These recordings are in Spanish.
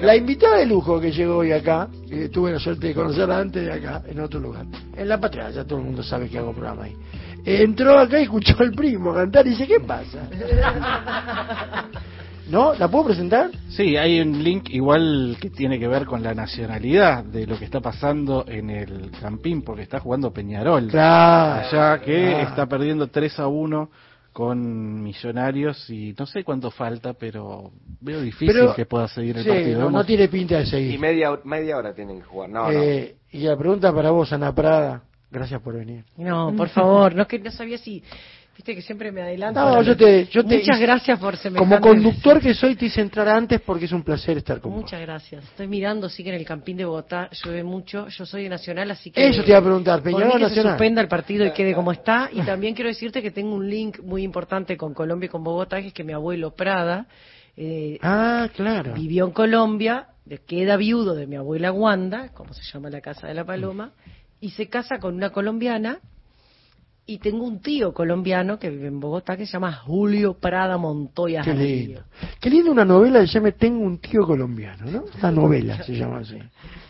La invitada de lujo que llegó hoy acá, eh, tuve la suerte de conocerla antes de acá, en otro lugar, en La Patria, ya todo el mundo sabe que hago programa ahí. Eh, entró acá y escuchó al primo cantar y dice, ¿qué pasa? ¿No? ¿La puedo presentar? Sí, hay un link igual que tiene que ver con la nacionalidad de lo que está pasando en el Campín, porque está jugando Peñarol. Claro. Allá que claro. está perdiendo 3 a 1 con Millonarios y no sé cuánto falta, pero veo difícil Pero- que pueda seguir el Sí, partido. no, no tiene pinta de Y seguir. media, media hora tienen que jugar. No, no. Eh, y la pregunta para vos, Ana Prada. Gracias por venir. No, por favor, no es que no sabía si, viste que siempre me adelanto. No, yo te, yo te- Muchas gracias por semejante. Como conductor que soy, te hice entrar antes porque es un placer estar con vos. Muchas gracias. Estoy mirando, sí que en el Campín de Bogotá llueve mucho. Yo soy de Nacional, así que... Eso te iba a preguntar, Peñarol mí que se Nacional. suspenda el partido y quede como está. Y también quiero decirte que tengo un link muy importante con Colombia y con Bogotá, que es que mi abuelo Prada eh, Ah, claro. vivió en Colombia, queda viudo de mi abuela Wanda, como se llama la casa de la paloma, y se casa con una colombiana. Y tengo un tío colombiano que vive en Bogotá que se llama Julio Prada Montoya. Qué lindo. Qué lindo una novela que se llama Tengo un tío colombiano, ¿no? Una novela se llama así.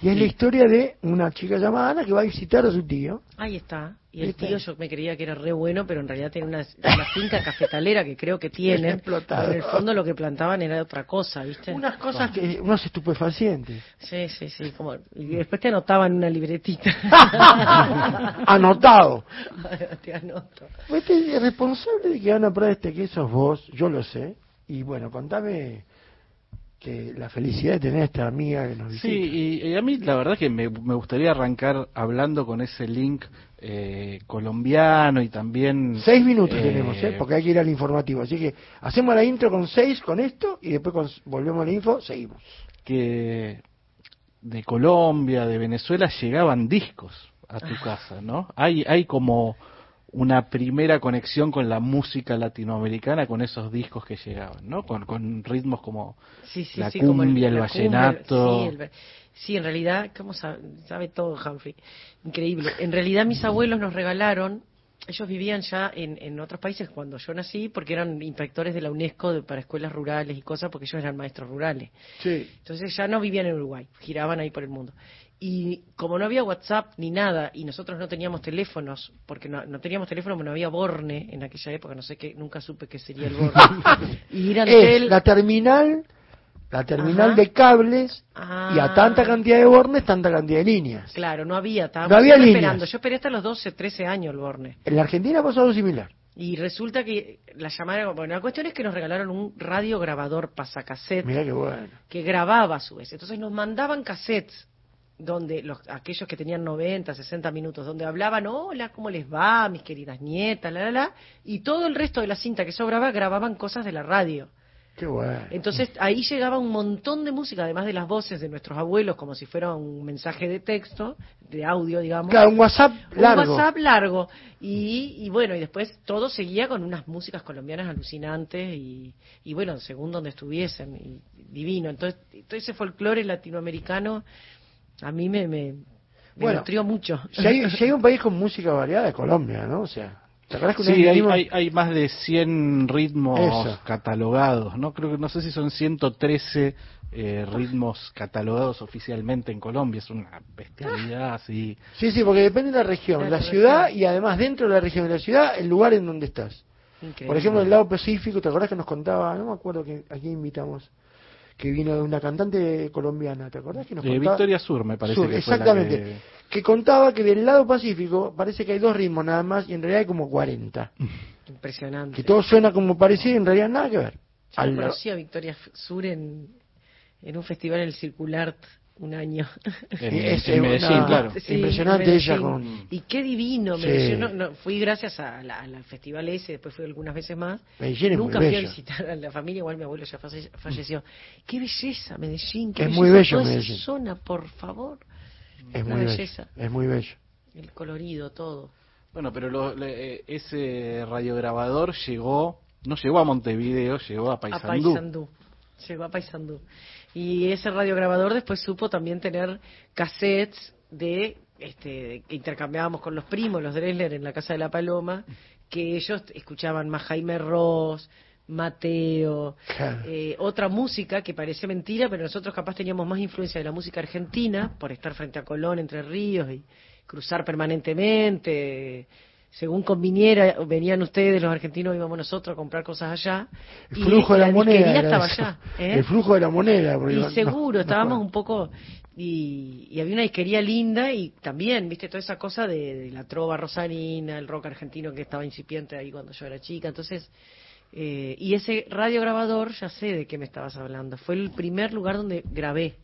Y es la historia de una chica llamada Ana que va a visitar a su tío. Ahí está. Y el tío yo me creía que era re bueno, pero en realidad tiene una, una finca cafetalera que creo que tienen. Pero en el fondo lo que plantaban era otra cosa, ¿viste? Unas cosas que, unos estupefacientes. Sí, sí, sí. Como... Y después te anotaban en una libretita. Anotado. te anoto. Este, el responsable de que Ana Prada este que sos vos, yo lo sé. Y bueno, contame que la felicidad de tener a esta amiga que nos visita. Sí, y, y a mí la verdad que me, me gustaría arrancar hablando con ese link eh, colombiano y también... Seis minutos eh, tenemos, ¿eh? porque hay que ir al informativo. Así que hacemos la intro con seis con esto y después con- volvemos a la info, seguimos. que de Colombia, de Venezuela llegaban discos a tu casa, ¿no? Hay hay como una primera conexión con la música latinoamericana con esos discos que llegaban, ¿no? Con, con ritmos como Sí, sí, la sí, como cumbia, el, la vallenato. sí, el- sí, en realidad, ¿cómo sabe, sabe todo Humphrey? Increíble. En realidad mis abuelos nos regalaron, ellos vivían ya en, en otros países cuando yo nací, porque eran inspectores de la UNESCO de- para escuelas rurales y cosas, porque ellos eran maestros rurales. Sí. Entonces ya no vivían en Uruguay, giraban ahí por el mundo. Y como no había WhatsApp ni nada, y nosotros no teníamos teléfonos, porque no, no teníamos teléfono, porque no había Borne en aquella época, no sé qué, nunca supe qué sería el Borne. y ir Es la terminal, la terminal Ajá. de cables y Ah. a tanta cantidad de bornes, tanta cantidad de líneas. Claro, no había, estábamos No había líneas. esperando. Yo esperé hasta los 12, 13 años el Borne. En la Argentina pasó algo similar. Y resulta que la llamaron, bueno, la cuestión es que nos regalaron un radio grabador pasacassette Mira qué bueno. que grababa a su vez. Entonces nos mandaban cassettes donde los, aquellos que tenían 90, 60 minutos, donde hablaban, hola, ¿cómo les va, mis queridas nietas, la, la, la, y todo el resto de la cinta que sobraba grababan cosas de la radio. Qué bueno. Entonces ahí llegaba un montón de música, además de las voces de nuestros abuelos, como si fuera un mensaje de texto, de audio, digamos. Claro, un WhatsApp largo. Un WhatsApp largo. Y, y bueno, y después todo seguía con unas músicas colombianas alucinantes y, y bueno, según donde estuviesen, y divino. Entonces, todo ese folclore latinoamericano a mí me, me, me Bueno, nutrió mucho. Si hay, si hay un país con música variada, es Colombia, ¿no? O sea, ¿te acuerdas que una Sí, vez hay, hay, hay más de 100 ritmos Eso. catalogados, ¿no? Creo que no sé si son 113 eh, ritmos catalogados oficialmente en Colombia, es una bestialidad así. Sí, sí, porque depende de la región, la la ciudad región. y además dentro de la región de la ciudad, el lugar en donde estás. Increíble. Por ejemplo, en el lado Pacífico, ¿te acordás que nos contaba, no me acuerdo que, a quién invitamos, que vino de una cantante colombiana, ¿te acordás que nos De contaba? Victoria Sur, me parece Sur, que fue la exactamente. que- que contaba que del lado Pacífico parece que hay dos ritmos nada más y en realidad hay como 40. Impresionante. Que todo suena como parecido y en realidad nada que ver. Yo Al- conocí a Victoria Sur en, en un festival en el Circulart un año. En, Es en Medellín, claro. Sí, Impresionante Medellín. ella con- Y qué divino, Sí. Medellín. Yo no- no, fui gracias a al festival ese, después fui algunas veces más. Medellín es muy Nunca fui a visitar a la familia, igual mi abuelo ya falle- falleció. Qué belleza, Medellín. Qué Es belleza muy bello toda esa Medellín. zona, por favor. Es una muy bello. belleza. Es muy bello. El colorido, todo. Bueno, pero lo- le- eh, ese radiograbador llegó, no llegó a Montevideo, llegó a A Paysandú. Paysandú. Llegó a Paysandú. Y ese radiograbador después supo también tener cassettes de este que intercambiábamos con los primos, los Dresler, en la casa de la Paloma, que ellos escuchaban más Jaime Ross, Mateo, Claro. eh, otra música que parece mentira, pero nosotros capaz teníamos más influencia de la música argentina por estar frente a Colón, Entre Ríos y cruzar permanentemente. Según conviniera, venían ustedes, los argentinos, íbamos nosotros a comprar cosas allá. El y flujo de la moneda. disquería era estaba allá. ¿eh? El flujo de la moneda. Y no- seguro, no- estábamos un poco. Y, y había una disquería linda y también, viste, toda esa cosa de, de la trova rosarina, el rock argentino que estaba incipiente ahí cuando yo era chica. Entonces, eh, y ese radiograbador, ya sé de qué me estabas hablando. Fue el primer lugar donde grabé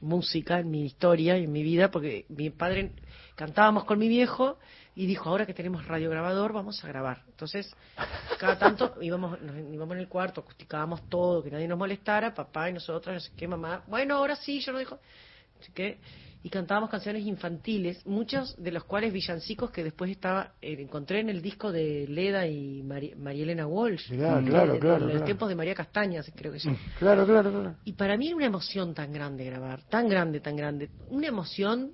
música en mi historia y en mi vida, porque mi padre cantábamos con mi viejo y dijo, ahora que tenemos radiograbador, vamos a grabar. Entonces, cada tanto íbamos, nos íbamos en el cuarto, acusticábamos todo, que nadie nos molestara, papá y nosotros, no sé qué, mamá, bueno, ahora sí, yo no dijo, y cantábamos canciones infantiles, muchos de los cuales villancicos que después estaba, eh, encontré en el disco de Leda y Mari- María Elena Walsh. Mirá, claro, de- claro, de los claro. tiempos de María Castañas, creo que yo. Claro, claro, claro. Y para mí era una emoción tan grande grabar, tan grande, tan grande. Una emoción,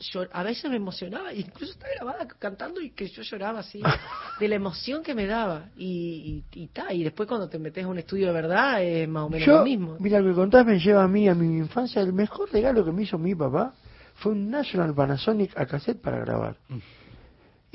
yo a veces me emocionaba, incluso está grabada cantando y que yo lloraba así, de la emoción que me daba. Y, y, y, ta, y después cuando te metes a un estudio de verdad es más o menos Yo, lo mismo. mira, lo que contás me lleva a mí, a mi infancia. El mejor regalo que me hizo mi papá fue un National Panasonic a cassette para grabar.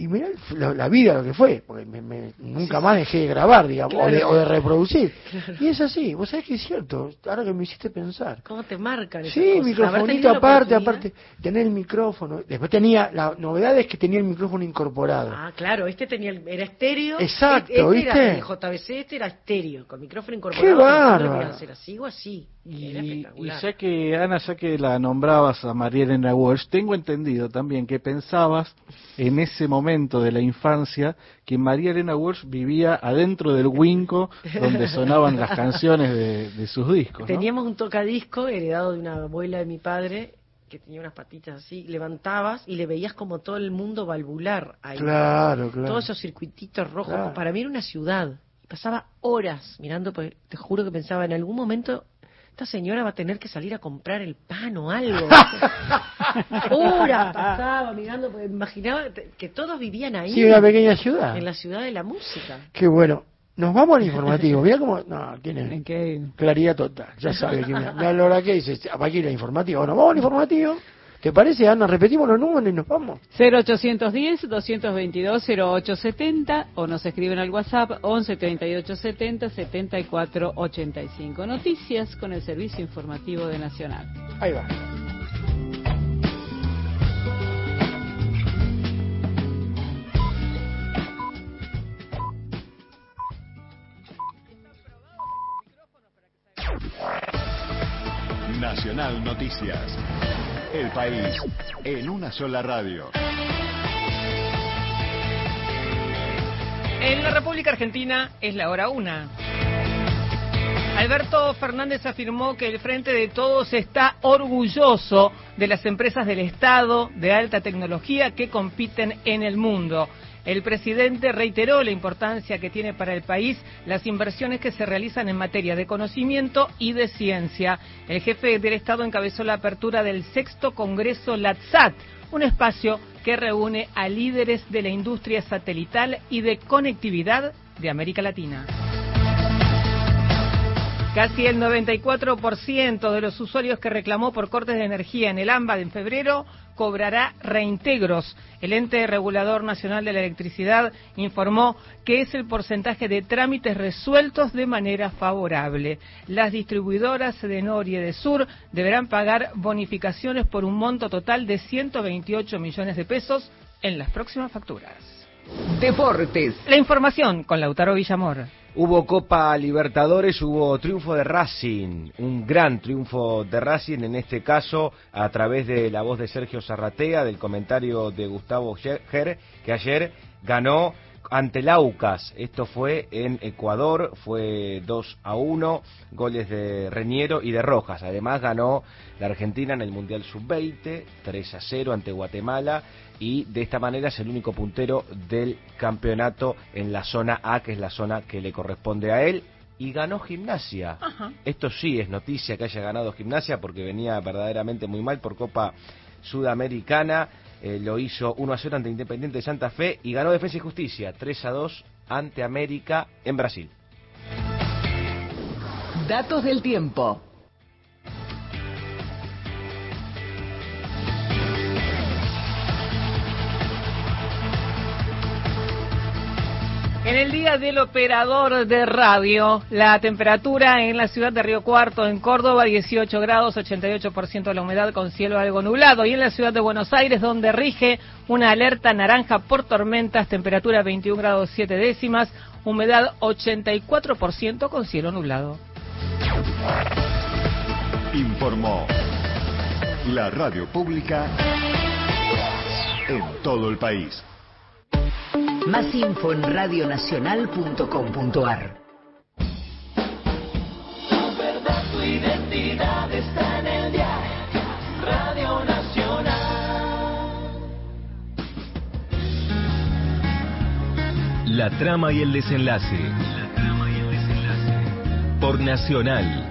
Y mirá la, la vida lo que fue, porque me- me- nunca más dejé de grabar, digamos, o, de, o de reproducir. Y es así, vos sabés que es cierto, ahora que me hiciste pensar. ¿Cómo te marcan Sí, cosas? Microfonito aparte, aparte, tener el micrófono. Después tenía, la novedad es que tenía el micrófono incorporado. Ah, claro, este tenía el- era estéreo. Exacto, este ¿viste? Era, el JVC este era estéreo, con micrófono incorporado. ¡Qué bárbaro! ser así o así. Y, ya que, Ana, ya que la nombrabas a María Elena Walsh, tengo entendido también que pensabas en ese momento de la infancia que María Elena Walsh vivía adentro del Winco donde sonaban las canciones de, de sus discos. ¿no? Teníamos un tocadisco heredado de una abuela de mi padre que tenía unas patitas así, levantabas y le veías como todo el mundo valvular ahí. Claro, claro. Todos esos circuititos rojos. Claro. Para mí era una ciudad. Y pasaba horas mirando, porque te juro que pensaba, en algún momento esta señora va a tener que salir a comprar el pan o algo. horas pasaba mirando, porque imaginaba que todos vivían ahí. Sí, una pequeña ciudad. En la ciudad de la música. Qué bueno. Nos vamos al informativo. Mira cómo. No, tiene claridad total. Ya sabe que me, me que dice. ¿Para qué ir al informativo? Bueno, vamos al informativo. ¿Te parece, Ana? Repetimos los números y nos vamos. 0810-222-0870 o nos escriben al WhatsApp 11 38 70 74 85. Noticias con el Servicio Informativo de Nacional. Ahí va. Nacional Noticias. El país en una sola radio. En la República Argentina es la hora una. Alberto Fernández afirmó que el Frente de Todos está orgulloso de las empresas del Estado de alta tecnología que compiten en el mundo. El presidente reiteró la importancia que tiene para el país las inversiones que se realizan en materia de conocimiento y de ciencia. El jefe del Estado encabezó la apertura del sexto Congreso LATSAT, un espacio que reúne a líderes de la industria satelital y de conectividad de América Latina. Casi el 94% de los usuarios que reclamó por cortes de energía en el AMBA en febrero cobrará reintegros. El ente regulador nacional de la electricidad informó que es el porcentaje de trámites resueltos de manera favorable. Las distribuidoras de Nor y de Sur deberán pagar bonificaciones por un monto total de 128 millones de pesos en las próximas facturas. Deportes. La información con Lautaro Villamor. Hubo Copa Libertadores, hubo triunfo de Racing, un gran triunfo de Racing, en este caso a través de la voz de Sergio Zarratea, del comentario de Gustavo Ger, que ayer ganó ante el Aucas. Esto fue en Ecuador, fue 2 a 1, goles de Reñero y de Rojas. Además ganó la Argentina en el Mundial Sub-20, 3 a 0 ante Guatemala y de esta manera es el único puntero del campeonato en la zona A, que es la zona que le corresponde a él. Y ganó gimnasia. Esto sí es noticia que haya ganado gimnasia porque venía verdaderamente muy mal por Copa Sudamericana. Eh, lo hizo 1 a 0 ante Independiente de Santa Fe y ganó Defensa y Justicia 3 a 2 ante América en Brasil. Datos del tiempo. En el día del operador de radio, la temperatura en la ciudad de Río Cuarto, en Córdoba, 18 grados, 88% de la humedad con cielo algo nublado. Y en la ciudad de Buenos Aires, donde rige una alerta naranja por tormentas, temperatura 21 grados 7 décimas, humedad 84% con cielo nublado. Informó la radio pública en todo el país. Más info en radionacional.com.ar. Tu identidad está en el diario Radio Nacional. La trama y el desenlace. Por Nacional,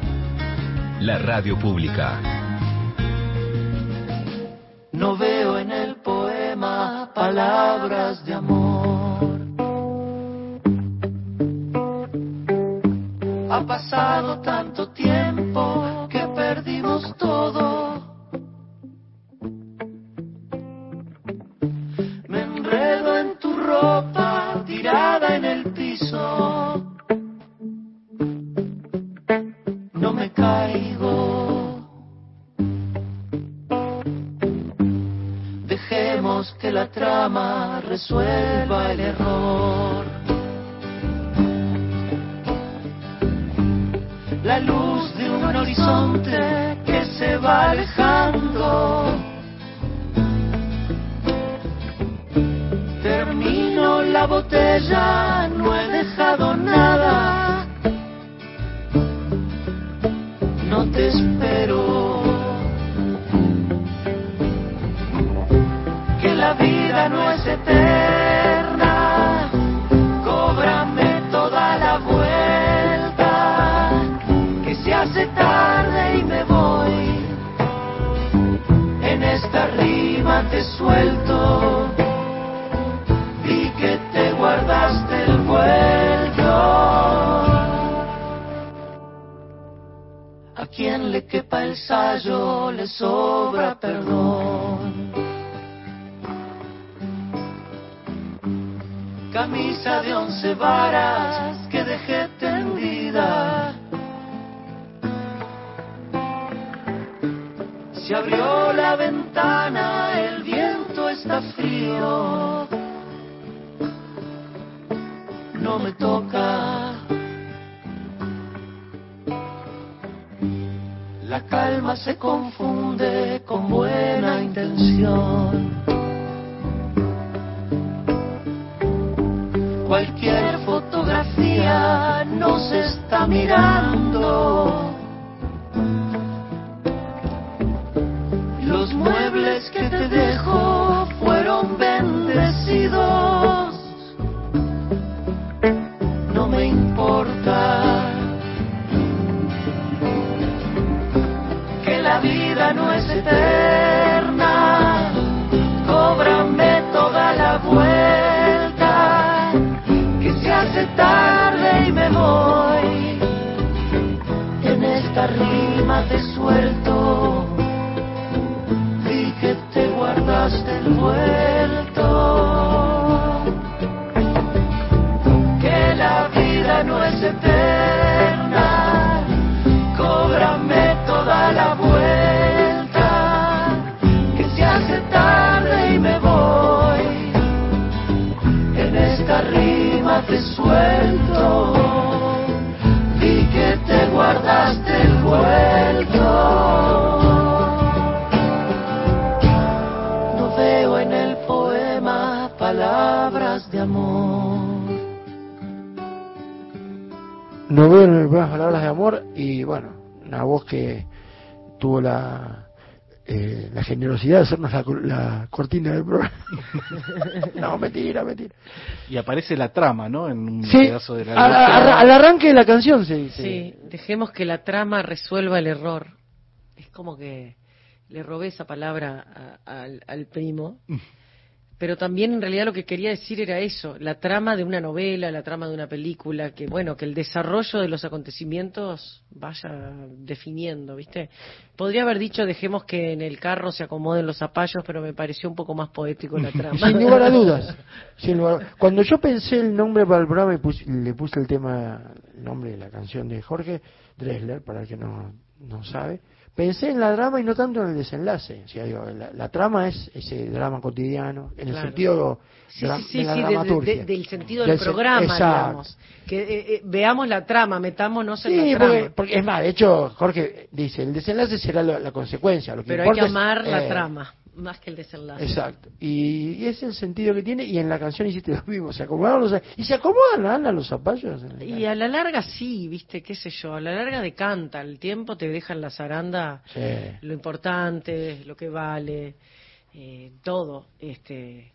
la radio pública. No veo en el poema palabras de amor. Pasado tanto tiempo que perdimos todo. Me enredo en tu ropa tirada en el piso. No me caigo. Dejemos que la trama resuelva la generosidad de hacernos la, cor- la cortina del programa. no, mentira, mentira. Y aparece la trama, ¿no? En un Sí, pedazo de la a- a- a- al arranque de la canción se dice. Sí, dejemos que la trama resuelva el error. Es como que le robé esa palabra a- al, al primo, pero también en realidad lo que quería decir era eso, la trama de una novela, la trama de una película, que bueno, que el desarrollo de los acontecimientos vaya definiendo, ¿viste? Podría haber dicho dejemos que en el carro se acomoden los zapallos, pero me pareció un poco más poético la trama. Sin lugar a dudas. Sin lugar- Cuando yo pensé el nombre para el programa, y le puse el tema, el nombre de la canción de Jorge Dressler, para el que no, no sabe, pensé en la drama y no tanto en el desenlace. O sea, digo, la, la trama es ese drama cotidiano, en el sentido Sí, dra- sí, sí, de la sí, de- dramaturgia. de- del sentido Del programa, digamos. Que eh, eh, veamos la trama, metámonos en la trama. porque, porque es más, de hecho, Jorge dice, el desenlace será la, la consecuencia. Lo que Pero hay que es, amar la eh, trama, más que el desenlace. Exacto. Y, y es el sentido que tiene, y en la canción hiciste lo mismo, se acomodaron los, y se acomodan, Ana, los zapallos. Y a la larga sí, viste, qué sé yo, a la larga decanta, el tiempo te deja en la zaranda Sí. lo importante, lo que vale, eh, todo, este,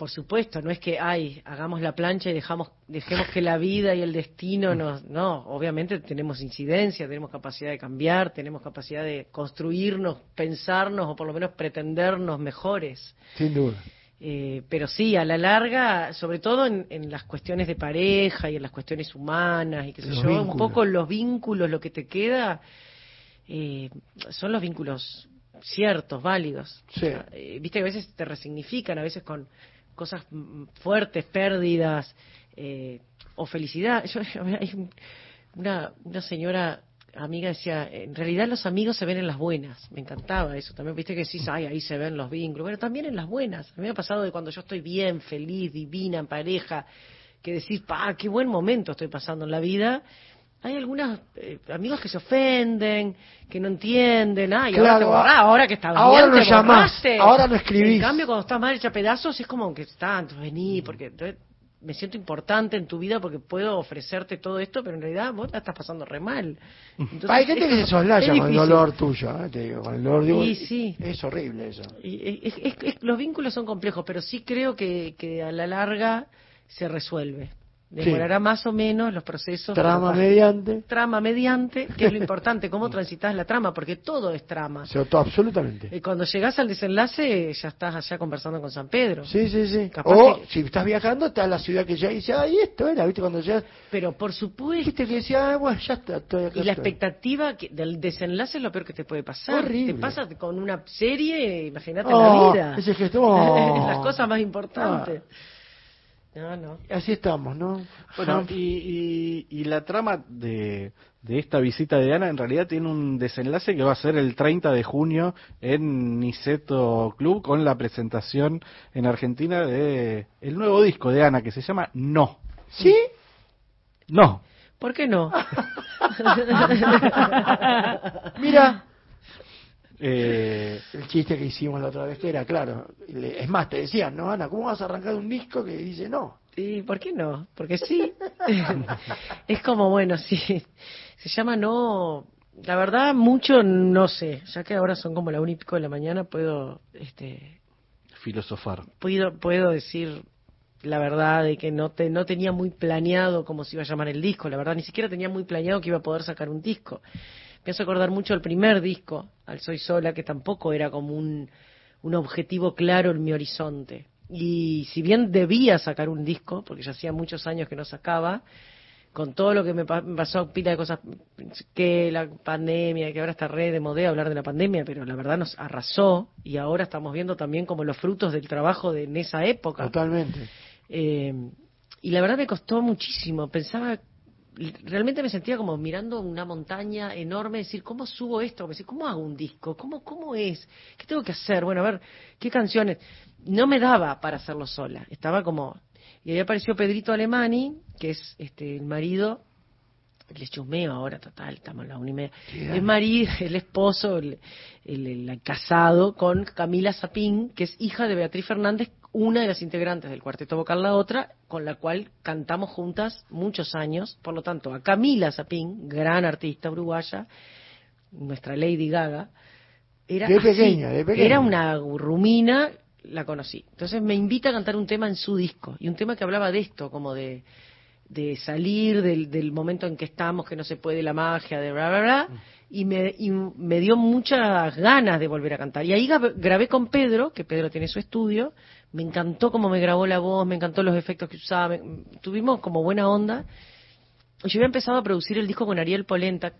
por supuesto, no es que, ay, hagamos la plancha y dejamos, dejemos que la vida y el destino nos, no, obviamente tenemos incidencia, tenemos capacidad de cambiar, tenemos capacidad de construirnos, pensarnos o por lo menos pretendernos mejores. Sin duda. Eh, pero sí, a la larga, sobre todo en, en las cuestiones de pareja y en las cuestiones humanas y qué sé Los yo, un poco los vínculos, lo que te queda, eh, son los vínculos ciertos, válidos. Sí. O sea, eh, Viste que a veces te resignifican, a veces con cosas mm, fuertes, pérdidas eh, o felicidad. Yo, hay un- una, una señora amiga decía, en realidad los amigos se ven en las buenas. Me encantaba eso. También viste que decís, ay, ahí se ven los vínculos. Bueno, también en las buenas. A mí me ha pasado de cuando yo estoy bien, feliz, divina, en pareja, que decís, pa, qué buen momento estoy pasando en la vida. Hay algunos eh, amigos que se ofenden, que no entienden. Ay, ahora, te borrás, ahora que estás ahora bien, no te llamás, ahora no escribís. En cambio, cuando estás mal hecha pedazos, es como que entonces vení, porque entonces me siento importante en tu vida porque puedo ofrecerte todo esto, pero en realidad vos la estás pasando re mal. Entonces, Hay gente es que se soslaya con el dolor tuyo, ¿eh? te digo, con el dolor de Y sí. Es horrible eso. Y es- los vínculos son complejos, pero sí creo que, que a la larga se resuelve. Demorará más o menos los procesos. Trama mediante. Trama mediante, que es lo importante, cómo transitas la trama, porque todo es trama. Auto- absolutamente. Y cuando llegas al desenlace, ya estás allá conversando con San Pedro. Sí, sí, sí. Capaz O que- si estás viajando, estás en la ciudad que ya dice, ay, esto era, ¿viste? Cuando ya. Pero por supuesto. Viste que decía, ah, bueno, ya está, estoy acá. Y la estoy. expectativa que- del desenlace es lo peor que te puede pasar. Horrible. Te pasa con una serie, imagínate Oh, la vida. ese gesto, oh. Las cosas más importantes. No, no. Así estamos, ¿no? Bueno, y, y, y la trama de, de esta visita de Ana en realidad tiene un desenlace que va a ser el 30 de junio en Niceto Club con la presentación en Argentina de el nuevo disco de Ana que se llama No. ¿Sí? No. ¿Por qué no? Mira. Eh, El chiste que hicimos la otra vez que era, claro. le- Es más, te decían, ¿no, Ana? ¿Cómo vas a arrancar un disco que dice no? Sí, ¿por qué no? Porque sí. es como, bueno, sí. Se llama no. La verdad, mucho no sé. Ya que ahora son como la una y pico de la mañana, puedo, este, filosofar. puedo, puedo decir la verdad de que no, te, no tenía muy planeado cómo se iba a llamar el disco. La verdad, ni siquiera tenía muy planeado que iba a poder sacar un disco. Me hace acordar mucho el primer disco, al Soy Sola, que tampoco era como un, un objetivo claro en mi horizonte. Y si bien debía sacar un disco, porque ya hacía muchos años que no sacaba, con todo lo que me, pa- me pasó, pila de cosas, que la pandemia, que ahora está re de modé hablar de la pandemia, pero la verdad nos arrasó y ahora estamos viendo también como los frutos del trabajo de en esa época. Totalmente. Eh, y la verdad me costó muchísimo. Pensaba, realmente me sentía como mirando una montaña enorme, decir, ¿cómo subo esto? Decir, ¿Cómo hago un disco? ¿Cómo, ¿Cómo es? ¿Qué tengo que hacer? Bueno, a ver, ¿qué canciones? No me daba para hacerlo sola. Estaba como... Y ahí apareció Pedrito Alemani, que es este el marido les chusmeo ahora, total, estamos a la una y media. Es marido, el esposo, el, el- el casado con Camila Zapín, que es hija de Beatriz Fernández, una de las integrantes del Cuarteto Vocal La Otra, con la cual cantamos juntas muchos años. Por lo tanto, a Camila Zapín, gran artista uruguaya, nuestra Lady Gaga, era De así, pequeña, de pequeña. era una rumina, la conocí. Entonces me invita a cantar un tema en su disco, y un tema que hablaba de esto, como de de salir del, del momento en que estamos, que no se puede la magia, de bla, bla, bla, y me, y me dio muchas ganas de volver a cantar. Y ahí grabé con Pedro, que Pedro tiene su estudio, me encantó cómo me grabó la voz, me encantó los efectos que usaba, me- tuvimos como buena onda. Yo había empezado a producir el disco con Ariel Polenta,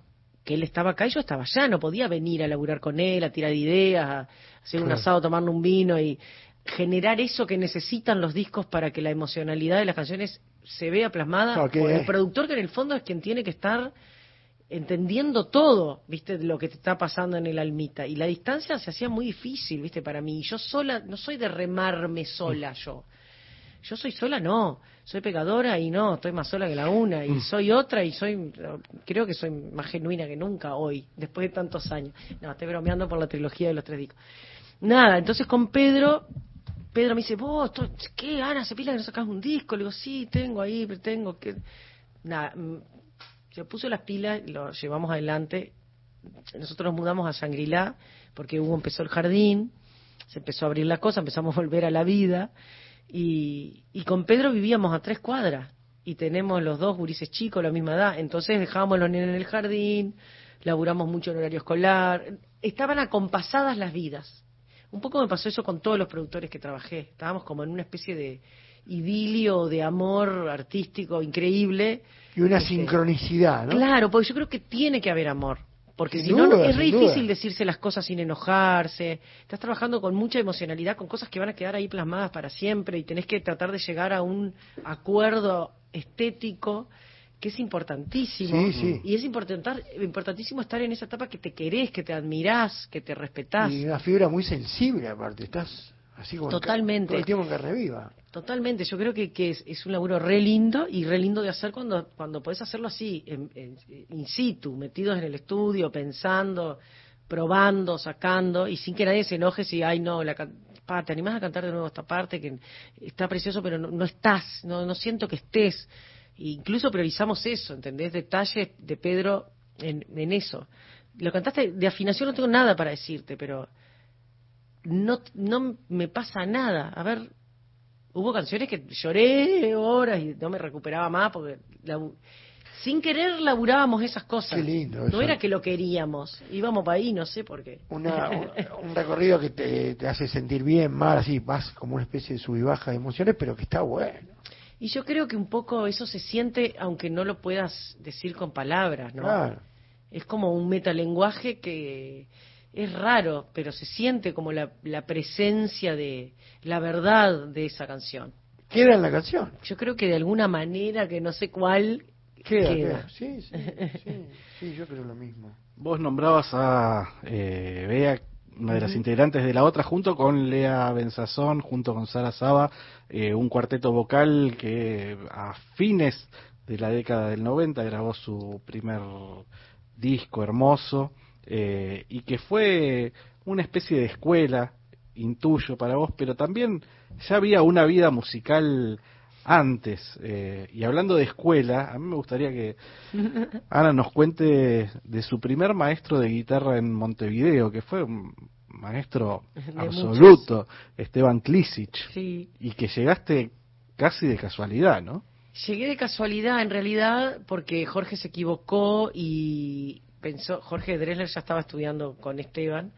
que él estaba acá y yo estaba allá, no podía venir a laburar con él, a tirar ideas, a hacer un Claro. asado, tomarle un vino y generar eso que necesitan los discos para que la emocionalidad de las canciones se vea plasmada por el productor que en el fondo es quien tiene que estar entendiendo todo, viste, lo que te está pasando en el almita. Y la distancia se hacía muy difícil, viste, para mí. Y Yo sola, no soy de remarme sola yo. Yo soy sola, no. Soy pecadora y no, estoy más sola que la una. Y soy otra y soy, creo que soy más genuina que nunca hoy, después de tantos años. No, estoy bromeando por la trilogía de los tres discos. Nada, entonces con Pedro, Pedro me dice, vos, ¿qué, Ana, se pila que no sacas un disco? Le digo, sí, tengo ahí, pero tengo que... Nada, mm, se puso las pilas, lo llevamos adelante. Nosotros nos mudamos a Shangri-La porque Hugo empezó el jardín, se empezó a abrir la cosa, empezamos a volver a la vida. Y, y con Pedro vivíamos a tres cuadras y tenemos los dos gurises chicos, la misma edad. Entonces dejábamos los en el jardín, laburamos mucho en horario escolar. Estaban acompasadas las vidas. Un poco me pasó eso con todos los productores que trabajé. Estábamos como en una especie de idilio, de amor artístico increíble. Y una Este, sincronicidad, ¿no? Claro, porque yo creo que tiene que haber amor. Porque si no, es re duda. difícil decirse las cosas sin enojarse. Estás trabajando con mucha emocionalidad, con cosas que van a quedar ahí plasmadas para siempre y tenés que tratar de llegar a un acuerdo estético que es importantísimo. Sí, sí. Y es importantar- importantísimo estar en esa etapa que te querés, que te admirás, que te respetás. Y una fibra muy sensible, aparte. Estás así como. Totalmente. El tiempo en carne viva. Totalmente, yo creo que, que es, es un laburo re lindo y re lindo de hacer cuando, cuando podés hacerlo así, en- en- in situ, metidos en el estudio, pensando, probando, sacando, y sin que nadie se enoje si, ay no, la, pa, te animás a cantar de nuevo esta parte que está precioso, pero no, no estás, no, no siento que estés. E incluso priorizamos eso, ¿entendés? Detalles de Pedro en, en eso. Lo cantaste, de afinación no tengo nada para decirte, pero no, no me pasa nada. A ver, hubo canciones que lloré horas y no me recuperaba más porque sin querer laburábamos esas cosas. Qué lindo No eso. era que lo queríamos, íbamos para ahí, no sé por qué. Una, un, un recorrido que te, te hace sentir bien, mal, así, vas como una especie de sub y baja de emociones, pero que está bueno. Y yo creo que un poco eso se siente aunque no lo puedas decir con palabras, ¿no? Claro. Es como un metalenguaje que es raro, pero se siente como la, la presencia de la verdad de esa canción. Queda en la canción. Yo creo que de alguna manera, que no sé cuál, Queda, queda. queda. Sí, sí, sí, sí, yo creo lo mismo. Vos nombrabas a eh, Bea, una de las integrantes de la otra, junto con Lea Benzazón, junto con Sara Saba, eh, un cuarteto vocal que a fines de la década del 90 grabó su primer disco hermoso eh, y que fue una especie de escuela, intuyo para vos, pero también ya había una vida musical antes. eh, y hablando de escuela, a mí me gustaría que Ana nos cuente de su primer maestro de guitarra en Montevideo, que fue un maestro De absoluto, Esteban Klisic, Sí. y que llegaste casi de casualidad, ¿no? Llegué de casualidad, en realidad, porque Jorge se equivocó y pensó, Jorge Dresler ya estaba estudiando con Esteban,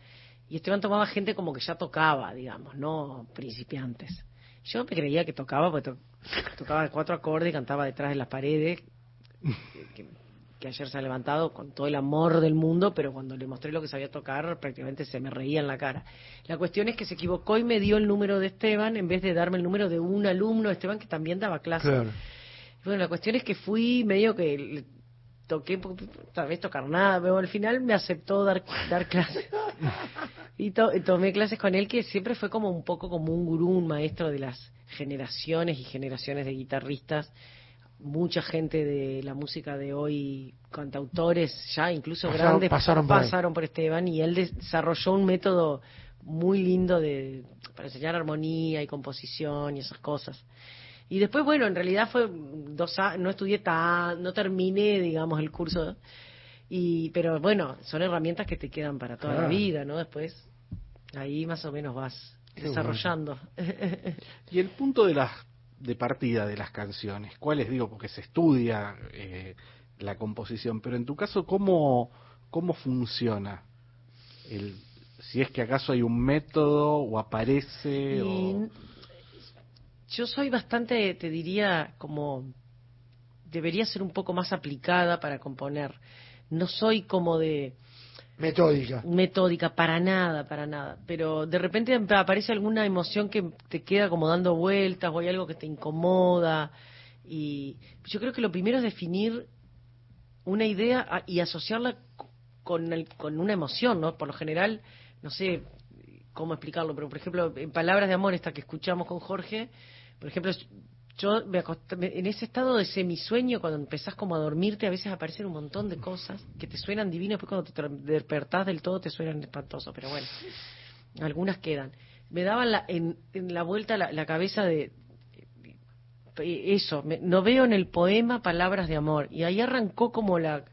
y Esteban tomaba gente como que ya tocaba, digamos, no principiantes. Yo me creía que tocaba, porque to- tocaba cuatro acordes y cantaba detrás de las paredes, que, que ayer se ha levantado con todo el amor del mundo, pero cuando le mostré lo que sabía tocar, prácticamente se me reía en la cara. La cuestión es que se equivocó y me dio el número de Esteban en vez de darme el número de un alumno de Esteban que también daba clases. Claro. Bueno, la cuestión es que fui medio que le toqué, tal vez tocar nada, pero al final me aceptó dar, dar clases. Y to- tomé clases con él, que siempre fue como un poco como un gurú, un maestro de las generaciones y generaciones de guitarristas. Mucha gente de la música de hoy, cantautores ya, incluso Pasaron- grandes, pasaron por pasaron por Esteban y él desarrolló un método muy lindo de para enseñar armonía y composición y esas cosas. Y después, bueno, en realidad fue dos a- no estudié tan, no terminé, digamos, el curso. Y, pero bueno, son herramientas que te quedan para toda la vida, ¿no? Después, ahí más o menos vas Qué desarrollando. Y el punto de las de partida de las canciones, ¿cuáles digo? Porque se estudia eh, la composición, pero en tu caso, ¿cómo, ¿cómo funciona? El, si es que acaso hay un método o aparece Y o... Yo soy bastante, te diría, como debería ser un poco más aplicada para componer. No soy como de Metódica. metódica para nada, para nada. Pero de repente aparece alguna emoción que te queda como dando vueltas o hay algo que te incomoda. Y yo creo que lo primero es definir una idea a- y asociarla con, el- con una emoción, ¿no? Por lo general, no sé cómo explicarlo, pero por ejemplo, en Palabras de Amor, esta que escuchamos con Jorge, por ejemplo, yo me acosté- en ese estado de semisueño, cuando empezás como a dormirte, a veces aparecen un montón de cosas que te suenan divinas, después cuando te despertás del todo te suenan espantosos, pero bueno, algunas quedan. Me daban la, en, la vuelta la, la cabeza de, eso, me- no veo en el poema palabras de amor. Y ahí arrancó como la,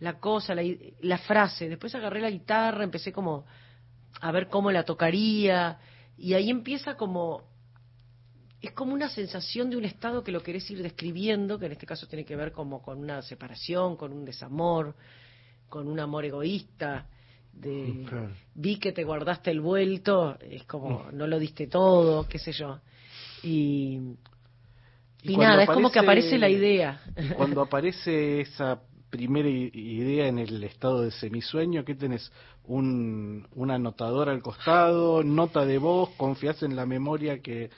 la cosa, la, la frase. Después agarré la guitarra, empecé como a ver cómo la tocaría. Y ahí empieza como, es como una sensación de un estado que lo querés ir describiendo, que en este caso tiene que ver como con una separación, con un desamor, con un amor egoísta. De, Claro. vi que te guardaste el vuelto, es como, no lo diste todo, qué sé yo. Y, y, nada, es como que aparece la idea. y Cuando aparece esa primera idea en el estado de semisueño, ¿qué tenés? Un, una anotadora al costado, nota de voz, confías en la memoria que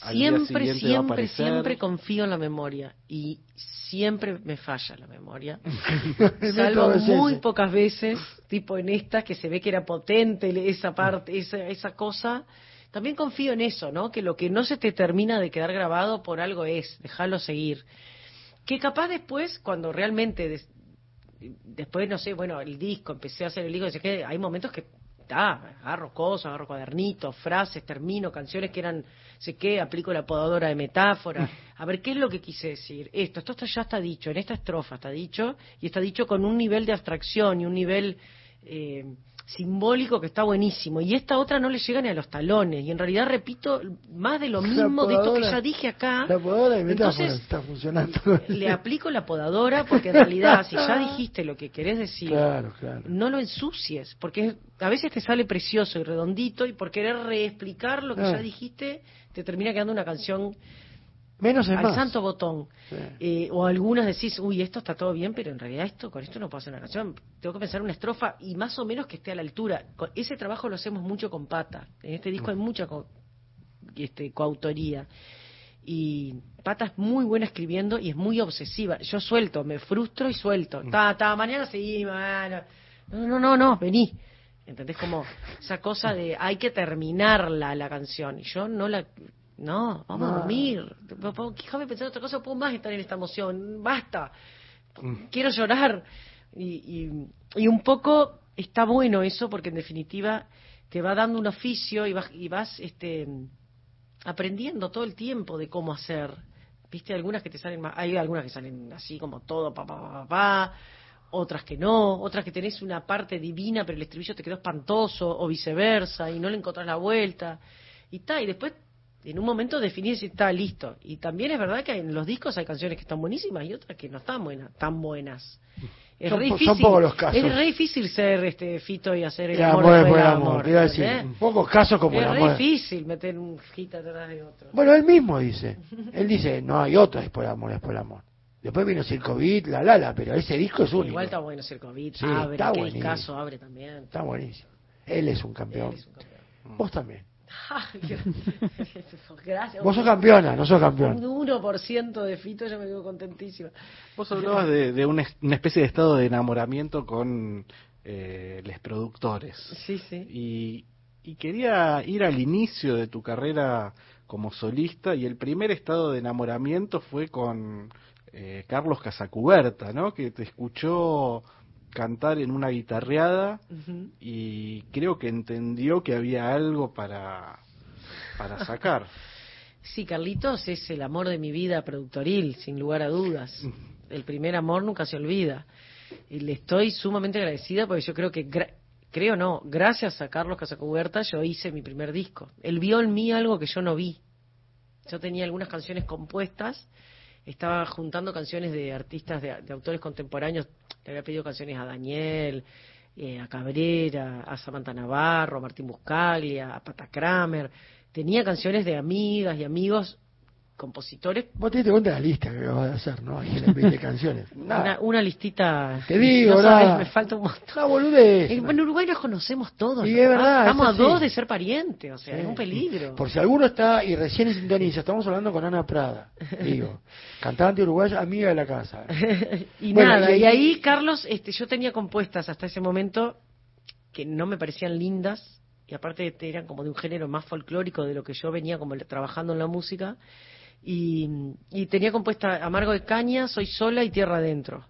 al Siempre, siempre, siempre confío en la memoria y siempre me falla la memoria. Salvo muy pocas veces, tipo en esta, que se ve que era potente esa parte, esa, esa cosa. También confío en eso, ¿no? Que lo que no se te termina de quedar grabado por algo es, dejarlo seguir. Que capaz después, cuando realmente, des- después, no sé, bueno, el disco, empecé a hacer el disco, sé que hay momentos que, ah, agarro cosas, agarro cuadernitos, frases, termino, canciones que eran, sé qué, aplico la podadora de metáfora, a ver qué es lo que quise decir. Esto, esto, está- ya está dicho, en esta estrofa está dicho, y está dicho con un nivel de abstracción y un nivel eh, simbólico que está buenísimo. Y esta otra no le llega ni a los talones, y en realidad repito más de lo mismo de esto que ya dije acá. La podadora metáfora Entonces, está funcionando. le aplico la podadora porque en realidad si ya dijiste lo que querés decir, Claro, claro. no lo ensucies, porque a veces te sale precioso y redondito y por querer reexplicar lo que Ah. ya dijiste te termina quedando una canción Menos es al más. santo botón. Sí. Eh, o algunas decís, uy, esto está todo bien, pero en realidad esto con esto no puedo hacer una canción. Tengo que pensar una estrofa y más o menos que esté a la altura. Ese trabajo lo hacemos mucho con Pata. En este disco hay mucha co- este, coautoría. Y Pata es muy buena escribiendo y es muy obsesiva. Yo suelto, me frustro y suelto. Ta, ta, mañana seguimos. No, no, no, no, no, vení. ¿Entendés? Como esa cosa de hay que terminarla la canción. Y yo no la. No, vamos a No. dormir. Déjame pensar otra cosa, puedo más estar en esta emoción. Basta. Quiero llorar. Y, y, y un poco está bueno eso porque en definitiva te va dando un oficio y vas, y vas este, aprendiendo todo el tiempo de cómo hacer. Viste, algunas que te salen más, hay algunas que salen así como todo, pa, pa, pa, pa, pa, otras que no, otras que tenés una parte divina pero el estribillo te quedó espantoso o viceversa y no le encontrás la vuelta. Y está, y después en un momento definís si está listo. Y también es verdad que en los discos hay canciones que están buenísimas y otras que no están buenas, tan buenas. Es Son re pocos los casos. es re difícil ser este fito y hacer el El amor, amor del del amor, te iba a decir, ¿entendés? pocos casos como es el amor. difícil meter un hit atrás de otro. Bueno, él mismo dice. Él dice, no hay otra después del amor, después del amor. Después vino Circovit, la la la, pero ese disco es único. Igual está bueno ser COVID, Sí, abre, está que el caso abre también. Está buenísimo. Él es un campeón. Él es un campeón. Vos también. Gracias. Vos sos campeona, no sos campeón. Un 1% de fito, yo me quedo contentísima. Vos hablabas de, de una, una especie de estado de enamoramiento con eh, los productores. Sí, sí. Y, y quería ir al inicio de tu carrera como solista y el primer estado de enamoramiento fue con eh, Carlos Casacuberta, ¿no? Que te escuchó cantar en una guitarreada y creo que entendió que había algo para, para sacar. Sí, Carlitos es el amor de mi vida productoril, sin lugar a dudas. El primer amor nunca se olvida. Y le estoy sumamente agradecida porque yo creo que, creo no, gracias a Carlos Casacuberta yo hice mi primer disco. Él vio en mí algo que yo no vi. Yo tenía algunas canciones compuestas, estaba juntando canciones de artistas, de, de autores contemporáneos, le había pedido canciones a Daniel, eh, a Cabrera, a Samantha Navarro, a Martín Buscaglia, a Pata Kramer. Tenía canciones de amigas y amigos compositores. Vos te diste cuenta de la lista que vas a hacer, ¿no? Ahí en 20 canciones. Una, una listita. Te digo, no sabes, me falta un montón. Una boludez. En, en Uruguay nos conocemos todos. Y ¿no? es verdad, Estamos es a dos de ser parientes, o sea, Sí. es un peligro. Por si alguno está y recién sintoniza, estamos hablando con Ana Prada, digo, cantante uruguaya, amiga de la casa. y Bueno, nada, y y ahí- ahí, Carlos, este, yo tenía compuestas hasta ese momento que no me parecían lindas y aparte eran como de un género más folclórico de lo que yo venía como trabajando en la música y, y tenía compuesta Amargo de Caña, Soy Sola y Tierra Adentro.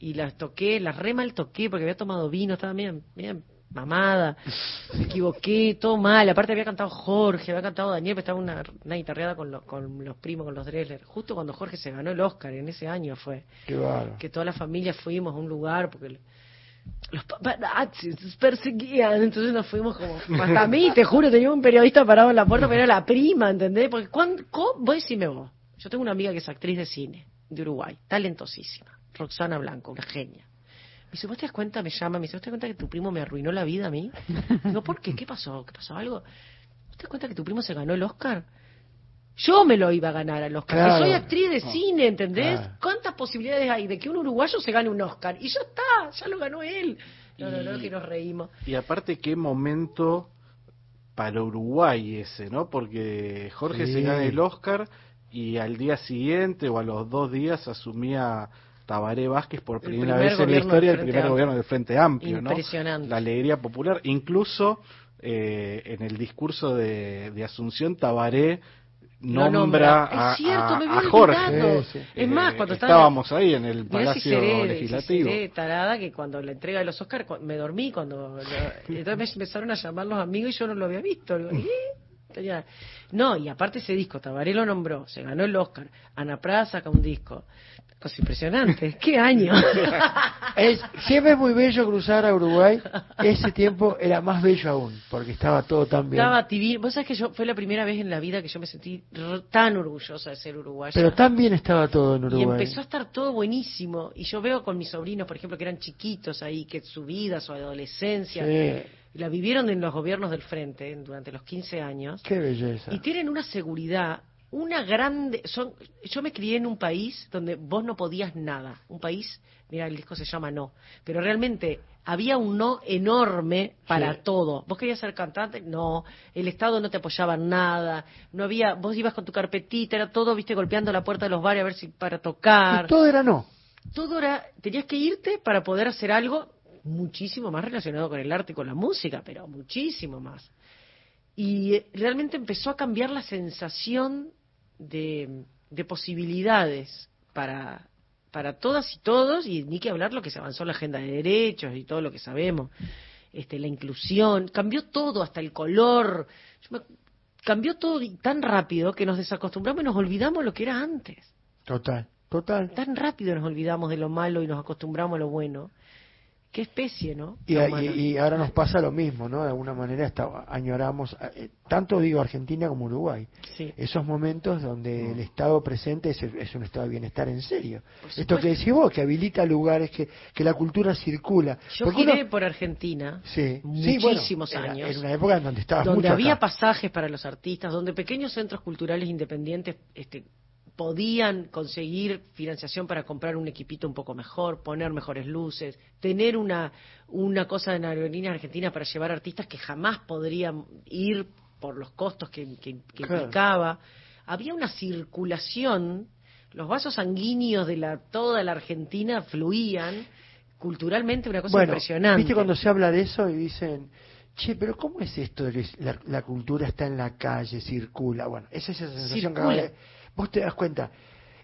Y las toqué, las re mal toqué porque había tomado vino, estaba bien, bien mamada, me equivoqué, todo mal, aparte había cantado Jorge, había cantado Daniel, pero estaba una, una guitarreada con los, con los primos, con los Dressler, justo cuando Jorge se ganó el Oscar, en ese año fue Qué que toda la familia fuimos a un lugar porque los paparazzis nos perseguían, entonces nos fuimos como hasta mí, te juro, tenía un periodista parado en la puerta, pero era la prima, ¿entendés? Porque cuando, vos decime vos, yo tengo una amiga que es actriz de cine de Uruguay, talentosísima, Roxana Blanco, una genia. Me dice, ¿vos te das cuenta? Me llama, me dice, ¿vos te das cuenta que tu primo me arruinó la vida a mí? Digo, ¿por qué? ¿Qué pasó? ¿Qué pasó algo? ¿Vos te das cuenta que tu primo se ganó el Oscar? Yo me lo iba a ganar al Oscar. que Claro. soy actriz de cine, ¿entendés? Claro. ¿Cuántas posibilidades hay de que un uruguayo se gane un Oscar? Y ya está, ya lo ganó él. No, no, no, que nos reímos. Y aparte, qué momento para Uruguay ese, ¿no? Porque Jorge Sí. se gana el Oscar y al día siguiente o a los dos días asumía Tabaré Vázquez por primera primer vez en la historia del primer Amplio. gobierno del Frente Amplio, ¿no? Impresionante. La alegría popular. Incluso eh, en el discurso de, de Asunción, Tabaré nombra, nombra. a, Es cierto, a- me a Jorge. Sí, sí. Es más, Eh, cuando estaba- estábamos ahí en el Mirá si Palacio seré, si Legislativo. seré tarada que cuando la entrega de los Oscars cu- me dormí cuando lo- entonces me empezaron a llamar los amigos y yo no lo había visto Digo, ¿eh? Tenía- no y aparte ese disco Tabaré lo nombró se ganó el Oscar Ana Prada saca un disco cosa impresionante qué año Es, siempre es muy bello cruzar a Uruguay, ese tiempo era más bello aún, porque estaba todo tan bien. estaba divino vos sabés que yo fue la primera vez en la vida que yo me sentí tan orgullosa de ser uruguaya Pero tan bien estaba todo en Y Uruguay. empezó a estar todo buenísimo. Y yo veo con mis sobrinos, por ejemplo, que eran chiquitos ahí, que su vida, su adolescencia, Sí, la vivieron en los gobiernos del frente durante los 15 años. qué belleza. Y tienen una seguridad, una grande... Son, yo me crié en un país donde vos no podías nada. Un país, mira, el disco se llama No. Pero realmente había un no enorme para Sí. todo. Vos querías ser cantante, no. El Estado no te apoyaba en nada. No había, vos ibas con tu carpetita, era todo, viste, golpeando la puerta de los bares a ver si para tocar Y todo era no. todo era, tenías que irte para poder hacer algo muchísimo más relacionado con el arte y con la música, pero muchísimo más. Y eh, realmente empezó a cambiar la sensación de, de posibilidades para, para todas y todos, y ni que hablar lo que se avanzó en la agenda de derechos y todo lo que sabemos, este, la inclusión, cambió todo, hasta el color, me- cambió todo tan rápido que nos desacostumbramos y nos olvidamos lo que era antes Total, total. tan rápido nos olvidamos de lo malo y nos acostumbramos a lo bueno. Qué especie, ¿no? Y, ahora nos pasa lo mismo, ¿no? De alguna manera está, añoramos, eh, tanto digo Argentina como Uruguay, Sí. esos momentos donde el estado presente es, es un estado de bienestar en serio. Esto que decís vos, que habilita lugares, que, que la cultura circula. Yo Porque giré uno- por Argentina Sí, sí, bueno, muchísimos años. Era una época en donde estabas donde mucho había acá. pasajes para los artistas, donde pequeños centros culturales independientes este, podían conseguir financiación para comprar un equipito un poco mejor, poner mejores luces, tener una, una cosa en aerolíneas argentinas para llevar artistas que jamás podrían ir por los costos que, que- que Claro. implicaba. Había una circulación, los vasos sanguíneos de la, toda la Argentina fluían culturalmente una cosa bueno, impresionante. ¿viste cuando se habla de eso y dicen, che, pero ¿cómo es esto de que la, la cultura está en la calle, circula? Bueno, esa es esa sensación que Circula. de- vos te das cuenta.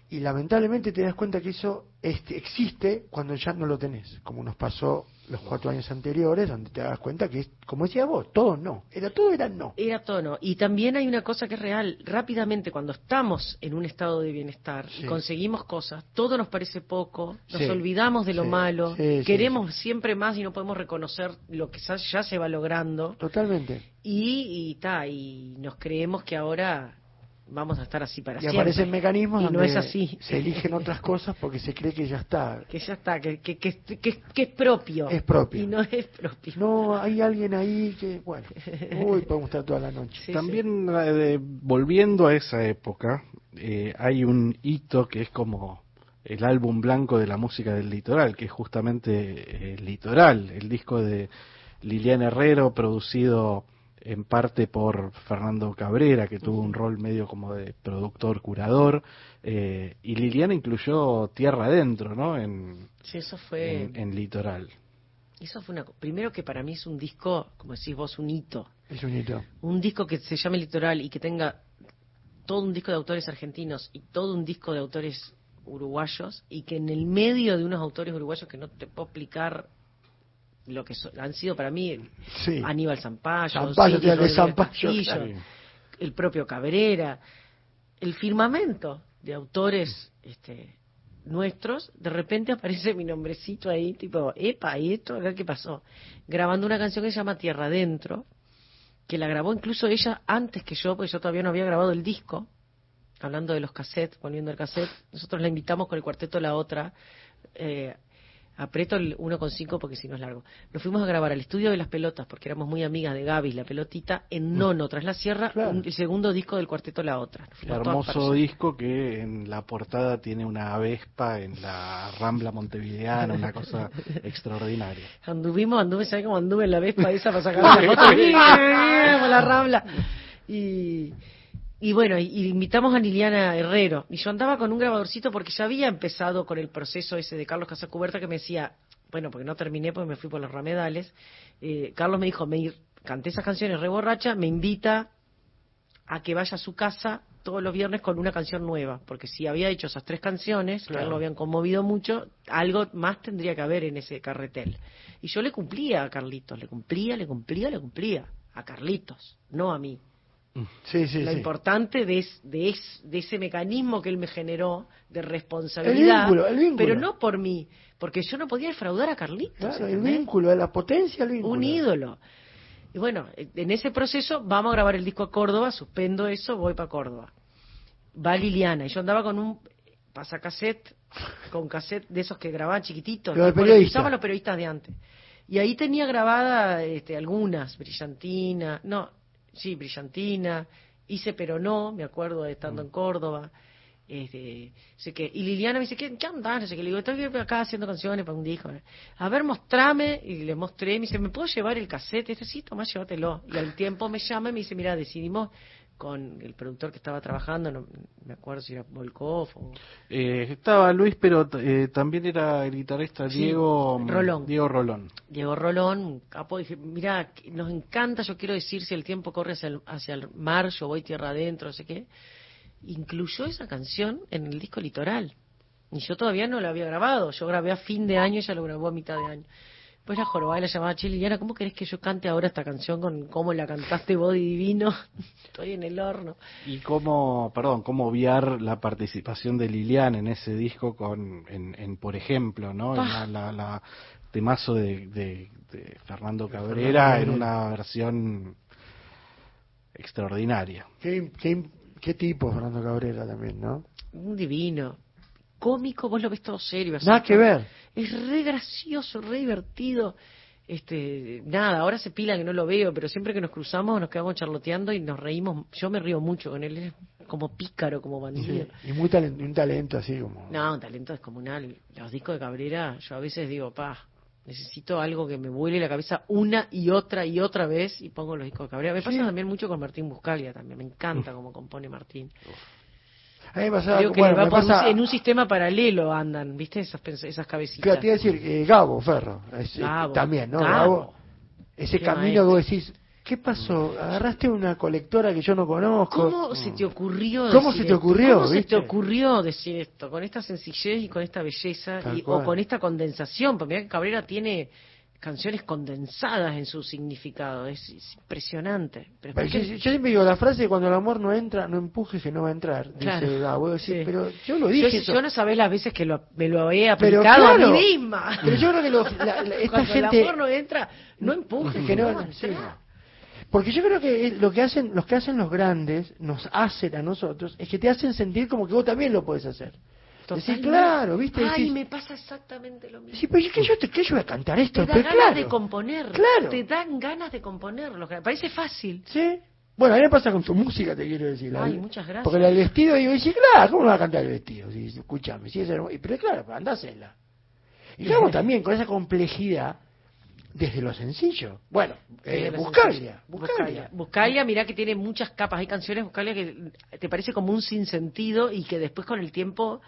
Y lamentablemente te das cuenta que eso este, existe cuando ya no lo tenés, como nos pasó los cuatro años anteriores, donde te das cuenta que, es, como decías vos, todo no, era todo era no. Era tono. Y también hay una cosa que es real. Rápidamente, cuando estamos en un estado de bienestar y conseguimos cosas, todo nos parece poco, nos Sí. olvidamos de lo Sí. malo, queremos siempre más y no podemos reconocer lo que ya, ya se va logrando. Totalmente. Y, y, ta, y nos creemos que ahora vamos a estar así para Y siempre. aparecen mecanismos y no donde es así. se eligen otras cosas porque se cree que ya está. Que ya está, que, que, que, que- que es propio. Es propio. Y no es propio. No, hay alguien ahí que, bueno, uy, podemos estar toda la noche. Sí, También eh, volviendo a esa época, eh, hay un hito que es como el álbum blanco de la música del litoral, que es justamente eh, el Litoral, el disco de Liliana Herrero, producido en parte por Fernando Cabrera, que tuvo un rol medio como de productor, curador, eh, y Liliana incluyó Tierra Adentro, ¿no? En, Sí, eso fue. en, en Litoral. Eso fue una. Primero que para mí es un disco, como decís vos, un hito. Es un hito. Un disco que se llame Litoral y que tenga todo un disco de autores argentinos y todo un disco de autores uruguayos y que en el medio de unos autores uruguayos que no te puedo explicar lo que so- han sido para mí Sí. Aníbal Zampayo, Zampayo, Silvio tío, de Rodríguez Zampayo, Castillo, claro. el propio Cabrera, el firmamento de autores este, nuestros, de repente aparece mi nombrecito ahí, tipo, epa, ¿y esto? Acá, ¿Qué pasó? Grabando una canción que se llama Tierra Adentro, que la grabó incluso ella antes que yo, porque yo todavía no había grabado el disco, hablando de los cassettes, poniendo el cassette, nosotros la invitamos con el cuarteto La Otra, eh, aprieto el 1,5 porque si no es largo. Nos fuimos a grabar al estudio de las pelotas, porque éramos muy amigas de Gaby, la pelotita, en Nono, tras la sierra, un- el segundo disco del cuarteto La Otra. Hermoso disco que en la portada tiene una Vespa en la Rambla Montevideana, una cosa extraordinaria. Anduvimos, anduve, ¿sabes cómo anduve en la Vespa esa para sacar la foto? la Rambla. Y, y bueno, y, invitamos a Liliana Herrero. Y yo andaba con un grabadorcito porque ya había empezado con el proceso ese de Carlos Casacuberta que me decía, bueno, porque no terminé porque me fui por los ramedales. Eh, Carlos me dijo, me canté esas canciones re borracha, me invita a que vaya a su casa todos los viernes con una canción nueva, porque si había hecho esas tres canciones, que Claro. lo habían conmovido mucho, algo más tendría que haber en ese carretel. Y yo le cumplía a Carlitos, le cumplía, le cumplía, le cumplía. A Carlitos, no a mí. Sí, sí, Lo sí. importante de, es- de, es- de ese mecanismo que él me generó de responsabilidad, El vínculo, el vínculo. pero no por mí, porque yo no podía defraudar a Carlitos. Claro, el vínculo, de la potencia del vínculo. un ídolo. Y bueno, en ese proceso vamos a grabar el disco a Córdoba, suspendo eso, voy para Córdoba. Va Liliana, y yo andaba con un pasacassette, con cassette de esos que grababan chiquititos, Lo de tipo que periodista. usaban los periodistas de antes. Y ahí tenía grabada este, algunas, Brillantina, no, sí, Brillantina, hice pero no, me acuerdo de estando Mm. en Córdoba. Este, sé que, y Liliana me dice, ¿qué, qué andás? No sé qué. Le digo, estoy acá haciendo canciones para un disco. A ver, mostrame. Y le mostré. Me dice, ¿me puedo llevar el cassette? Este sí, toma, llévatelo. Y al tiempo me llama y me dice, mira, decidimos con el productor que estaba trabajando, no me acuerdo si era Volkov o... Eh, estaba Luis, pero eh, también era el guitarrista Sí, Diego Rolón. Diego Rolón. Diego Rolón, capo, dije, mira, nos encanta, yo quiero decir, si el tiempo corre hacia el, hacia el mar, yo voy tierra adentro, no sé qué. Incluyó esa canción en el disco Litoral. Y yo todavía no la había grabado, yo grabé a fin de año, ella lo grabó a mitad de año. Pues la jorobada la llamaba Che Liliana, ¿cómo querés que yo cante ahora esta canción con cómo la cantaste vos divino? Estoy en el horno. Y cómo, perdón, cómo obviar la participación de Liliana en ese disco con, en, en, por ejemplo, ¿no? En la, la, la temazo de, de, de Fernando Cabrera en una versión extraordinaria. ¿Qué, qué, qué tipo Fernando Cabrera también, ¿no? Un divino. Cómico, vos lo ves todo serio. así. Nada que ver. Es re gracioso, re divertido. Este, nada, ahora se pila que no lo veo, pero siempre que nos cruzamos nos quedamos charloteando y nos reímos. Yo me río mucho con él, es como pícaro, como bandido. Sí, Y muy talento, un talento así como... No, un talento descomunal. Los discos de Cabrera, yo a veces digo, pa, necesito algo que me vuele la cabeza una y otra y otra vez y pongo los discos de Cabrera. Me pasa también mucho con Martín Buscalia también, me encanta cómo compone Martín. A mí me pasaba, Digo que bueno, va me por un- pasa- en un sistema paralelo andan, ¿viste? Esas, esas cabecitas. Claro, te iba a decir, eh, Gabo Ferro, es, eh, Gabo, también, ¿no? Gabo. ese Qué camino que vos decís, ¿qué pasó? Agarraste una colectora que yo no conozco. ¿Cómo se te ocurrió ¿Cómo decir se te esto? ocurrió, ¿Cómo se te ocurrió decir esto? Con esta sencillez y con esta belleza y- o con esta condensación. Porque Cabrera tiene canciones condensadas en su significado. Es, es impresionante. Pero Pero ¿por Yo, yo siempre digo, la frase cuando el amor no entra, no empujes que no va a entrar. Claro. Dice Sí. pero yo lo Yo, dije. si- eso. yo no sabés las veces que lo- me lo he Pero aplicado a claro, mí misma. Pero yo creo que lo- la- la- esta Cuando gente... el amor no entra, no empujes. que no, va a entrar. Porque yo creo que lo que hacen, los que hacen los grandes, nos hacen a nosotros, es que te hacen sentir como que vos también lo puedes hacer. Decís, Totalmente. claro, ¿viste? Ay, Decís, me pasa exactamente lo mismo. sí, pero que yo, te, que yo voy a cantar esto, te da pero ganas claro. de componer. Claro. Te dan ganas de componerlo. Parece fácil. Sí. Bueno, a mí me pasa con tu música, te quiero decir. Ay, La- muchas gracias. Porque el vestido, digo, sí, claro, ¿cómo no va a cantar el vestido? Sí, escúchame, sí, es hermoso. Pero claro, andásela. Y claro, también con esa complejidad desde lo sencillo. Bueno, eh, Buscalia. Buscalia. Buscalia, mirá que tiene muchas capas. Hay canciones Buscalia que te parece como un sinsentido y que después con el tiempo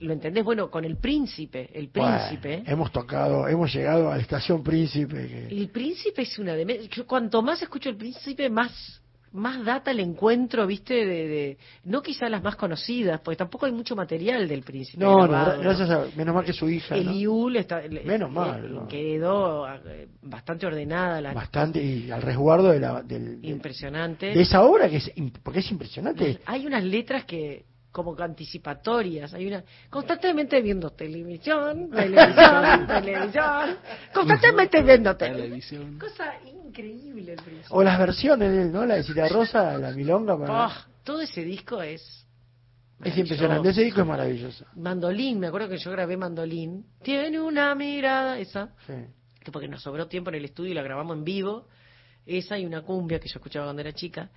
lo entendés. Bueno, con el príncipe, el príncipe. Bueno, hemos tocado, hemos llegado a la estación Príncipe. Que... El príncipe es una de yo cuanto más escucho el príncipe más más data el encuentro, viste, de, de- no quizá las más conocidas, porque tampoco hay mucho material del príncipe. No, no, gracias a, menos mal que su hija, ¿no? Eliul está, Menos mal, ¿no? quedó eh, bastante ordenada, la, bastante, y al resguardo de, la, del, impresionante. de esa obra, que es, porque es impresionante. Hay unas letras que como que anticipatorias, hay una constantemente viendo televisión, televisión, televisión, constantemente viendo televisión. Cosa increíble el príncipe. O las versiones de él, ¿no? La de Cita Rosa, la Milonga. para- Oh, todo ese disco es es impresionante, ese disco es maravilloso. Mandolín, me acuerdo que yo grabé Mandolín. Tiene una mirada, esa, Sí. que porque nos sobró tiempo en el estudio y la grabamos en vivo. Esa y una cumbia que yo escuchaba cuando era chica.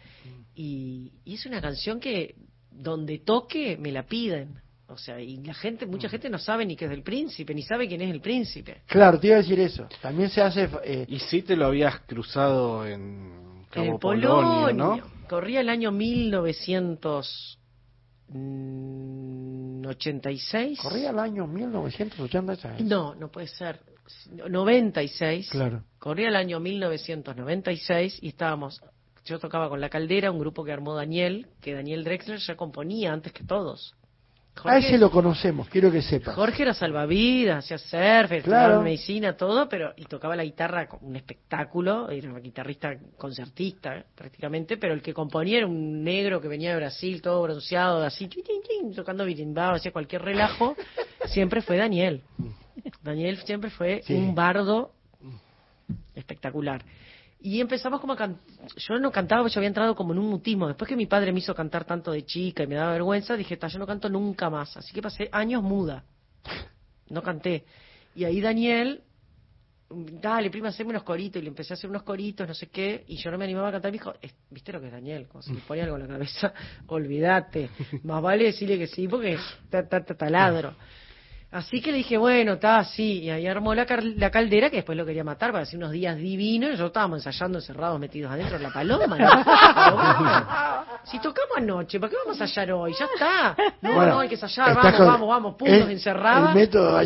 Y, y es una canción que donde toque me la piden. O sea, y la gente, mucha gente no sabe ni qué es del príncipe, ni sabe quién es el príncipe. Claro, te iba a decir eso. También se hace. eh, Y sí te lo habías cruzado en En Cabo el Polonio, Polonio. ¿no? Corría el año 1986. corría el año 1986. No, no puede ser. 96. Claro. Corría el año 1996 y estábamos. Yo tocaba con La Caldera, un grupo que armó Daniel, que Daniel Drexler ya componía antes que todos. A ese lo conocemos, quiero que sepas. Jorge era salvavidas, hacía surf, estudiaba Claro. medicina, todo, pero y tocaba la guitarra con un espectáculo, era un guitarrista concertista prácticamente, pero el que componía era un negro que venía de Brasil, todo bronceado, así, chin, chin, chin, tocando birimbao, hacía cualquier relajo, siempre fue Daniel. Daniel siempre fue Sí. un bardo espectacular. Y empezamos como a cantar. Yo no cantaba, yo había entrado como en un mutismo. Después que mi padre me hizo cantar tanto de chica y me daba vergüenza, dije, "Ta, yo no canto nunca más. Así que pasé años muda. No canté. Y ahí Daniel, dale, prima, haceme unos coritos. Y le empecé a hacer unos coritos, no sé qué. Y yo no me animaba a cantar. Me dijo, "Es- ¿viste lo que es Daniel? Como si le pone algo en la cabeza, olvídate. Más vale decirle que sí, porque ta, ta, ta, taladro. Así que le dije, bueno, está así. Y ahí armó la, car- la caldera, que después lo quería matar para hacer unos días divinos. Y yo estábamos ensayando encerrados, metidos adentro de la paloma. ¿no? Si tocamos anoche, ¿para qué vamos a ensayar hoy? Ya está. No, Bueno, no, hay que ensayar. Vamos, con- vamos, vamos. Pum, nos el- método.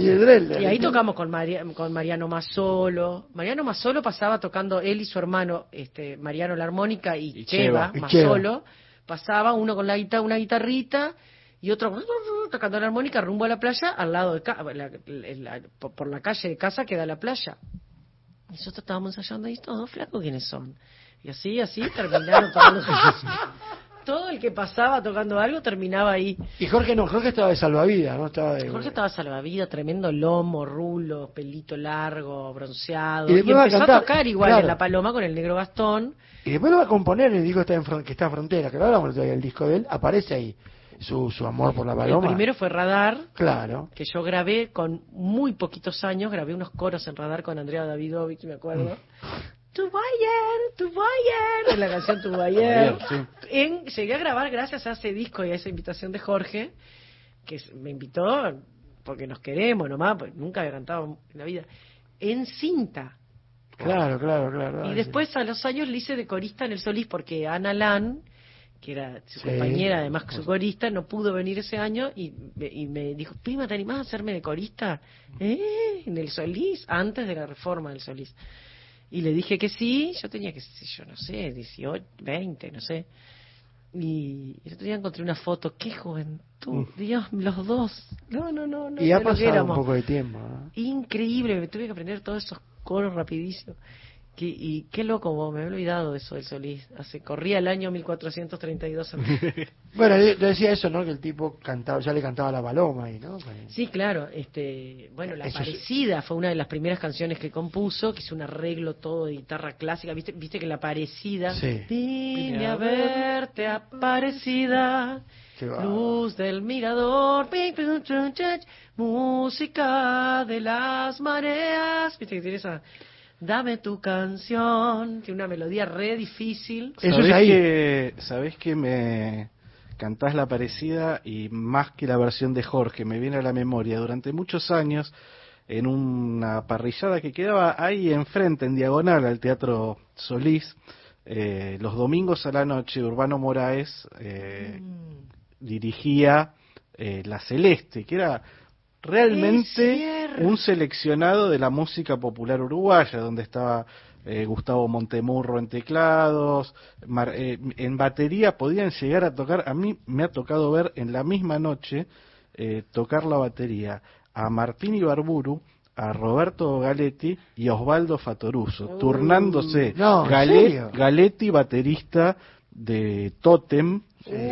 Y ahí tocamos con, Maria- con Mariano Mazzolo. Mariano Mazzolo pasaba tocando él y su hermano, este, Mariano la armónica y, Y Cheva, Cheva. Mazzolo. Pasaba uno con la guita- una guitarrita y otro tocando la armónica rumbo a la playa al lado de ca- la- la- por la calle de casa que da a la playa. Y nosotros estábamos ensayando ahí, todos flacos, ¿quiénes son? Y así, así terminaron tocando. Todo el que pasaba tocando algo terminaba ahí. Y Jorge no, Jorge estaba de salvavidas, ¿no? Estaba de... Jorge estaba salvavidas, tremendo lomo, rulo, pelito largo, bronceado. Y Y, después va a empezó a, tocar igual claro. en La Paloma con el negro Gastón. Y después lo va a componer en el disco está en Fron- que está en Frontera, que lo hablamos el disco de él, aparece ahí su, su amor por la paloma. El primero fue Radar, Claro. que yo grabé con muy poquitos años, grabé unos coros en Radar con Andrea Davidovich, me acuerdo. Tu Bayer, tu Bayer, en la canción Tu Bayer. Sí. En- llegué a grabar gracias a ese disco y a esa invitación de Jorge, que me invitó porque nos queremos nomás, porque nunca había cantado en la vida, en cinta. Claro, claro, claro. Y después a los años le hice de corista en el Solís porque Ana Lan, que era su Sí. compañera, además su corista, no pudo venir ese año y, me- y me dijo, prima, ¿te animás a hacerme de corista? ¿Eh? En el Solís, antes de la reforma del Solís. Y le dije que sí, yo tenía que, yo no sé, 18, 20, no sé. Y el otro día encontré una foto, qué juventud, Dios, los dos. No, no, no, no. Mm. y ha pasado un poco de tiempo. ¿no? Increíble, me tuve que aprender todos esos coros rapidísimo. Qué- y qué loco, vos, me he olvidado de eso del Solís. Hace, corría el año 1432. Bueno, decía eso, ¿no? Que el tipo cantaba, ya le cantaba la paloma ahí, ¿no? Sí, claro. Este, bueno, La Eso. Parecida fue una de las primeras canciones que compuso, que hizo un arreglo todo de guitarra clásica. ¿Viste, viste que La Parecida? Sí. Vine a verte, Aparecida. Luz del mirador, ping, ping, chun, chun, música de las mareas. Viste que tiene esa. Dame tu canción. Tiene una melodía re difícil. Eso ¿Sabés es ahí. Que, ¿Sabés que me cantás la parecida y más que la versión de Jorge? Me viene a la memoria durante muchos años en una parrillada que quedaba ahí enfrente, en diagonal al Teatro Solís. eh, los domingos a la noche, Urbano Moraes eh, dirigía eh, La Celeste, que era realmente un seleccionado de la música popular uruguaya, donde estaba eh, Gustavo Montemurro en teclados, Mar- eh, en batería podían llegar a tocar, a mí me ha tocado ver en la misma noche eh, tocar la batería a Martín Ibarburu, a Roberto Galetti y a Osvaldo Fatoruso, turnándose no, ¿en Gale- serio? Galetti, baterista de Totem,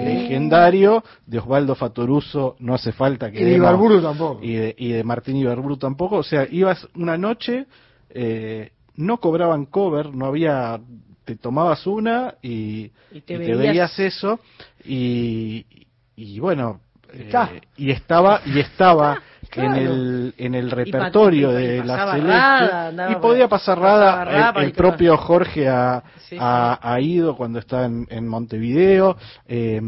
legendario, de Osvaldo Fatoruso, no hace falta que Y de Ibarburu tampoco. y de, y de Martín Ibarburu tampoco. O sea, ibas una noche, eh, no cobraban cover, no había, te tomabas una y, Y te y veías- veías eso y, y bueno, eh, y estaba y estaba Claro. en el en el repertorio y de la Celeste Rada, y podía pasar Rada Rada, el, propio Jorge ha, Sí, ha- ha ido cuando está en, en Montevideo eh,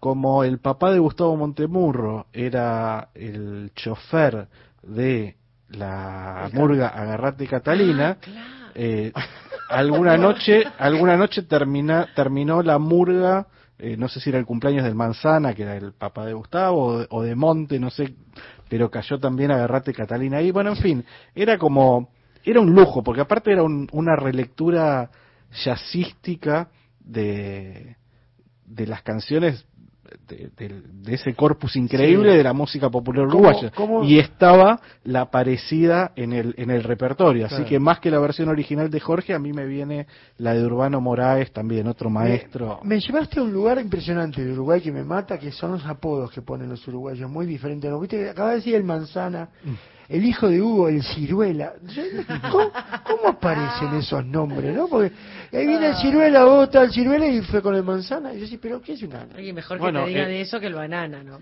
como el papá de Gustavo Montemurro era el chofer de la murga Agarrate Catalina, eh, alguna noche, alguna noche termina, terminó la murga, eh, no sé si era el cumpleaños del Manzana, que era el papá de Gustavo, o de, o de Monte, no sé, pero cayó también Agarrate Catalina ahí. Bueno, en fin, era como, era un lujo, porque aparte era un- una relectura jazzística de, de las canciones de, de- de ese corpus increíble Sí. de la música popular ¿Cómo- uruguaya cómo- y estaba la parecida en el en el repertorio así Claro. que más que la versión original de Jorge a mí me viene la de Urbano Moraes también otro maestro Me llevaste a un lugar impresionante de Uruguay que me mata, que son los apodos que ponen los uruguayos, muy diferentes. ¿no? Viste, acaba de decir el manzana, el hijo de Hugo, el ciruela. ¿Cómo, cómo aparecen esos nombres, no? Porque ahí viene el ciruela, vos está el ciruela y fue con el manzana. Y yo sí, pero ¿qué es una? Oye, mejor Bueno, que te diga eh, de eso que el banana, ¿no?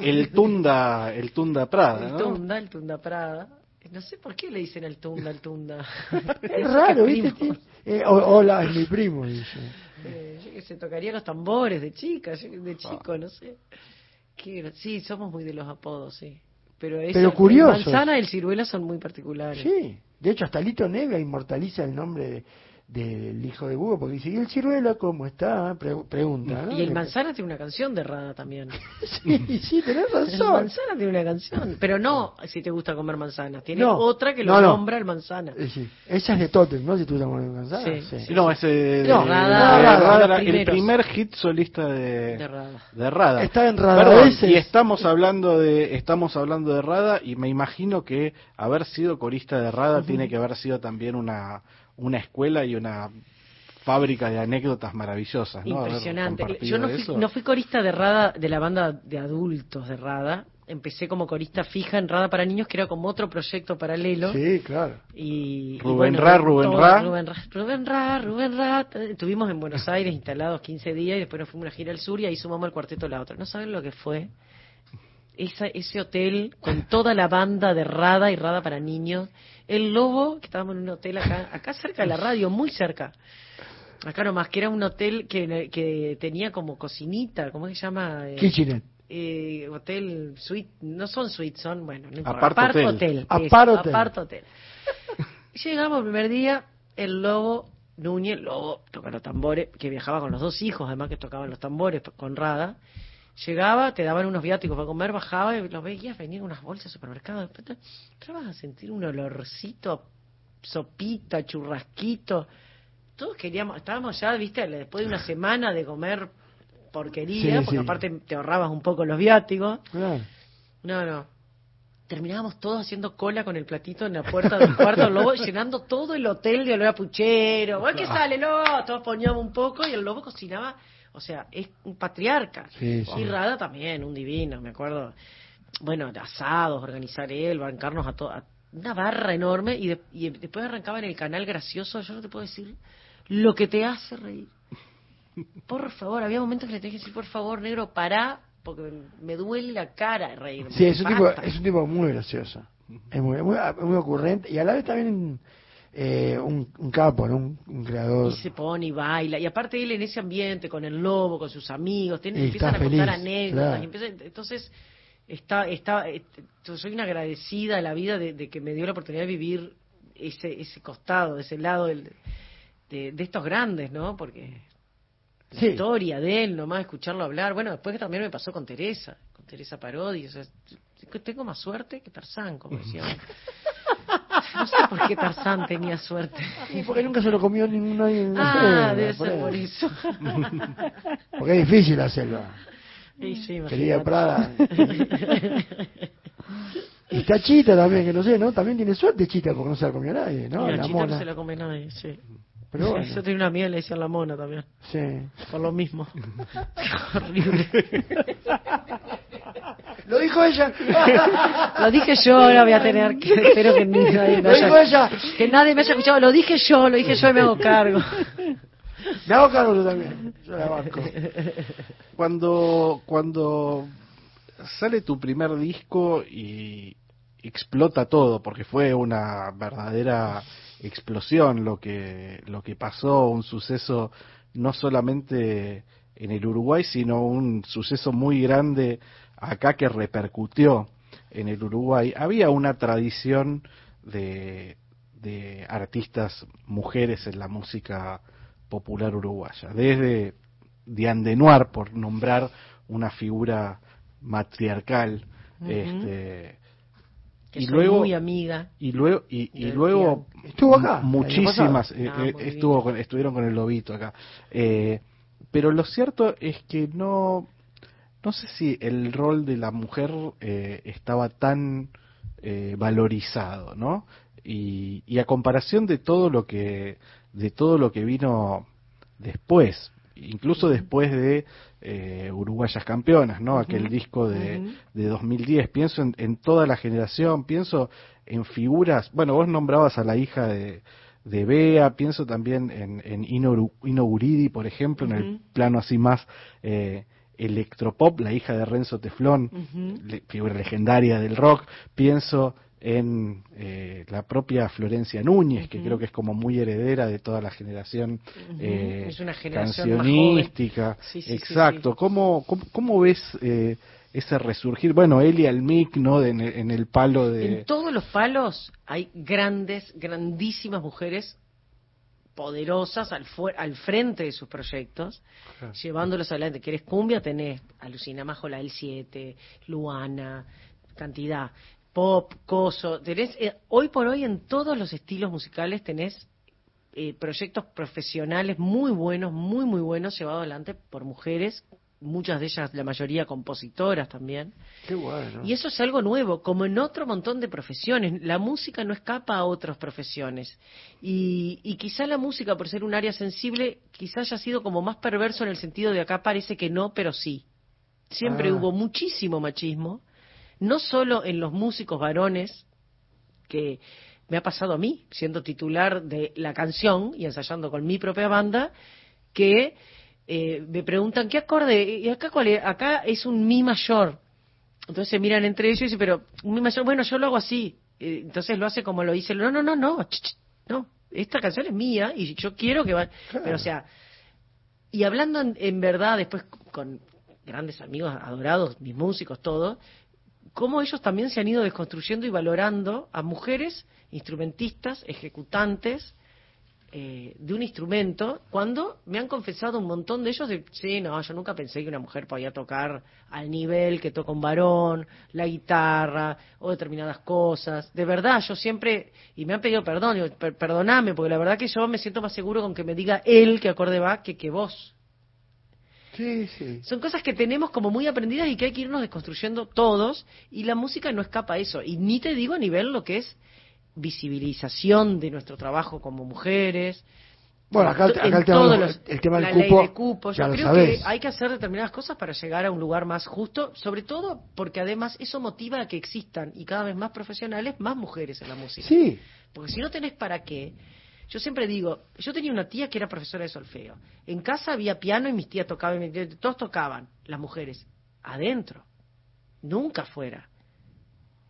el, el Tunda el Tunda Prada El. Tunda, el Tunda Prada. No sé por qué le dicen el Tunda, el Tunda. Es raro, ¿viste? Sí. Eh, o- hola, es mi primo, dice. Eh, yo que se tocaría los tambores de chica, de chico, no sé. Qué- sí, somos muy de los apodos, sí. Pero, eso, Pero curiosos. El manzana y el ciruela son muy particulares. Sí, de hecho hasta Lito Nega inmortaliza el nombre de- del hijo de Hugo porque dice, ¿y el ciruela cómo está? Pre- pregunta, ¿no? Y el manzana tiene una canción de Rada también. Sí, sí, tenés El razón. manzana tiene una canción, pero no si te gusta comer manzanas. Tiene No, otra que lo no, no. nombra el manzana. Eh, sí. Esa es de Totem, ¿no? Si tú estás cansada. Sí, sí. no ese de- No, de- Rada, Rada, Rada, el primer hit solista de, De Rada. de Rada. Está en Perdón, Radaeses. y estamos hablando de estamos hablando de Rada y me imagino que haber sido corista de Rada tiene que haber sido también una una escuela y una fábrica de anécdotas maravillosas, Impresionante. Yo no fui, eso. no fui corista de Rada, de la banda de adultos de Rada. Empecé como corista fija en Rada para niños, que era como otro proyecto paralelo. Sí, claro. Y, y Rubén bueno, Ra, Rubén todo, Ra. Rubén Ra, Rubén Ra, Rubén Ra. Estuvimos en Buenos Aires instalados 15 días y después nos fuimos a una gira al sur y ahí sumamos el cuarteto la otra. ¿No saben lo que fue? Esa, ese hotel con toda la banda de Rada y Rada para niños. El Lobo, que estábamos en un hotel acá, acá cerca de la radio, muy cerca. Acá nomás, que era un hotel que, que tenía como cocinita, ¿cómo se llama? Eh, Kitchener. eh, hotel, suite, no son suites, son, bueno, no. Apart Apart hotel. hotel. Apart eso, hotel. apart hotel. Llegamos el primer día, el lobo, Núñez, lobo, toca los tambores, que viajaba con los dos hijos, además que tocaban los tambores con Rada. Llegaba, te daban unos viáticos para comer, bajaba y los veías, venían unas bolsas de supermercado. Después te- entrabas a sentir un olorcito, sopita, churrasquito. Todos queríamos, estábamos ya, viste, después de una semana de comer porquería, Sí, porque sí. aparte te ahorrabas un poco los viáticos. Claro. No, no. terminábamos todos haciendo cola con el platito en la puerta del cuarto del lobo, llenando todo el hotel de olor a puchero. ¿Vos qué sale, lobo? Todos poníamos un poco y el lobo cocinaba. O sea, es un patriarca. Sí, sí. Y Rada también, un divino, me acuerdo. Bueno, asados, organizar él, bancarnos a todos. Una barra enorme y, de- y después arrancaba en el canal gracioso. Yo no te puedo decir lo que te hace reír. Por favor, había momentos que le tenía que decir, por favor, negro, pará, porque me duele la cara de reírme. Sí, es un, tipo, es un tipo muy gracioso. Es muy, muy, muy ocurrente y a la vez también eh, un, un capo, ¿no? un, un creador. Y se pone y baila. Y aparte él en ese ambiente, con el lobo, con sus amigos, tiene- Y empiezan a contar anécdotas. claro. y empieza- entonces, está, está, soy una agradecida a la vida de, de que me dio la oportunidad de vivir ese, ese costado, ese lado del- de, de estos grandes, ¿no? Porque la Sí. historia de él, nomás escucharlo hablar. Bueno, después que también me pasó con Teresa, con Teresa Parodi. O sea, tengo más suerte que Tarzán, como decía. No sé por qué Tarzán tenía suerte. Sí, porque nunca se lo comió ninguno Ah, debe ser eso. por eso. Porque es difícil la selva. Sí, sí, Querida. Prada. Y está Chita también, que no sé, ¿no? También tiene suerte Chita porque no se la comió nadie, ¿no? Y la la chita no se la come nadie, sí. Pero bueno. Yo tenía una amiga le decían la mona también, Sí. por lo mismo. Horrible. Lo dijo ella. Lo dije yo, ahora voy a tener que... Espero que ni nadie me Lo dijo haya... ella. Que nadie me haya escuchado. Lo dije yo, lo dije yo y me hago cargo. Me hago cargo yo también. Yo la banco. Cuando, cuando sale tu primer disco y explota todo, porque fue una verdadera explosión lo que, lo que pasó, un suceso no solamente en el Uruguay, sino un suceso muy grande acá que repercutió en el Uruguay. Había una tradición de, de artistas mujeres en la música popular uruguaya, desde Diane de Noir, por nombrar una figura matriarcal, este, Que y soy luego muy amiga. y luego y, y luego Estuvo acá, muchísimas eh, Ah, eh, estuvo con- estuvieron con el lobito acá. Eh, pero lo cierto es que no no sé si el rol de la mujer eh, estaba tan eh, valorizado no y, y a comparación de todo lo que de todo lo que vino después incluso después de eh, Uruguayas Campeonas, ¿no? Aquel disco de, Ujú. de 2010. Pienso en, en toda la generación, pienso en figuras, bueno, vos nombrabas a la hija de, de Bea, pienso también en, en Ino, Ino Guridi, por ejemplo, en el plano así más eh, electropop, la hija de Renzo Teflón, le- figura legendaria del rock, pienso en eh, la propia Florencia Núñez, que creo que es como muy heredera de toda la generación Ujú. eh, Es una generación más cancionística. Sí, sí, Exacto. sí. ¿Cómo, cómo, cómo ves eh, ese resurgir? Bueno, Elia Almic, ¿no? De- en, el- en el palo de... En todos los palos hay grandes, grandísimas mujeres poderosas al, fue- al frente de sus proyectos, llevándolos adelante. ¿Querés cumbia? Tenés a Lucina Majola del 7, Luana, cantidad, pop, coso. Tenés, eh, hoy por hoy en todos los estilos musicales tenés eh, proyectos profesionales muy buenos, muy, muy buenos, llevados adelante por mujeres, muchas de ellas, la mayoría compositoras también. Qué bueno. Y eso es algo nuevo, como en otro montón de profesiones. La música no escapa a otras profesiones. Y, y quizá la música, por ser un área sensible, quizá haya sido como más perverso en el sentido de acá parece que no, pero sí. Siempre Ah. hubo muchísimo machismo, no solo en los músicos varones, que me ha pasado a mí, siendo titular de la canción y ensayando con mi propia banda, que eh, me preguntan, ¿qué acorde? ¿Y acá cuál es? Acá es un mi mayor. Entonces se miran entre ellos y dicen, pero un mi mayor, bueno, yo lo hago así. Eh, Entonces lo hace como lo dice. No, no, no, no, ch, ch, no. Esta canción es mía y yo quiero que va. Pero o sea, y hablando en, en verdad después con grandes amigos adorados, mis músicos, todo, cómo ellos también se han ido desconstruyendo y valorando a mujeres instrumentistas, ejecutantes eh, de un instrumento, cuando me han confesado un montón de ellos de, sí, no, yo nunca pensé que una mujer podía tocar al nivel que toca un varón, la guitarra o determinadas cosas. De verdad, yo siempre, y me han pedido perdón, digo, "Per- perdoname, porque la verdad que yo me siento más seguro con que me diga él que acorde va que que vos. Sí, sí. Son cosas que tenemos como muy aprendidas y que hay que irnos desconstruyendo todos y la música no escapa a eso. Y ni te digo a nivel lo que es visibilización de nuestro trabajo como mujeres. Bueno, acá, el, tema, los- el tema del la cupo, ley de cupo. Yo creo que hay que hacer determinadas cosas para llegar a un lugar más justo, sobre todo porque además eso motiva a que existan y cada vez más profesionales, más mujeres en la música. Sí, Porque si no tenés para qué. Yo siempre digo, yo tenía una tía que era profesora de solfeo. En casa había piano y mis tías tocaban, y todos tocaban, las mujeres, adentro, nunca fuera.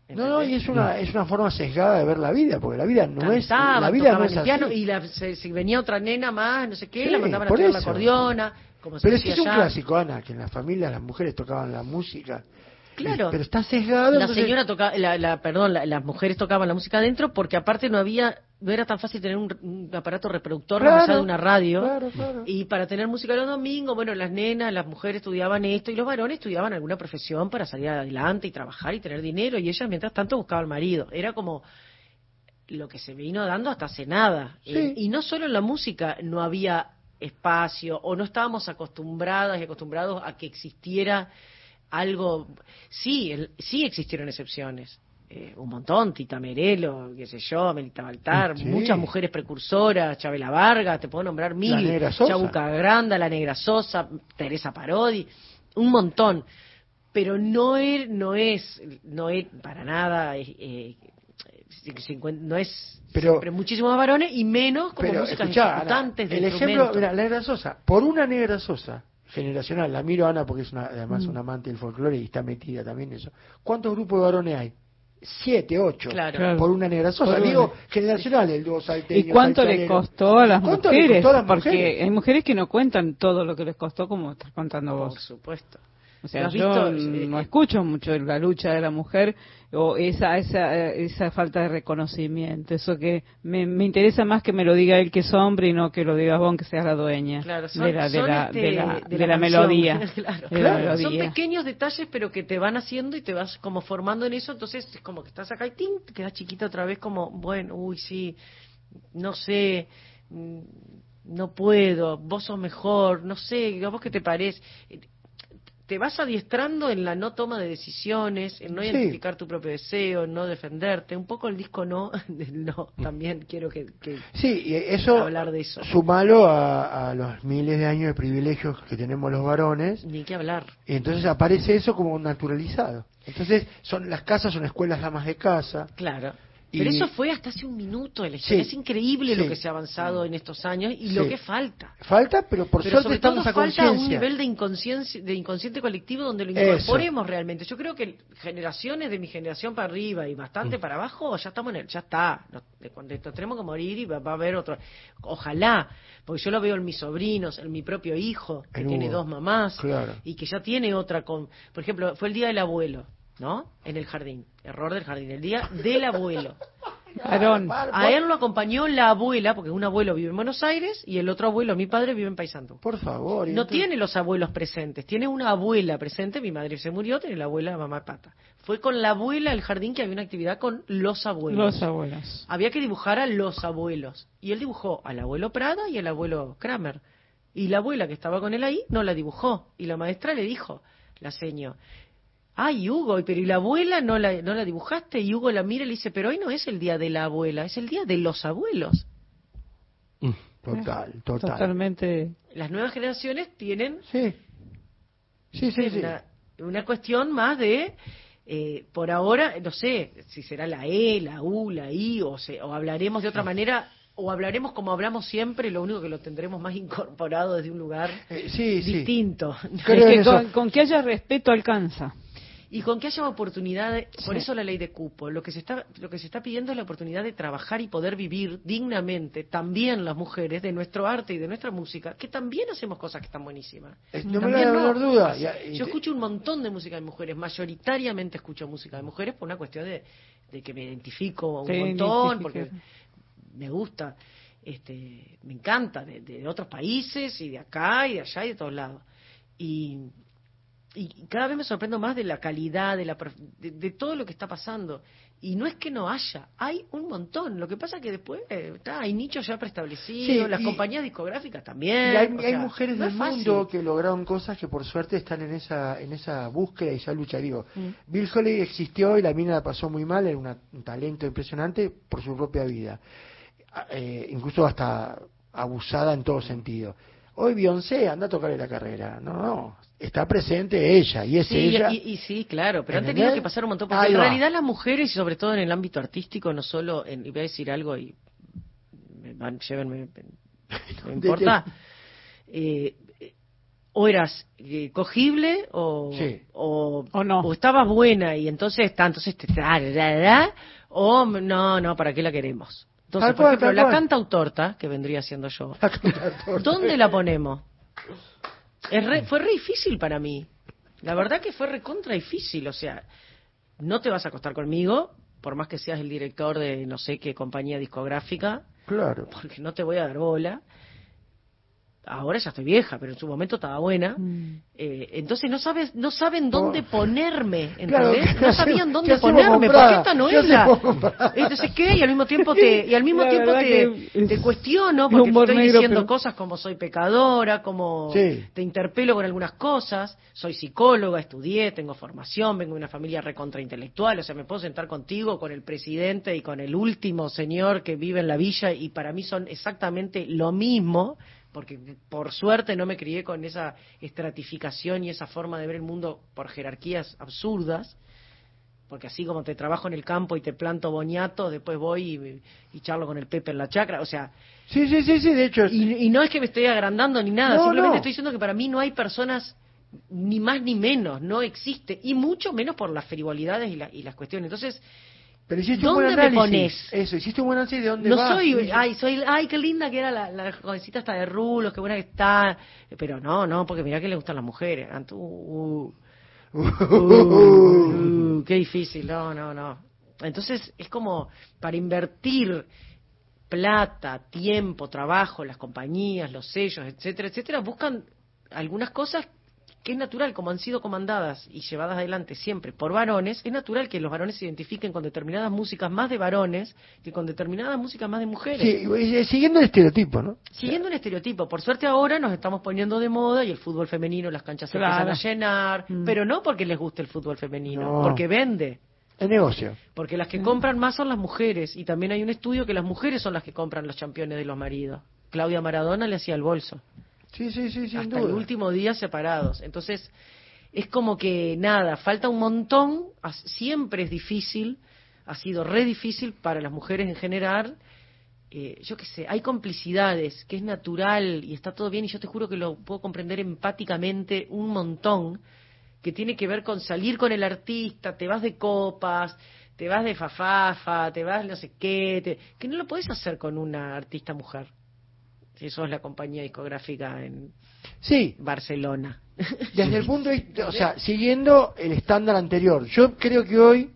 no, no, y es una, es una forma sesgada de ver la vida, porque la vida no es, Cantaban, la vida no es el así. piano y la- se- si venía otra nena más, no sé qué, Sí, la mandaban a tocar la eso. acordeona, como se Pero sí decía es un clásico, Ana, que en las familias las mujeres tocaban la música. Claro. Pero está sesgado. La entonces- señora tocaba, la, la- perdón, la- las mujeres tocaban la música adentro porque aparte no había, no era tan fácil tener un, un aparato reproductor Claro, más allá de una radio. claro, claro. Y para tener música los domingos, bueno, las nenas, las mujeres estudiaban esto y los varones estudiaban alguna profesión para salir adelante y trabajar y tener dinero y ellas mientras tanto buscaban marido. Era como lo que se vino dando hasta hace nada. Sí. Eh, y no solo en la música no había espacio o no estábamos acostumbradas y acostumbrados a que existiera algo. Sí, el- sí existieron excepciones. Eh, un montón, Tita Merelo, qué sé yo, Melita Baltar, Sí. muchas mujeres precursoras, Chabela Vargas, te puedo nombrar mil. Chabuca Granda, La Negra Sosa, Teresa Parodi, un montón. Pero no es, no es, no es para nada, eh, no es Pero- siempre muchísimos varones y menos como Pero músicas escuchá, Ana, ejecutantes de el ejemplo, instrumentos. mira, la negra Sosa, por una negra Sosa generacional, la miro Ana porque es una, además Mm. una amante del folclore y está metida también en eso. ¿Cuántos grupos de varones hay? Siete, ocho, Claro. Por una negra Sosa. Por Digo, una. generacional, el dúo salteño. ¿Y cuánto le costó a las ¿Cuánto le mujeres? costó a las Porque mujeres? hay mujeres que no cuentan todo lo que les costó como estás contando Por vos. supuesto. O sea, Eh, no eh, escucho mucho la lucha de la mujer o esa esa eh, esa falta de reconocimiento. Eso que me, me interesa más que me lo diga él que es hombre y no que lo digas vos que seas la dueña Claro, son, de la de son, la, este, de la, de melodía. Claro. Son pequeños detalles, pero que te van haciendo y te vas como formando en eso. Entonces, es como que estás acá y ¡ting! te quedas chiquita otra vez, como, bueno, uy, sí, no sé, mm, no puedo, vos sos mejor, no sé, ¿a vos qué te parece? Te vas adiestrando en la no toma de decisiones, en no Sí. identificar tu propio deseo, en no defenderte. Un poco el disco no, del no, también quiero que, que Sí, y eso, hablar de eso. sumalo a, a los miles de años de privilegios que tenemos los varones, Ni que hablar. y entonces aparece eso como naturalizado. Entonces, son las casas son escuelas damas de casa. Claro. Y- Pero eso fue hasta hace un minuto de la historia. Sí. Es increíble lo que se ha avanzado en estos años y lo que falta. Falta, pero por Pero suerte sobre estamos todo a falta un nivel de inconsciencia, de inconsciente colectivo donde lo Eso. incorporemos realmente. Yo creo que generaciones de mi generación para arriba y Mm. bastante para abajo, ya estamos en el, ya está. Nos, cuando tenemos que morir y va, va a haber otro. Ojalá, porque yo lo veo en mis sobrinos, en mi propio hijo, que En tiene Hugo. dos mamás Claro. y que ya tiene otra con, por ejemplo, fue el día del abuelo, ¿no? En el jardín, error del jardín, el día del abuelo. Varón. A él lo acompañó la abuela, porque un abuelo vive en Buenos Aires y el otro abuelo, mi padre, vive en Paysandú. Por favor. No entonces- tiene los abuelos presentes, tiene una abuela presente, mi madre se murió, tiene la abuela mamá pata. Fue con la abuela al jardín que había una actividad con los abuelos. Los abuelos. Había que dibujar a los abuelos. Y él dibujó al abuelo Prada y al abuelo Kramer. Y la abuela que estaba con él ahí no la dibujó. Y la maestra le dijo, la seño, ay Hugo, pero ¿y la abuela no la, no la dibujaste? Y Hugo la mira y le dice, pero hoy no es el día de la abuela, es el día de los abuelos. Total, total. Totalmente. Las nuevas generaciones tienen Sí. Sí, sí, sí. una, una cuestión más de, eh, por ahora, no sé si será la E, la U, la I, o, se, o hablaremos de otra manera, o hablaremos como hablamos siempre, lo único que lo tendremos más incorporado desde un lugar Eh, sí, sí. distinto. Creo Es en que eso. con, con que haya respeto alcanza. Y con que haya oportunidades, por eso la ley de cupo, lo que se está lo que se está pidiendo es la oportunidad de trabajar y poder vivir dignamente también las mujeres de nuestro arte y de nuestra música, que también hacemos cosas que están buenísimas. Eh, no me la no. menor duda. Yo escucho un montón de música de mujeres, mayoritariamente escucho música de mujeres por una cuestión de, de que me identifico un Te montón, porque me gusta, este, me encanta, de, de otros países y de acá y de allá y de todos lados. Y, y cada vez me sorprendo más de la calidad, de, la, de, de todo lo que está pasando. Y no es que no haya, hay un montón. Lo que pasa es que después eh, está, hay nichos ya preestablecidos, Sí, las y- compañías discográficas Y también. hay, o hay sea, mujeres no del mundo que lograron cosas que por suerte están en esa en esa búsqueda y esa lucha. Digo, Mm. Bill Holly existió y la mina la pasó muy mal, era una- un talento impresionante por su propia vida. A- eh, incluso hasta abusada en todo sentido. Hoy Beyoncé anda a tocarle la carrera. No, no. Está presente ella y es Sí, ella. y, y sí, claro, pero han tenido que pasar un montón. Porque Ahí en va. realidad las mujeres, y sobre todo en el ámbito artístico, no solo, en, y voy a decir algo y me van, llévenme, no importa, eh, eh, o eras eh, cogible o, Sí. o, O no. o estabas buena y entonces está, entonces te da, da, da, o no, no, ¿para qué la queremos? Entonces, Tal por cual, ejemplo, la cual. cantautorta, que vendría siendo yo, ¿Dónde la ponemos? Es re- fue re difícil para mí. La verdad que fue recontra difícil. O sea, no te vas a acostar conmigo, por más que seas el director de no sé qué compañía discográfica, Claro. porque no te voy a dar bola. Ahora ya estoy vieja, pero en su momento estaba buena. Mm. Eh, entonces no sabes, no saben dónde Oh. ponerme, Claro, ¿entendés? ¿qué no sabían dónde ponerme, porque esta no ¿Qué es la. Entonces qué, y al mismo tiempo te, y al mismo La tiempo te, que es te cuestiono porque te estoy negro, diciendo pero- cosas como soy pecadora, como Sí. te interpelo con algunas cosas, soy psicóloga, estudié, tengo formación, vengo de una familia recontra intelectual, o sea, me puedo sentar contigo con el presidente y con el último señor que vive en la villa y para mí son exactamente lo mismo, porque por suerte no me crié con esa estratificación y esa forma de ver el mundo por jerarquías absurdas, porque así como te trabajo en el campo y te planto boñato, después voy y, y charlo con el Pepe en la chacra, o sea, Sí, sí, sí, sí, de hecho. y, y no es que me estoy agrandando ni nada, No, simplemente no. estoy diciendo que para mí no hay personas ni más ni menos, no existe, y mucho menos por las frivolidades y, la- y las cuestiones. Entonces, Pero hiciste un buen ¿dónde me análisis. pones? Eso, hiciste un buen análisis de dónde no vas. soy, ay, soy, ay, qué linda que era la, la jovencita esta de rulos, qué buena que está, pero no, no, porque mirá que le gustan las mujeres. Antu- uh, uh, qué difícil, no, no, no. Entonces es como para invertir plata, tiempo, trabajo, las compañías, los sellos, etcétera, etcétera, buscan algunas cosas que es natural, como han sido comandadas y llevadas adelante siempre por varones, es natural que los varones se identifiquen con determinadas músicas más de varones que con determinadas músicas más de mujeres. Sí, y- siguiendo el estereotipo, ¿no? Siguiendo un estereotipo. Por suerte ahora nos estamos poniendo de moda y el fútbol femenino, las canchas se Claro. empiezan a llenar, Mm. pero no porque les guste el fútbol femenino, No. porque vende. El negocio. Porque las que compran más son las mujeres y también hay un estudio que las mujeres son las que compran los campeones de los maridos. Claudia Maradona le hacía el bolso. Sí, sí, sí, sin hasta duda. el último día separados. Entonces, es como que nada, falta un montón, siempre es difícil, ha sido re difícil para las mujeres en general. Eh, yo qué sé, hay complicidades, que es natural y está todo bien, y yo te juro que lo puedo comprender empáticamente un montón, que tiene que ver con salir con el artista, te vas de copas, te vas de fafafa, te vas no sé qué, te- que no lo podés hacer con una artista mujer. Si sos la compañía discográfica en Sí, Barcelona. desde el punto de vista, o sea, siguiendo el estándar anterior, yo creo que hoy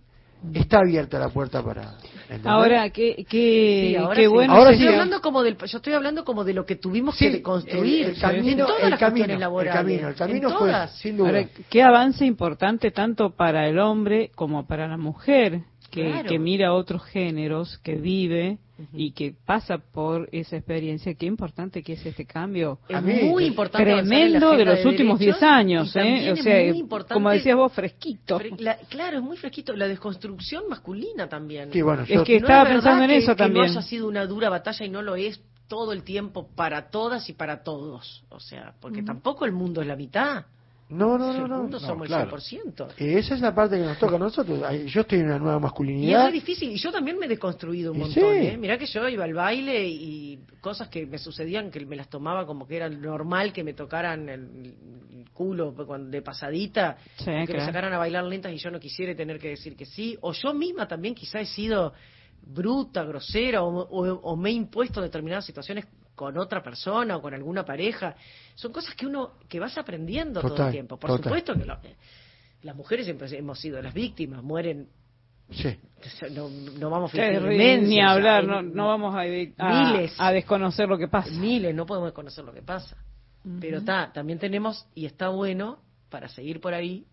está abierta la puerta para... ¿entendés? Ahora, qué, qué, Sí, ahora qué sí. bueno Ahora estoy sí, hablando como del, yo estoy hablando como de lo que tuvimos Sí, que construir el- el camino- en todas el las camino, cuestiones el laborales. camino, el camino fue, sin duda. Ahora, qué avance importante tanto para el hombre como para la mujer, que, Claro. que mira otros géneros, que vive y que pasa por esa experiencia. Qué importante que es este cambio. Es mí, muy importante Tremendo de los últimos derechos 10 años, ¿eh? O es sea, muy importante- como decías vos, fresquito. Fre- la- claro, es muy fresquito. La desconstrucción masculina también. Sí, bueno, Es que No estaba es pensando en que- eso que también. no haya sido una dura batalla y no lo es todo el tiempo para todas y para todos. O sea, porque tampoco el mundo es la mitad. No, no, no, no. somos claro. el 100%. Eh, Esa es la parte que nos toca a nosotros. Yo estoy en una nueva Y es masculinidad. muy difícil, y yo también me he desconstruido un Y montón, sí. ¿eh? Mirá que yo iba al baile y cosas que me sucedían que me las tomaba como que era normal que me tocaran el, el culo cuando- de pasadita, Sí, que me sacaran a bailar lentas y yo no quisiera tener que decir que sí, o yo misma también quizá he sido bruta, grosera, o, o- o me he impuesto determinadas situaciones con otra persona o con alguna pareja. Son cosas que uno, que vas aprendiendo todo el tiempo. Por total. supuesto que lo- las mujeres siempre hemos sido las víctimas, mueren Sí. no, no vamos a fingir ni o sea, hablar, no, no vamos a, a- miles. a desconocer lo que pasa. miles, no podemos conocer lo que pasa. Pero está, también tenemos, y está bueno, para seguir por ahí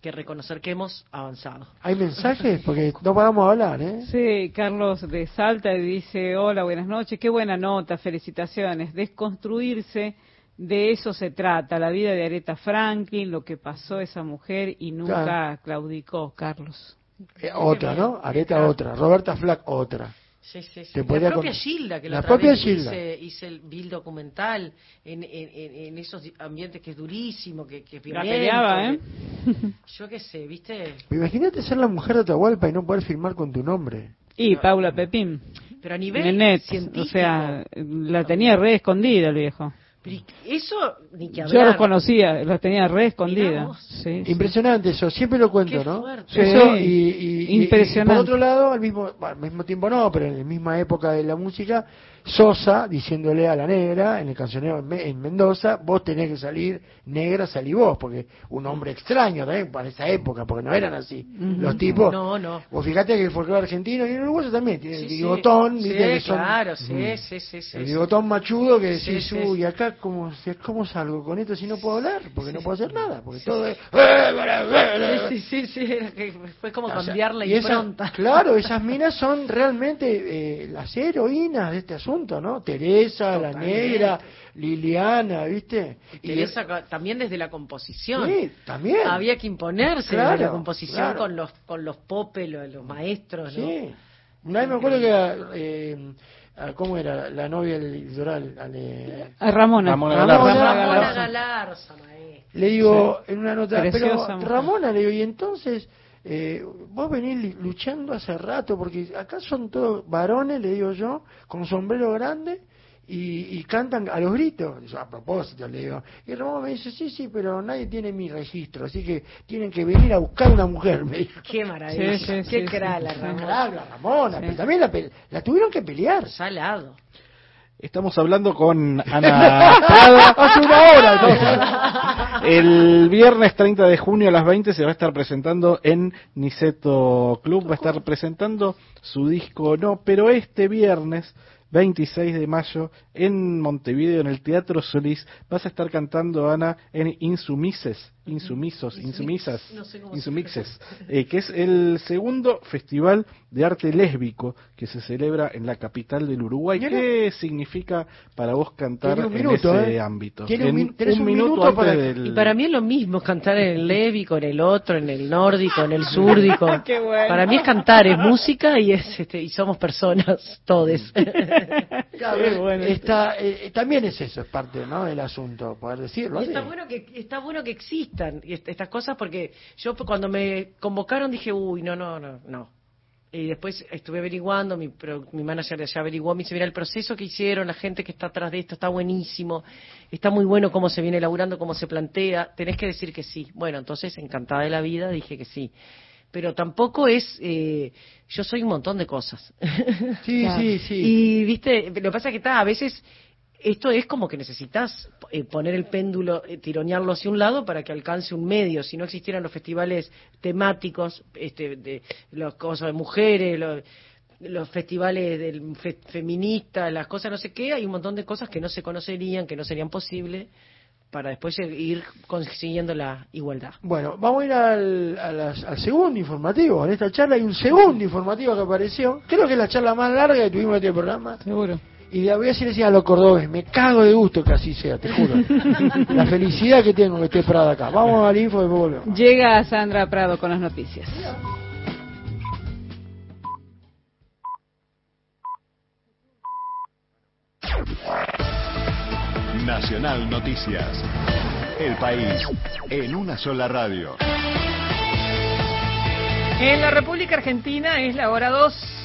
que reconocer que hemos avanzado. ¿Hay mensajes? Porque no paramos de hablar, ¿eh? Sí, Carlos de Salta dice, hola, buenas noches, qué buena nota, felicitaciones. Desconstruirse, de eso se trata, la vida de Aretha Franklin, lo que pasó a esa mujer y nunca Claro. claudicó, Carlos. Eh, otra, ¿no? Areta otra. Roberta Flack otra. Sí, sí, sí. La propia con- Gilda, que la, La otra propia vez Gilda. hice, hice el Bill documental en, en, esos ambientes que es durísimo, que, que La peleaba, ¿eh? que- Yo qué sé, ¿viste? Imagínate ser la mujer de Atahualpa y no poder firmar con tu nombre. Y Paula Pepín. Pero a nivel Nenet, científico. o sea, la tenía re escondida el viejo. Pero y- eso ni que Yo los conocía, los tenía re. Sí, sí. Impresionante eso, siempre lo cuento, Qué ¿no? fuerte. Eso Sí. y, Impresionante. y por otro lado, al mismo, al mismo tiempo no, pero en la misma época de la música, Sosa diciéndole a la negra en el cancionero en, Me- en Mendoza, vos tenés que salir negra, salí vos, porque un hombre extraño también para esa época, porque no eran así. Los tipos, No, no. vos fíjate que el folclore argentino y el uruguayo también tiene Sí, el sí. bigotón, Sí, que son- claro, sí, Mm. sí, sí, sí, el sí. bigotón machudo que Sí, decís, sí. uy, acá cómo, cómo salgo con esto si no puedo hablar, porque no puedo hacer nada, porque Sí, todo sí. es... Sí, sí, sí, sí, era que fue como O sea, cambiar la y esa- impronta. claro, esas minas son realmente eh, las heroínas de este asunto, ¿no? Teresa, la negra, Liliana, ¿viste? Y- Teresa también desde la composición. Sí, también. Había que imponerse Claro, desde la composición claro. con los con los popes, los, los maestros, ¿no? Sí. Una vez me acuerdo que, eh, ah, ¿cómo era? La novia del litoral. ale- A Ramona. Ramona Ramona Galarza. Ramona Galarza. Le digo en una nota, Preciosa pero. Ramona, le digo, y entonces eh, vos venís luchando hace rato, porque acá son todos varones, le digo yo, con sombrero grande y, y cantan a los gritos. Yo, a propósito, le digo. Y Ramona me dice, sí, sí, pero nadie tiene mi registro, así que tienen que venir a buscar una mujer, me dijo. Qué maravilla. Sí, sí, Qué sí, cra sí, la sí. Ramona. Pero también la, la tuvieron que pelear. Salado. Estamos hablando con Ana. Hace una hora. El viernes 30 de junio a las 20 se va a estar presentando en Niceto Club, va a estar presentando su disco No, pero este viernes 26 de mayo en Montevideo, en el Teatro Solís, vas a estar cantando, Ana, en Insumises, Insumisos, Insumisas, No sé Insumixes, eh, que es el segundo festival de arte lésbico que se celebra en la capital del Uruguay. ¿Qué significa para vos cantar en ese ¿eh? ámbito? Un En un minuto, minuto para- del... Y para mí es lo mismo cantar en el lévico, en el otro, en el nórdico, en el súrdico. Qué bueno. Para mí es cantar, es música y es este, y somos personas, todes. Bueno. está, eh, también es eso, es parte ¿no? del asunto, poder decirlo. Está bueno que está bueno que est- estas cosas porque yo cuando me convocaron dije uy no no no no y después estuve averiguando mi pro- mi manager ya averiguó me dice mira el proceso que hicieron la gente que está atrás de esto está buenísimo está muy bueno cómo se viene elaborando cómo se plantea tenés que decir que sí bueno entonces encantada de la vida dije que sí. Pero tampoco es eh, yo soy un montón de cosas. Sí, sí, sí. y viste, lo que pasa es que está, a veces esto es como que necesitas eh, poner el péndulo, eh, tironearlo hacia un lado para que alcance un medio. Si no existieran los festivales temáticos, este, de los cosas de mujeres, los, los festivales del fe- feministas, las cosas no sé qué, hay un montón de cosas que no se conocerían, que no serían posibles para después ir consiguiendo la igualdad. Bueno, vamos a ir al, a las- al segundo informativo. En esta charla hay un segundo informativo que apareció. Creo que es la charla más larga que tuvimos en este programa. Seguro. Y le voy a decir así a los cordobeses, me cago de gusto que así sea, te juro. la felicidad que tengo que esté Prada acá. Vamos al info y después volvemos. Llega Sandra Prado con las noticias. Nacional Noticias. El país en una sola radio. En la República Argentina es la hora 2.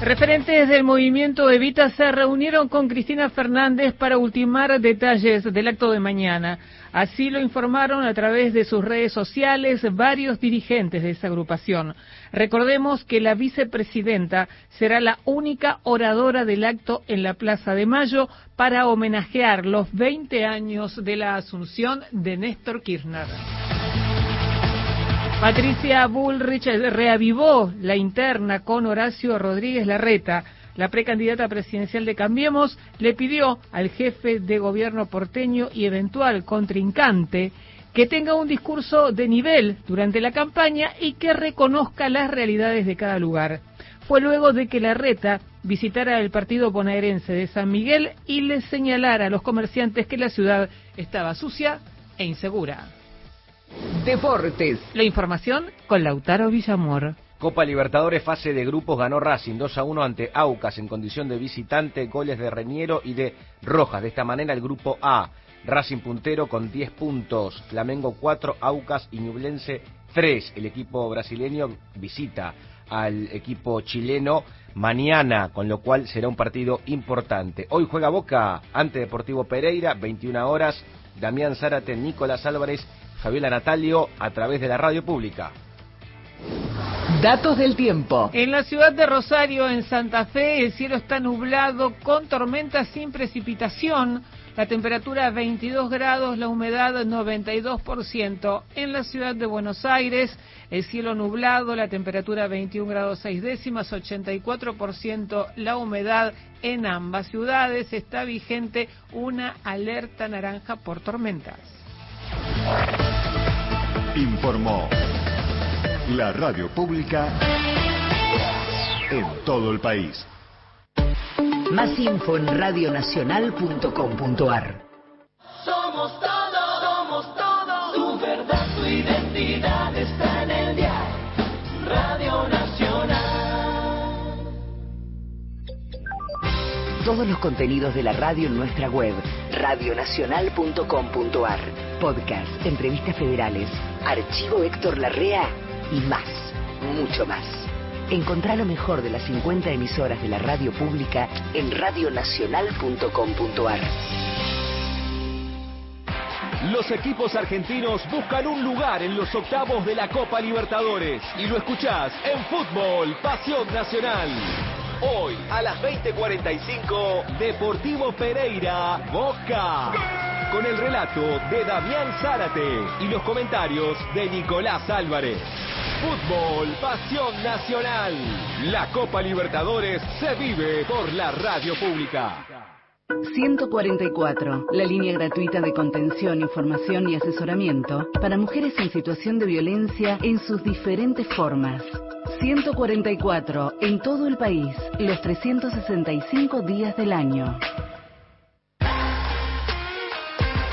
Referentes del movimiento Evita se reunieron con Cristina Fernández para ultimar detalles del acto de mañana. Así lo informaron a través de sus redes sociales varios dirigentes de esa agrupación. Recordemos que la vicepresidenta será la única oradora del acto en la Plaza de Mayo para homenajear los 20 años de la asunción de Néstor Kirchner. Patricia Bullrich reavivó la interna con Horacio Rodríguez Larreta. La precandidata presidencial de Cambiemos le pidió al jefe de gobierno porteño y eventual contrincante que tenga un discurso de nivel durante la campaña y que reconozca las realidades de cada lugar. Fue luego de que la reta visitara el partido bonaerense de San Miguel y le señalara a los comerciantes que la ciudad estaba sucia e insegura. Deportes. La información con Lautaro Villamor. Copa Libertadores fase de grupos ganó Racing 2 a 1 ante Aucas en condición de visitante, goles de Reñero y de Rojas. De esta manera el grupo A, Racing puntero con 10 puntos, Flamengo 4, Aucas y Ñublense 3. El equipo brasileño visita al equipo chileno mañana, con lo cual será un partido importante. Hoy juega Boca ante Deportivo Pereira, 21 horas, Damián Zárate, Nicolás Álvarez, Fabiola Natalio a través de la radio pública. Datos del tiempo. En la ciudad de Rosario, en Santa Fe, el cielo está nublado con tormentas sin precipitación. La temperatura 22 grados, la humedad 92%. En la ciudad de Buenos Aires, el cielo nublado, la temperatura 21 grados 6 décimas, 84%. La humedad en ambas ciudades está vigente una alerta naranja por tormentas. Informó la radio pública en todo el país. Más info en radionacional.com.ar. Somos todo, somos todo. Tu verdad, tu identidad está en el diario. Radio Nacional. Todos los contenidos de la radio en nuestra web, radionacional.com.ar. Podcast, entrevistas federales, archivo Héctor Larrea y más, mucho más. Encontrá lo mejor de las 50 emisoras de la radio pública en radionacional.com.ar. Los equipos argentinos buscan un lugar en los octavos de la Copa Libertadores y lo escuchás en Fútbol Pasión Nacional. Hoy a las 20:45 Deportivo Pereira Boca. Con el relato de Damián Zárate y los comentarios de Nicolás Álvarez. Fútbol Pasión Nacional. La Copa Libertadores se vive por la radio pública. 144, la línea gratuita de contención, información y asesoramiento para mujeres en situación de violencia en sus diferentes formas. 144, en todo el país, los 365 días del año.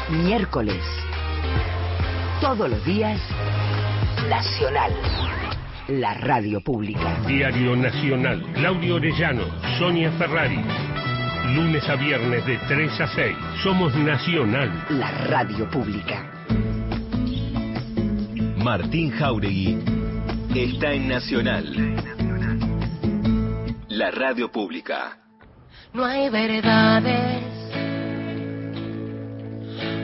Miércoles. Todos los días, Nacional. La radio pública. Diario Nacional. Claudio Orellano, Sonia Ferrari. Lunes a viernes de 3 a 6. Somos Nacional. La radio pública. Martín Jauregui está en Nacional. La radio pública. No hay verdades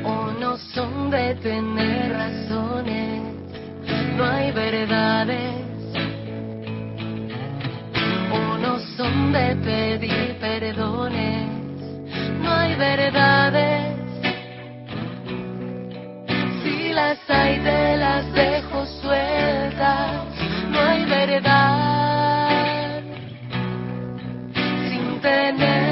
o no son de tener razones. No hay verdades no son de pedir perdones. No hay verdades. Si las hay, te las dejo sueltas. No hay verdad sin tenerte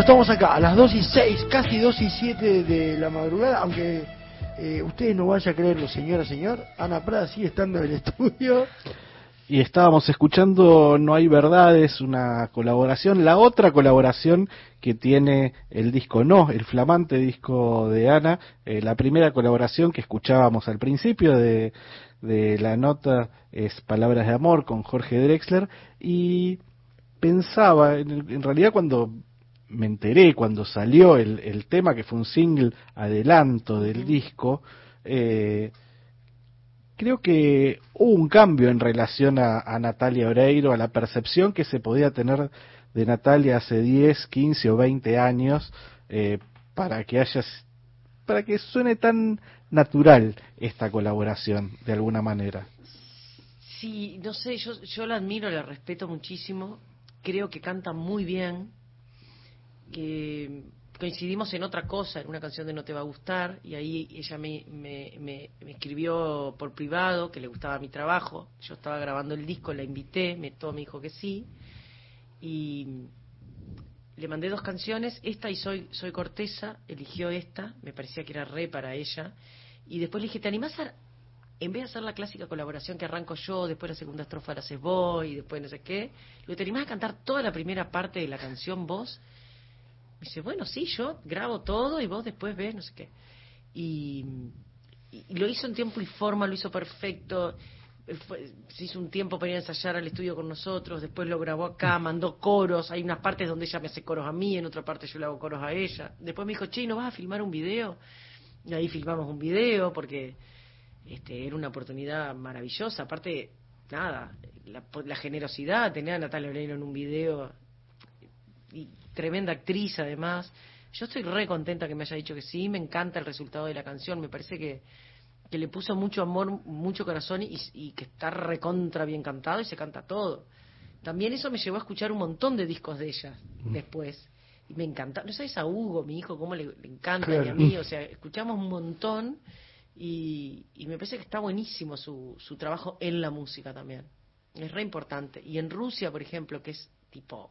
Estamos acá a las 2 y 6, casi 2 y 7 de la madrugada, aunque eh, ustedes no vayan a creerlo, señora, señor. Ana Prada sigue estando en el estudio. Y estábamos escuchando No hay verdades, una colaboración, la otra colaboración que tiene el disco No, el flamante disco de Ana, eh, la primera colaboración que escuchábamos al principio de, de la nota es Palabras de Amor con Jorge Drexler y pensaba, en, en realidad cuando me enteré, cuando salió el, el tema que fue un single adelanto del disco, eh, creo que hubo un cambio en relación a, a, Natalia Oreiro, a la percepción que se podía tener de Natalia hace 10, 15 o 20 años, eh, para que haya, para que suene tan natural esta colaboración, de alguna manera. Sí, no sé, yo, yo la admiro, la respeto muchísimo, creo que canta muy bien, que coincidimos en otra cosa, en una canción de No te va a gustar, y ahí ella me, me, me, me, escribió por privado que le gustaba mi trabajo. Yo estaba grabando el disco, la invité, me, todo me dijo que sí, y le mandé dos canciones, esta y Soy, Soy Corteza, eligió esta, me parecía que era re para ella, y después le dije, ¿te animás a, en vez de hacer la clásica colaboración que arranco yo, después la segunda estrofa la haces vos, y después no sé qué, te animás a cantar toda la primera parte de la canción vos? Me dice, bueno, sí, yo grabo todo y vos después ves, no sé qué. Y, y lo hizo en tiempo y forma, lo hizo perfecto. Fue, se hizo un tiempo para ir a ensayar al estudio con nosotros, después lo grabó acá, mandó coros, hay unas partes donde ella me hace coros a mí, en otra parte yo le hago coros a ella. Después me dijo, che, ¿no vas a filmar un video? Y ahí filmamos un video porque este, era una oportunidad maravillosa. Aparte, nada, la, la generosidad, tener a Natalia Oreiro en un video y tremenda actriz además. Yo estoy re contenta que me haya dicho que sí, me encanta el resultado de la canción, me parece que, que le puso mucho amor, mucho corazón y, y, que está recontra bien cantado y se canta todo. También eso me llevó a escuchar un montón de discos de ella mm. después. Y me encanta, no sabes a Hugo, mi hijo, cómo le, le encanta claro. y a mí, o sea, escuchamos un montón y, y me parece que está buenísimo su, su trabajo en la música también. Es re importante. Y en Rusia, por ejemplo, que es tipo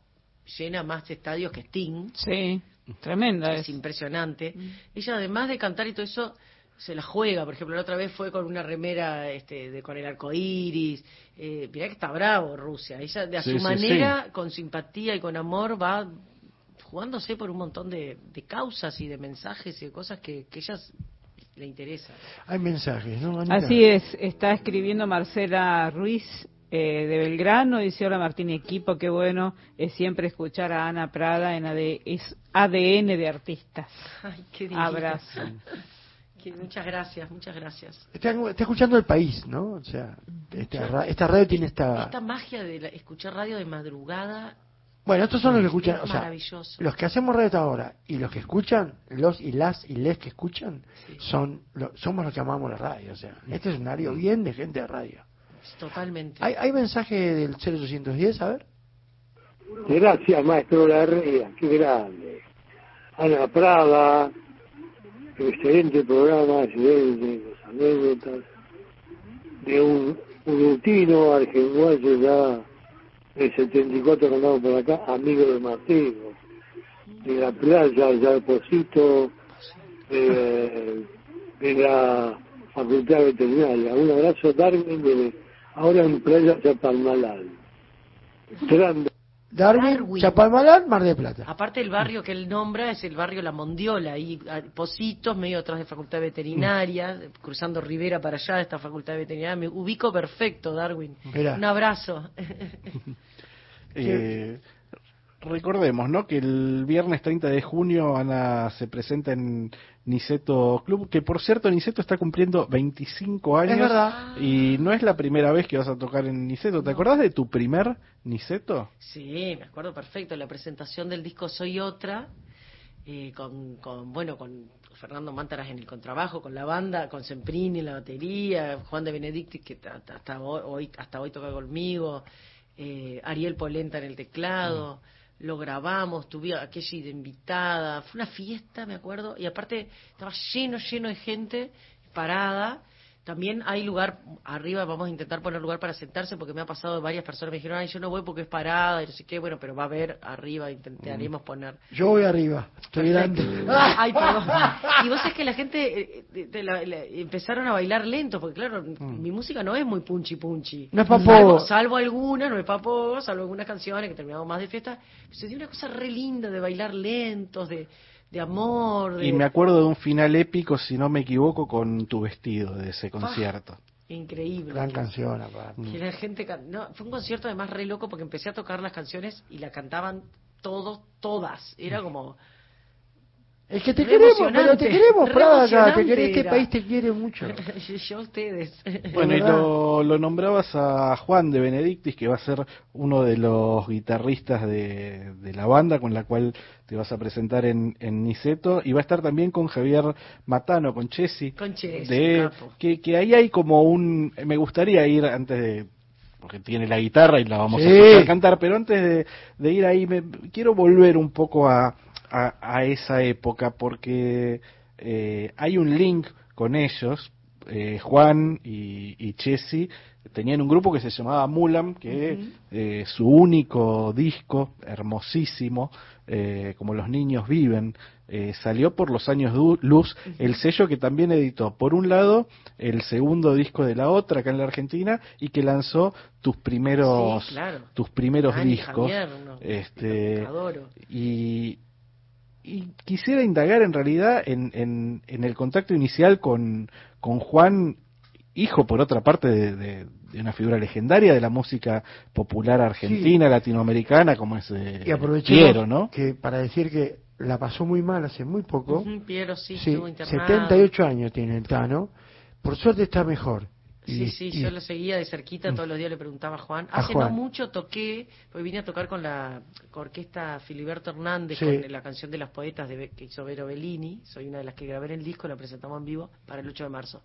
llena más estadios que Sting. Sí, tremenda. Es, es. impresionante. Mm. Ella, además de cantar y todo eso, se la juega. Por ejemplo, la otra vez fue con una remera este, de, con el arco iris. Eh, mirá que está bravo Rusia. Ella, de a sí, su sí, manera, sí. con simpatía y con amor, va jugándose por un montón de, de causas y de mensajes y de cosas que, que ellas le interesan. Hay mensajes, ¿no? Anita? Así es. Está escribiendo Marcela Ruiz eh, de Belgrano, dice hola Martín Equipo, qué bueno es siempre escuchar a Ana Prada en AD, es ADN de artistas. Ay, qué Abrazo. Que, muchas gracias, muchas gracias. Está, está, escuchando el país, ¿no? O sea, esta, esta radio tiene esta... Esta magia de la, escuchar radio de madrugada. Bueno, estos son los que escuchan, o sea, los que hacemos radio ahora y los que escuchan, los y las y les que escuchan, sí. son lo, somos los que amamos la radio. O sea, este es un área bien de gente de radio. Totalmente. ¿Hay, hay mensaje del 0810? A ver. Gracias, maestro Larrea, qué grande. Ana Prada, excelente programa, excelente las anécdotas de un, un rutino argentino ya del 74 que andamos por acá, amigo de Mateo, de la playa, ya de Posito, de, de la Facultad Veterinaria. Un abrazo, Darwin, de ahora en Playa Chapalmalal. Grande. Darwin, Darwin, Chapalmalal, Mar de Plata. Aparte el barrio que él nombra es el barrio La Mondiola, ahí Positos, medio atrás de Facultad Veterinaria, mm. cruzando Rivera para allá de esta Facultad Veterinaria. Me ubico perfecto, Darwin. Mirá. Un abrazo. eh, recordemos, ¿no? Que el viernes 30 de junio Ana se presenta en Niceto Club, que por cierto Niceto está cumpliendo 25 años. Es verdad. Y no es la primera vez que vas a tocar en Niceto. ¿Te no. acordás de tu primer Niceto? Sí, me acuerdo perfecto. La presentación del disco Soy Otra, eh, con, con, bueno, con Fernando Mántaras en el contrabajo, con la banda, con Semprini en la batería, Juan de Benedicti, que hasta hoy, hasta hoy toca conmigo, eh, Ariel Polenta en el teclado. Mm lo grabamos, tuve a Kelly de invitada, fue una fiesta, me acuerdo, y aparte estaba lleno, lleno de gente parada, también hay lugar arriba, vamos a intentar poner lugar para sentarse porque me ha pasado varias personas me dijeron, ay, yo no voy porque es parada y no sé qué, bueno, pero va a haber arriba, intentaremos poner. Yo voy arriba, estoy grande. Ay, perdón. Y vos es que la gente eh, de- de la- la- empezaron a bailar lento, porque claro, mi música no es muy punchi punchi. No es pa' salvo, poco. salvo algunas, no es pa' poco, salvo algunas canciones que terminamos más de fiesta. Se dio una cosa re linda de bailar lentos, de, de amor, de... Y me acuerdo de un final épico, si no me equivoco, con tu vestido de ese concierto. Increíble. Gran canción, aparte. Que la gente can- no, fue un concierto además re loco porque empecé a tocar las canciones y la cantaban todos, todas. Era como Es que te Re queremos, pero te queremos, acá, te querés, este era. país te quiere mucho. yo a ustedes. Bueno, y lo, lo nombrabas a Juan de Benedictis, que va a ser uno de los guitarristas de, de la banda con la cual te vas a presentar en, en Niceto, y va a estar también con Javier Matano, con Chesi. Con Chesi, de, que, que ahí hay como un... Me gustaría ir antes de... Porque tiene la guitarra y la vamos Sí. a cantar, pero antes de, de ir ahí, me, quiero volver un poco a, a, a esa época, porque eh, hay un link con ellos, eh, Juan y, y Chesi tenían un grupo que se llamaba Mulam, que eh, su único disco, hermosísimo, eh, como los niños viven, eh, salió por los años luz, el sello que también editó, por un lado, el segundo disco de la otra acá en la Argentina, y que lanzó tus primeros, Sí, claro. tus primeros discos. Javier, no, este, adoro. y, y quisiera indagar en realidad en, en, en el contacto inicial con, con Juan, hijo por otra parte de, de- de una figura legendaria de la música popular argentina, latinoamericana, como es eh, Y Piero, ¿no? que para decir que la pasó muy mal hace muy poco. Ujú, Piero sí, Sí, estuvo internado. 78 años tiene el Tano. Por suerte está mejor. Sí, Y- sí, y- yo lo seguía de cerquita, todos los días le preguntaba a Juan. A Hace Juan. no mucho toqué, porque vine a tocar con la orquesta Filiberto Hernández, Sí. con la canción de las poetas de, que hizo Vero Bellini. Soy una de las que grabé en el disco, la presentamos en vivo para el 8 de marzo.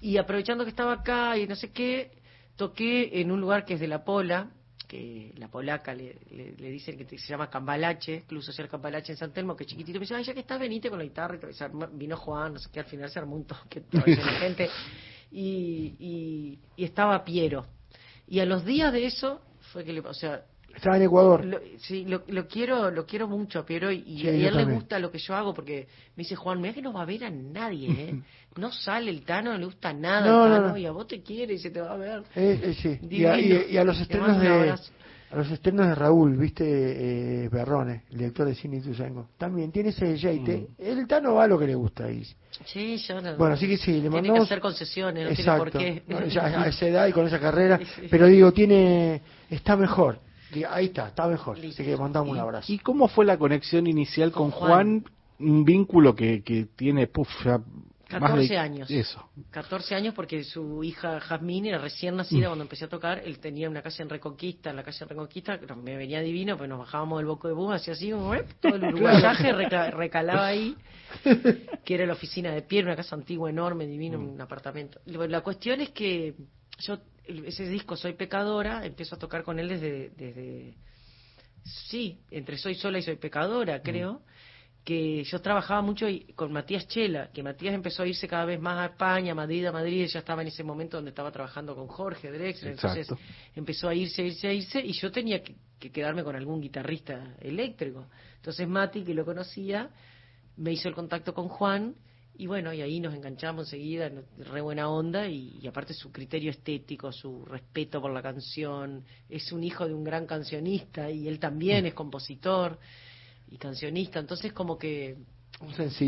Y aprovechando que estaba acá y no sé qué, toqué en un lugar que es de La Pola, que la polaca le, le, le dicen que se llama Cambalache, Club Social Cambalache en San Telmo, que es chiquitito. Me dice, ay, ya que estás, venite con la guitarra. Y vino Juan, no sé qué, al final se armó un toque, de gente. Y, y, y estaba Piero. Y a los días de eso fue que le, o sea, Estaba en Ecuador. lo, sí, lo, lo quiero, lo quiero mucho a Piero y, y Sí, a él le gusta lo que yo hago porque me dice Juan, mira que no va a ver a nadie, ¿eh? No sale el Tano, no le gusta nada No, no, Tano no. y a vos te quiere y se te va a ver. Eh, eh, sí. Y a, y- y a los estrenos de. A los estrenos de Raúl, viste, eh, Berrone, el director de cine Ituzaingó. También tiene ese jeite. El Tano va a lo que le gusta ahí. Sí, yo no- Bueno, así que sí, le Tiene que mandamos. hacer concesiones, no Exacto. tiene por qué. No, ya a esa edad y con esa carrera. Sí. Pero digo, tiene. Está mejor. Ahí está, está mejor. Así que mandamos un abrazo. ¿Y cómo fue la conexión inicial con, Con Juan? Juan. Un vínculo que, que tiene, puf, ya 14 de años. Eso. 14 años porque su hija Jazmín era recién Mm. nacida cuando empecé a tocar. Él tenía una casa en Reconquista, en la calle Reconquista, que me venía divino, pues nos bajábamos del boco de bus, hacía así, ¡uep! todo el uruguayaje reca- recalaba ahí, que era la oficina de Pierre, una casa antigua, enorme, divino, Mm. un apartamento. La cuestión es que yo, ese disco Soy Pecadora, empiezo a tocar con él desde, desde sí, entre Soy Sola y Soy Pecadora, creo que yo trabajaba mucho con Matías Chela, que Matías empezó a irse cada vez más a España, a Madrid, a Madrid, ya estaba en ese momento donde estaba trabajando con Jorge Drexler, entonces empezó a irse, a irse, a irse, y yo tenía que, que quedarme con algún guitarrista eléctrico. Entonces Mati, que lo conocía, me hizo el contacto con Juan, y bueno, y ahí nos enganchamos enseguida, re buena onda, y, y aparte su criterio estético, su respeto por la canción, es un hijo de un gran cancionista, y él también es compositor y cancionista, entonces como que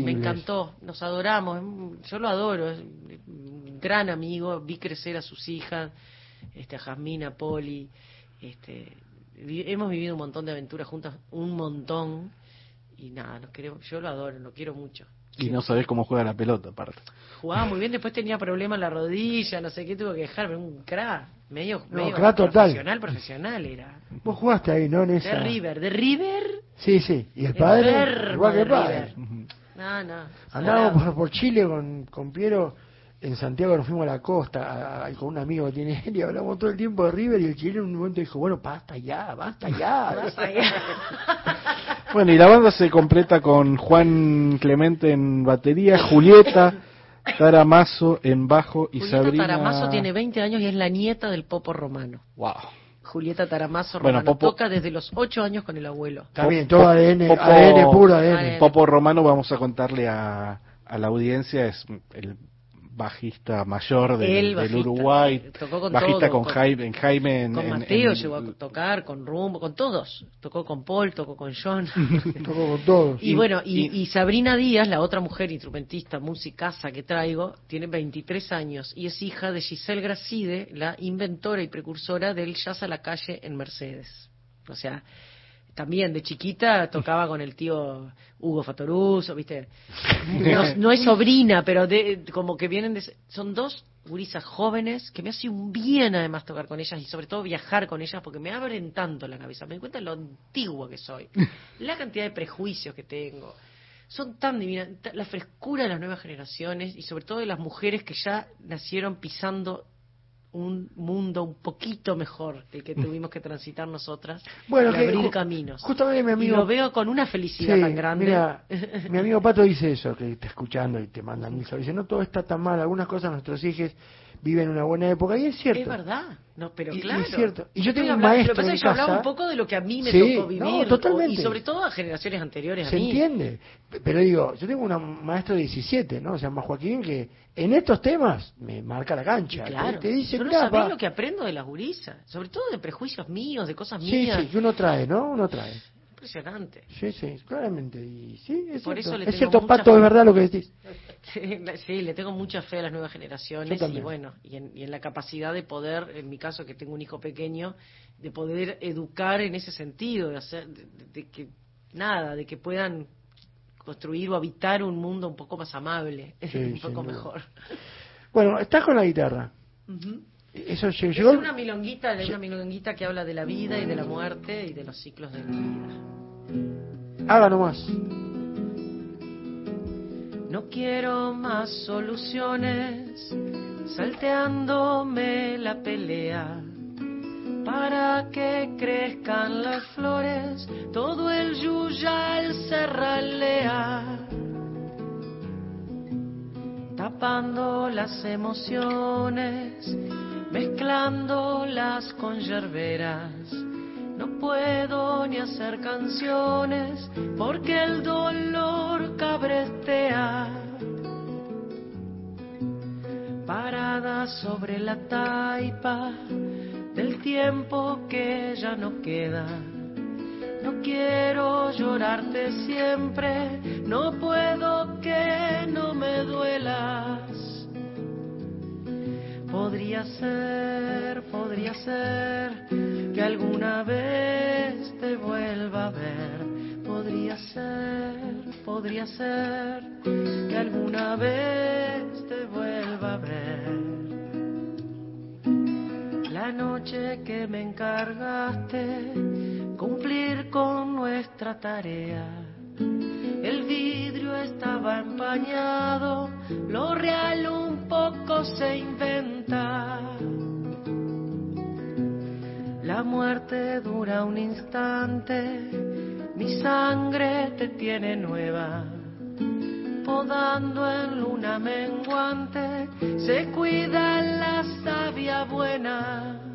me encantó, nos adoramos, yo lo adoro, es un gran amigo, vi crecer a sus hijas, este, a Jazmín, a Poli, este, vi- hemos vivido un montón de aventuras juntas, un montón, y nada, nos queremos, yo lo adoro, lo quiero mucho. Y no sabés cómo juega la pelota, aparte. Jugaba muy bien, después tenía problemas en la rodilla, no sé qué, tuvo que dejarme un crack, medio, No, medio crack total. profesional, profesional era. Vos jugaste ahí, ¿no? En esa... De River, de River, Sí, sí. Y el padre, igual que el padre. River. No, no. Andábamos por, por Chile con, con Piero, en Santiago nos fuimos a la costa, a- a- con un amigo que tiene él, y hablamos todo el tiempo de River, y el chileno en un momento dijo, bueno, basta ya, basta ya. Basta ya. Bueno, y la banda se completa con Juan Clemente en batería, Julieta Taramazo en bajo y Julieta Sabrina. Taramazo tiene 20 años y es la nieta del Popo Romano. Wow. Julieta Taramazo Bueno, Romano Popo- toca desde los 8 años con el abuelo. Está bien, todo ADN, ADN puro, ADN. Popo Romano, vamos a contarle a, a la audiencia, es el bajista mayor de- El del bajista, Uruguay, tocó con bajista todo, con, con- Jaime, en Jaime en, Con en- Mateo en- llegó a tocar, con Rumbo, con todos. Tocó con Paul, tocó con John. Tocó con todos. Y bueno, y, y Sabrina Díaz, la otra mujer instrumentista, musicasa que traigo, tiene 23 años y es hija de Giselle Gracide, la inventora y precursora del jazz a la calle en Mercedes. O sea, también de chiquita tocaba con el tío Hugo Fatoruso, ¿viste? No, no es sobrina, pero de, como que vienen de... Son dos gurisas jóvenes que me hace un bien además tocar con ellas y sobre todo viajar con ellas porque me abren tanto la cabeza. Me doy cuenta de lo antigua que soy. La cantidad de prejuicios que tengo. Son tan divinas. La frescura de las nuevas generaciones y sobre todo de las mujeres que ya nacieron pisando un mundo un poquito mejor del que tuvimos que transitar nosotras Bueno, y que abrir ju- caminos. justamente mi amigo- Y lo veo con una felicidad Sí, tan grande. Mira, mi amigo Pato dice eso, que está escuchando y te manda mil. Dice, no todo está tan mal, algunas cosas nuestros hijos viven una buena época, y es cierto. Es verdad, no, pero Y- y claro. es cierto. Y yo tengo un maestro Lo que pasa en es que yo hablaba un poco de lo que a mí me Sí, tocó no, vivir. totalmente. Y sobre todo a generaciones anteriores a Se mí. entiende. Pero digo, yo tengo un maestro de 17, ¿no? Se llama Joaquín, que en estos temas me marca la cancha. Claro. Te dice, yo no "Mirá, sabés pa". lo que aprendo de las gurisas. Sobre todo de prejuicios míos, de cosas Sí, mías. sí, que uno trae, ¿no? Uno trae. Impresionante. Sí, sí, claramente. Y sí, es Por cierto. eso le es cierto, Pato, fe. es verdad lo que decís. Sí, le tengo mucha fe a las nuevas generaciones y bueno, y en, y en la capacidad de poder, en mi caso que tengo un hijo pequeño, de poder educar en ese sentido, de hacer, de, de- de que nada, de que puedan construir o habitar un mundo un poco más amable, Sí, un poco mejor. Bueno, estás con la guitarra. Ujú. Eso Es una milonguita, es una milonguita que habla de la vida y de la muerte y de los ciclos de la vida. Haga nomás. No quiero más soluciones, salteándome la pelea. Para que crezcan las flores, todo el yuyal se ralea. Tapando las emociones, mezclándolas con yerberas. No puedo ni hacer canciones porque el dolor cabrestea. Parada sobre la taipa del tiempo que ya no queda. No quiero llorarte siempre, no puedo que no me duelas. Podría ser, podría ser que alguna vez te vuelva a ver. Podría ser, podría ser que alguna vez te vuelva a ver. La noche que me encargaste cumplir con nuestra tarea. El vidrio estaba empañado, lo real un poco se inventa. La muerte dura un instante, mi sangre te tiene nueva. Podando en luna menguante, se cuida la savia buena.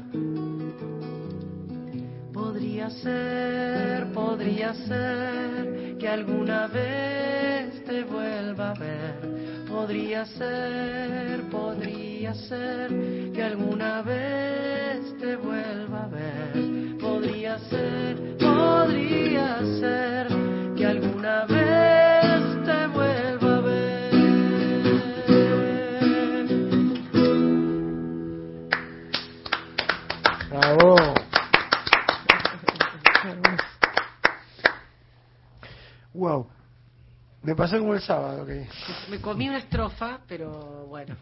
Podría ser, podría ser que alguna vez te vuelva a ver. Podría ser, podría ser que alguna vez te vuelva a ver. Podría ser, podría ser que alguna vez te vuelva a ver. Wow. Me pasó como el sábado que Me comí una estrofa, pero bueno,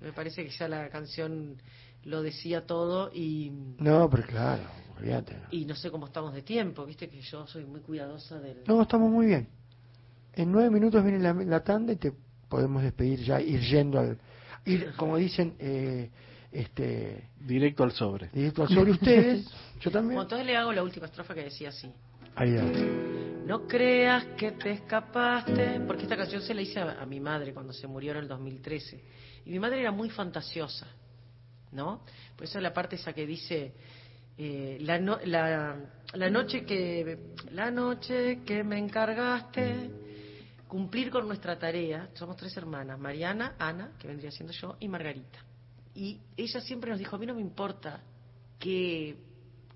me parece que ya la canción lo decía todo y, No, pero claro, olvídate. y no sé cómo estamos de tiempo, viste que yo soy muy cuidadosa del... No, estamos muy bien. En nueve minutos viene la, la tanda y te podemos despedir ya, ir yendo al... Ir, como dicen, eh, este... Directo al sobre. Directo al sobre ustedes, yo también. Bueno, entonces le hago la última estrofa que decía así. Ahí dale. No creas que te escapaste, porque esta canción se la hice a, mi madre cuando se murió en el 2013. Y mi madre era muy fantasiosa, ¿no? Por eso la parte esa que dice, eh, la, la, noche que la noche que me encargaste cumplir con nuestra tarea somos tres hermanas Mariana Ana que vendría siendo yo y Margarita y ella siempre nos dijo a mí no me importa qué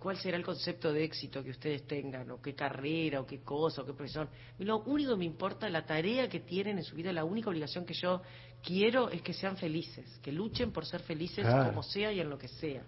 cuál será el concepto de éxito que ustedes tengan o qué carrera o qué cosa o qué profesión lo único que me importa la tarea que tienen en su vida la única obligación que yo quiero es que sean felices que luchen por ser felices Claro. como sea y en lo que sea.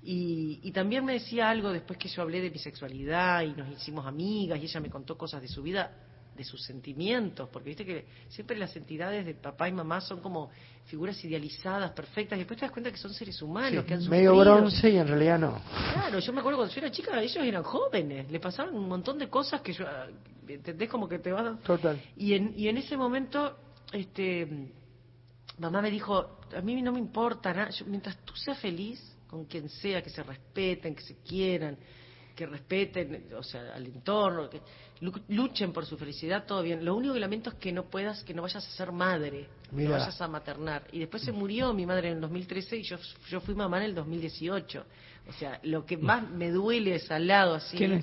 Y, y también me decía algo después que yo hablé de mi sexualidad y nos hicimos amigas y ella me contó cosas de su vida, de sus sentimientos, porque viste que siempre las entidades de papá y mamá son como figuras idealizadas, perfectas, y después te das cuenta que son seres humanos, que han Sí, medio sufrido. bronce y en realidad no. Claro, yo me acuerdo cuando yo era chica, ellos eran jóvenes, le pasaban un montón de cosas que yo, ah, ¿entendés? Como que te vas... Total. Y en, y en ese momento, este, mamá me dijo, a mí no me importa nada, yo- mientras tú seas feliz con quien sea, que se respeten, que se quieran, que respeten, o sea, al entorno, que lu- luchen por su felicidad, todo bien. Lo único que lamento es que no puedas, que no vayas a ser madre, Mira. no vayas a maternar. Y después se murió mi madre en el 2013 y yo, yo fui mamá en el 2018. O sea, lo que más me duele es al lado así Que no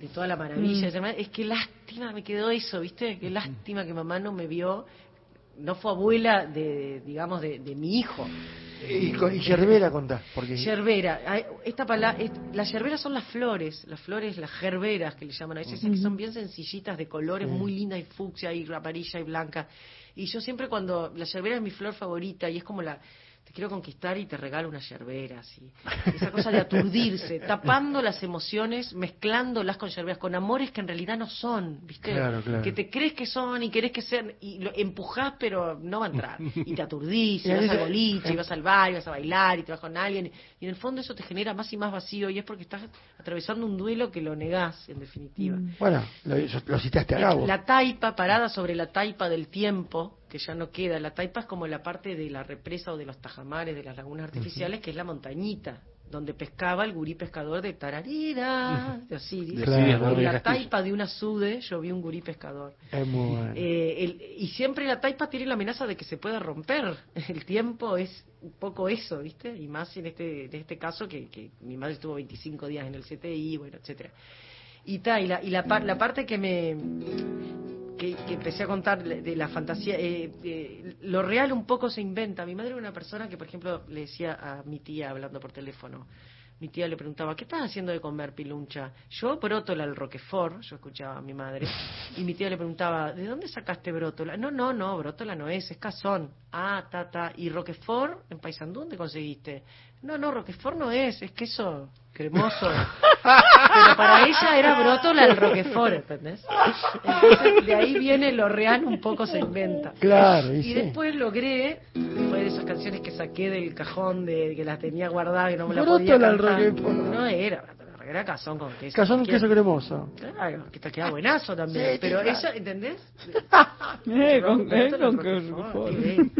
de toda la maravilla Mm. es que lástima me quedó eso, ¿viste? Que lástima que mamá no me vio, no fue abuela de, digamos, de, de mi hijo. Y, y Yerbera contá, porque Yerbera, esta palabra, las yerberas son las flores, las flores, las gerberas que le llaman a veces, que son bien sencillitas de colores, muy lindas y fucsia y amarilla y blanca. Y yo siempre cuando, la yerbera es mi flor favorita y es como la, te quiero conquistar y te regalo una yerbera, así. Esa cosa de aturdirse, tapando las emociones, mezclándolas con yerberas, con amores que en realidad no son, ¿viste? Claro, claro. Que te crees que son y querés que sean, y lo empujás pero no va a entrar. Y te aturdís, y Y vas al boliche, y vas al bar, y vas a bailar, y te vas con alguien, y en el fondo eso te genera más y más vacío, y es porque estás atravesando un duelo que lo negás, en definitiva. Bueno, lo, lo citaste a Gabo. La taipa parada sobre la taipa del tiempo, que ya no queda. La taipa es como la parte de la represa o de los tajamares, de las lagunas artificiales, que es la montañita, donde pescaba el gurí pescador de Tararira, de Osiris. Claro. En la taipa de una sude yo vi un gurí pescador. Es muy bueno. Eh, el- y siempre la taipa tiene la amenaza de que se pueda romper. El tiempo es un poco eso, ¿viste? Y más en este, en este caso que, que mi madre estuvo 25 días en el CTI, bueno, etcétera. Y, ta, y, la, y la, par- la parte que me que, que empecé a contar de la fantasía, eh, lo real un poco se inventa. Mi madre era una persona que, por ejemplo, le decía a mi tía hablando por teléfono, mi tía le preguntaba, ¿qué estás haciendo de comer, Piluncha? Yo brótola al Roquefort, yo escuchaba a mi madre, y mi tía le preguntaba, ¿de dónde sacaste brótola? No, no, no, brótola no es, es cazón. Ah, ta, ta. ¿Y Roquefort en Paysandú dónde conseguiste? No, no, Roquefort no es, es queso cremoso. Pero para ella era brótola al Roquefort, ¿entendés? Entonces, de ahí viene lo real, un poco se inventa. Claro, y y sí. después logré, fue de esas canciones que saqué del cajón, de que las tenía guardadas, que no me las podía cantar. Roquefort. No era brótola, era cazón con queso. Cazón cualquiera. queso cremoso. Claro, que te queda buenazo también. Sí, pero ella, ¿entendés? Eh, con- eh, con- con-.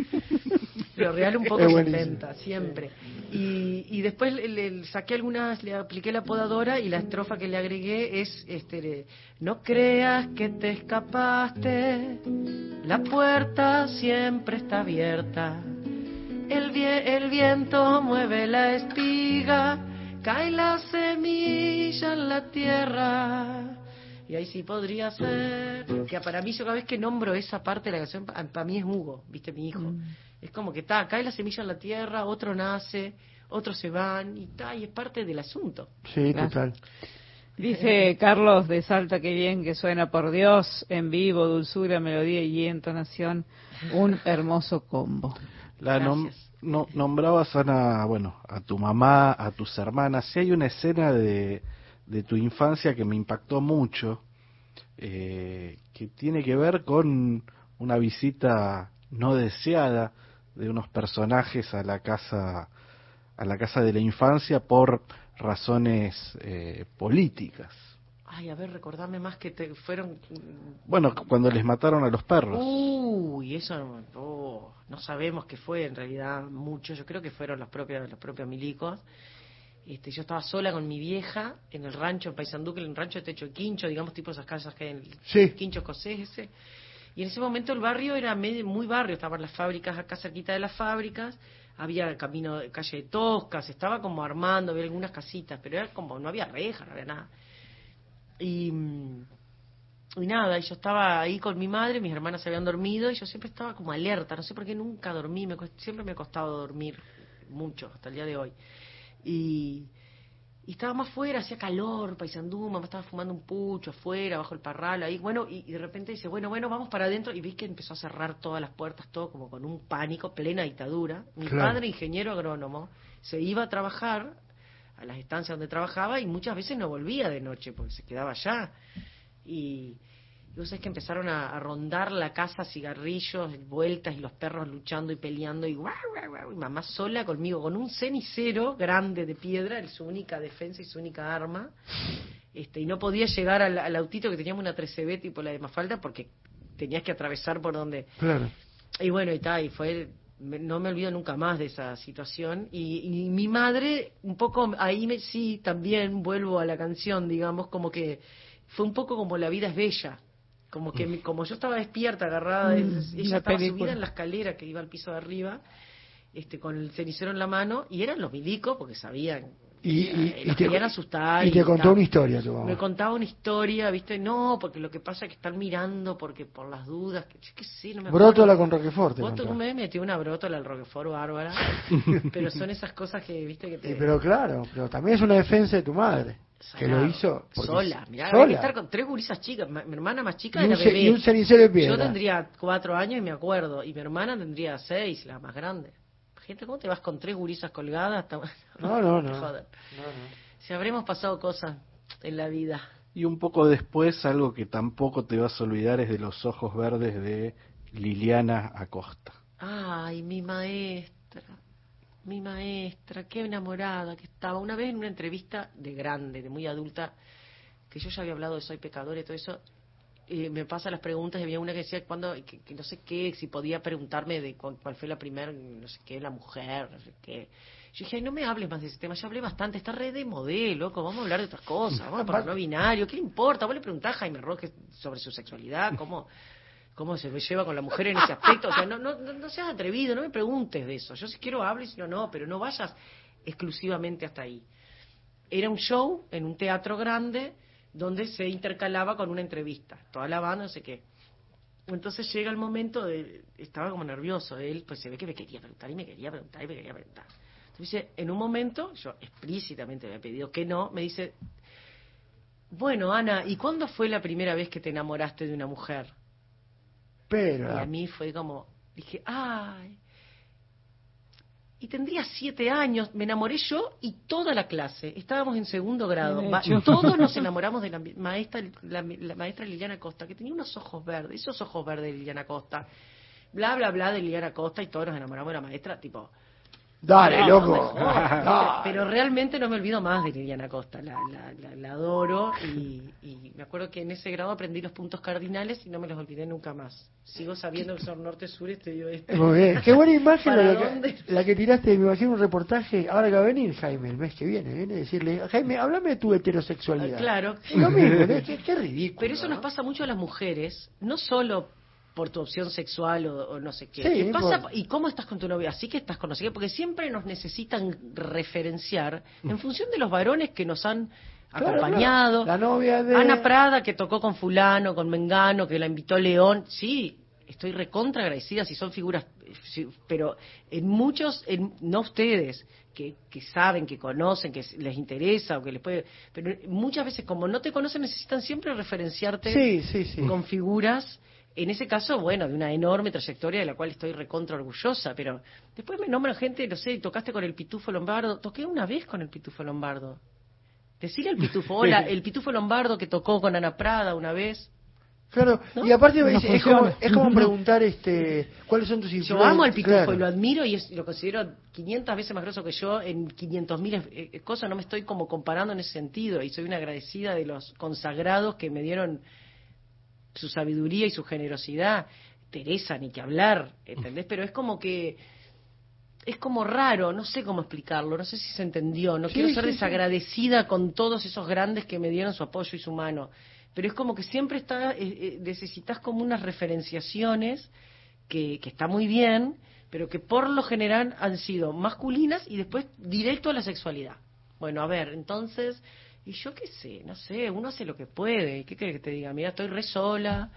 Lo real un poco se inventa, siempre. Y, y después le, le saqué algunas, le apliqué la podadora y la estrofa que le agregué es, este, no creas que te escapaste, la puerta siempre está abierta. El, vie- el viento mueve la espiga, cae la semilla en la tierra. Y ahí sí podría ser. Que para mí, yo cada vez que nombro esa parte de la canción, para mí es Hugo, viste, mi hijo. Es como que está, cae la semilla en la tierra, otro nace, otros se van, y está, y es parte del asunto. Sí, total. Dice Carlos de Salta, que bien que suena por Dios, en vivo, dulzura, melodía y entonación, un hermoso combo. La nom- no- nombrabas, Ana, bueno, a tu mamá, a tus hermanas. Si hay una escena de, de tu infancia que me impactó mucho, eh, que tiene que ver con una visita no deseada de unos personajes a la casa a la casa de la infancia por razones eh, políticas. Ay, a ver, recordame más que te fueron... Bueno, cuando les mataron a los perros. Uy, eso no, oh, no sabemos qué fue en realidad mucho. Yo creo que fueron los propios, los propios milicos. Este, yo estaba sola con mi vieja en el rancho en Paysandú, que era un rancho de techo de quincho, digamos, tipo esas casas que hay en el Sí. quincho escocés ese. Y en ese momento el barrio era medio- muy barrio, estaban las fábricas acá cerquita de las fábricas, había camino de calle de Toscas, estaba como armando, había algunas casitas, pero era como, no había reja, no había nada. Y, y nada, y yo estaba ahí con mi madre, mis hermanas se habían dormido y yo siempre estaba como alerta, no sé por qué nunca dormí, me, siempre me ha costado dormir mucho hasta el día de hoy. Y, y estaba más fuera, hacía calor, paisandú, mamá estaba fumando un pucho afuera, bajo el parral, ahí, bueno, y, y de repente dice, bueno, bueno, vamos para adentro, y vi que empezó a cerrar todas las puertas, todo como con un pánico, plena dictadura. Mi Claro. padre, ingeniero agrónomo, se iba a trabajar a las estancias donde trabajaba y muchas veces no volvía de noche porque se quedaba allá. Y, y vos sabés que empezaron a, a rondar la casa, cigarrillos, vueltas y los perros luchando y peleando y, guau, guau, guau, y mamá sola conmigo con un cenicero grande de piedra, es su única defensa y su única arma. Este, y no podía llegar al, al autito que teníamos una 13B tipo la de Mafalda porque tenías que atravesar por donde Claro. y bueno, y tal, y fue, no me olvido nunca más de esa situación. Y, y mi madre, un poco, ahí me, sí, también vuelvo a la canción, digamos, como que fue un poco como La vida es bella. Como que como yo estaba despierta, agarrada, de- Mm, ella la estaba película. subida en la escalera que iba al piso de arriba, este con el cenicero en la mano, y eran los milicos porque sabían. Y, eh, y, y los te, asustar. y te contó tal. una historia tu Me mamá. contaba una historia, ¿viste? No, porque lo que pasa es que están mirando porque por las dudas, que yo qué sé, no me acuerdo. Brótola con Roquefort Vos contó. me metió una brótola al Roquefort bárbara, pero son esas cosas que, ¿viste? Que te... Eh, pero claro, pero también es una defensa de tu madre, que lo hizo sola, mirá, sola. había que estar con tres gurisas chicas, mi hermana más chica Y un era ce- bebé. y un cenicero de piedra. Yo tendría cuatro años y me acuerdo, y mi hermana tendría seis, la más grande. Gente, ¿cómo te vas con tres gurisas colgadas? No, no, no. Si habremos pasado cosas en la vida. Y un poco después, algo que tampoco te vas a olvidar es de los ojos verdes de Liliana Acosta. Ay, mi maestra, mi maestra, qué enamorada que estaba. Una vez en una entrevista de grande, de muy adulta, que yo ya había hablado de Soy Pecadora y todo eso, eh, me pasa las preguntas había una que decía cuando, que, no sé qué, si podía preguntarme de cu- cuál fue la primera, no sé qué, la mujer, no sé qué. Yo dije, ay, no me hables más de ese tema, ya hablé bastante, está re de modelo, loco, vamos a hablar de otras cosas, vamos a hablar no binario, ¿qué le importa? Vos le preguntás a Jaime Roque sobre su sexualidad, cómo, cómo se lleva con la mujer en ese aspecto. O sea, no, no, no, seas atrevido, no me preguntes de eso. Yo si quiero hable, si no, no, pero no vayas exclusivamente hasta ahí. Era un show en un teatro grande donde se intercalaba con una entrevista. Toda la banda, no sé qué. Entonces llega el momento de... Estaba como nervioso. Él, pues se ve que me quería preguntar y me quería preguntar y me quería preguntar. Entonces dice, en un momento, yo explícitamente me he pedido que no, me dice, bueno, Ana, ¿y cuándo fue la primera vez que te enamoraste de una mujer? Pero, Y a mí fue como, dije, ay. Y tendría siete años, me enamoré yo y toda la clase. Estábamos en segundo grado. Todos nos enamoramos de la maestra, la, la maestra Liliana Costa, que tenía unos ojos verdes, esos ojos verdes de Liliana Costa. Bla, bla, bla de Liliana Costa y todos nos enamoramos de la maestra, tipo, Dale, no, loco. no. Pero realmente no me olvido más de Liliana Costa, la, la, la, la adoro y, y me acuerdo que en ese grado aprendí los puntos cardinales y no me los olvidé nunca más. Sigo sabiendo que son norte-sur, este y oeste. Muy bien. Qué buena imagen ¿Para la que, la que tiraste. Me imagino un reportaje. Ahora que va a venir Jaime el mes que viene. Viene a decirle: Jaime, háblame de tu heterosexualidad. Claro. Es lo mismo, qué, qué ridículo. Pero eso nos pasa mucho a las mujeres, no solo por tu opción sexual o, o no sé qué. Sí, ¿Qué pasa? por- ¿Y cómo estás con tu novia? Así que estás conocida, porque siempre nos necesitan referenciar en función de los varones que nos han Claro, acompañado. claro. La novia de. Ana Prada que tocó con fulano, con Mengano, que la invitó León. Sí, estoy recontra agradecida si son figuras, pero en muchos, en, no ustedes, que, que saben, que conocen, que les interesa o que les puede, pero muchas veces como no te conocen necesitan siempre referenciarte Sí, sí, sí. con figuras. En ese caso, bueno, de una enorme trayectoria de la cual estoy recontra orgullosa, pero después me nombran gente, no sé, tocaste con el Pitufo Lombardo, toqué una vez con el Pitufo Lombardo. Decirle al Pitufo, hola, el Pitufo Lombardo que tocó con Ana Prada una vez. Claro, ¿No? y aparte No es, es como, es como preguntar este cuáles son tus influencias. Yo amo al Pitufo Claro. y lo admiro y es- lo considero 500 veces más grosso que yo en 500 mil eh, cosas. No me estoy como comparando en ese sentido y soy una agradecida de los consagrados que me dieron su sabiduría y su generosidad. Teresa, ni que hablar, ¿entendés? Pero es como que es como raro, no sé cómo explicarlo, no sé si se entendió, no Sí, quiero ser sí, sí. desagradecida con todos esos grandes que me dieron su apoyo y su mano, pero es como que siempre está, eh, eh, necesitas como unas referenciaciones que, que está muy bien, pero que por lo general han sido masculinas y después directo a la sexualidad. Bueno, a ver, entonces, y yo qué sé, no sé, uno hace lo que puede, ¿qué querés que te diga? Mira, estoy re sola,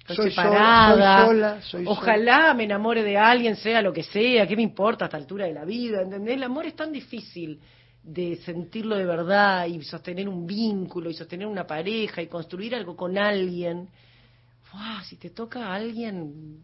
estoy Soy sola, separada, soy sola, soy ojalá me enamore de alguien, sea lo que sea, ¿qué me importa a esta altura de la vida? ¿Entendés? El amor es tan difícil de sentirlo de verdad y sostener un vínculo y sostener una pareja y construir algo con alguien. Buah, si te toca a alguien,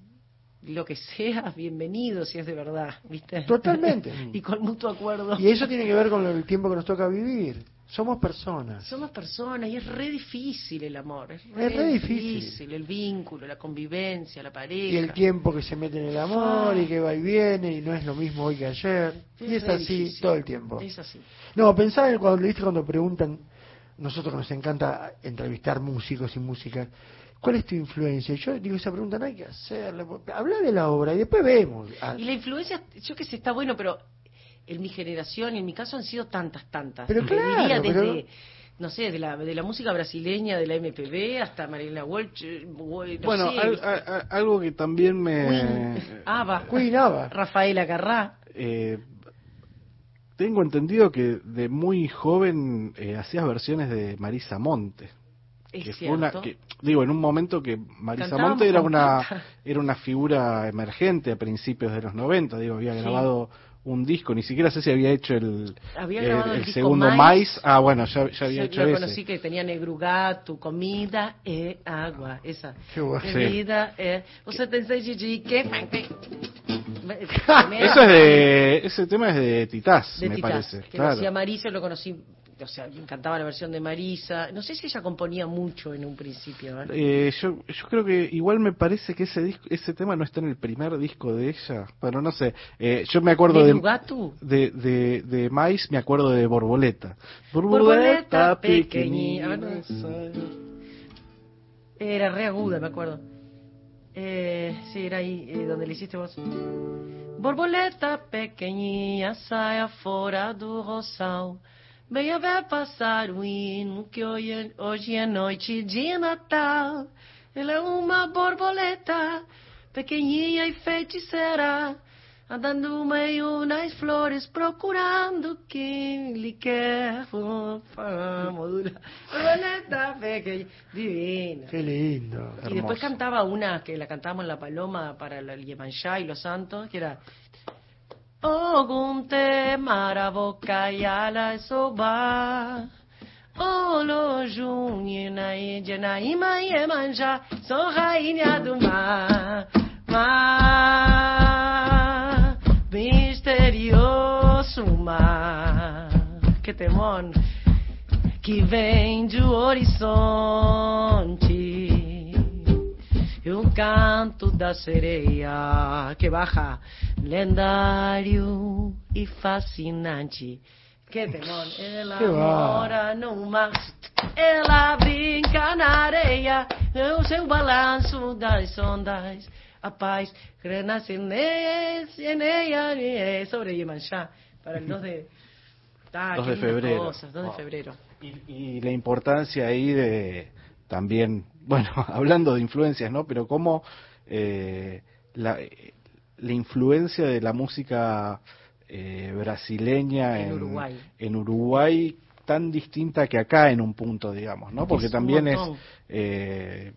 lo que sea, bienvenido si es de verdad, ¿viste? Totalmente. y con mutuo acuerdo. Y eso tiene que ver con el tiempo que nos toca vivir. Somos personas. Somos personas y es re difícil el amor, es Es re difícil. el vínculo, la convivencia, la pareja. Y el tiempo que se mete en el amor y que va y viene y no es lo mismo hoy que ayer. Es Y es así difícil. todo el tiempo. Es así. No, pensaba en cuando viste cuando preguntan, nosotros nos encanta entrevistar músicos y músicas, ¿cuál es tu influencia? Yo digo, esa pregunta no hay que hacerla, habla de la obra y después vemos. Ah, Y la influencia, yo que sé, está bueno, pero en mi generación y en mi caso han sido tantas, tantas. Pero claro, diría pero- desde, no sé, de la, de la música brasileña, de la MPB, hasta Marilena Walsh, eh, no bueno, sé, al- a- a- algo que también me... Queen, Ava, Queen Ava. Rafaela Carrá. eh, tengo entendido que de muy joven eh, hacías versiones de Marisa Monte. Es que fue cierto. una que digo en un momento que Marisa Cantábamos Monte era una era una figura emergente a principios de los 90 digo había Sí. Un disco ni siquiera sé si había hecho el Había el, el el segundo Mais. Mais ah bueno ya, ya había Yo hecho lo ese conocí que tenía negrugá, tu comida é agua, esa. Qué bueno. Bebida é... Você tem de quê? eso es de ese tema es de Titás de me Titás, parece que lo claro hacía Marisa, lo conocí, o sea, me encantaba la versión de Marisa. No sé si ella componía mucho en un principio. ¿eh? Eh, yo, yo creo que igual me parece que ese disco, ese tema no está en el primer disco de ella. Bueno, no sé. Eh, yo me acuerdo ¿De de, de, de, de Mais, me acuerdo de Borboleta. Borboleta pequeñita. A ver, ¿dónde? Era re aguda, me acuerdo. Eh, sí, era ahí eh, donde le hiciste vos. Borboleta pequenininha, saia fora do roçal. Venha ver passar o hino, que hoje, hoje é noite de Natal. Ela é uma borboleta, pequenininha e feiticeira, andando meio nas flores, procurando quem lhe quer. Modula. Borboleta pequeña, divina. Qué lindo. Y después cantaba una que la cantábamos en La Paloma para el Yemanjá y los Santos, que era Ogunte Maravocayala Soba. Olo Junina Indiana Ima Yemanjá Sou rainha do mar. Mar Misterioso mar. Que temor que vem do horizonte e o canto da sereia que baja lendário e fascinante. Que temor ela Que mora no mar. Ela brinca na areia o seu balanço das ondas. A paz renasce en ella sobre Yemanjá para el 2 de Ah, 2 qué de lindas febrero. cosas, 2 de febrero. y la importancia ahí de también, bueno, hablando de influencias, ¿no? Pero cómo eh, la, la influencia de la música eh, brasileña En en, Uruguay. en Uruguay tan distinta que acá en un punto, digamos, ¿no? Porque Es también es, eh,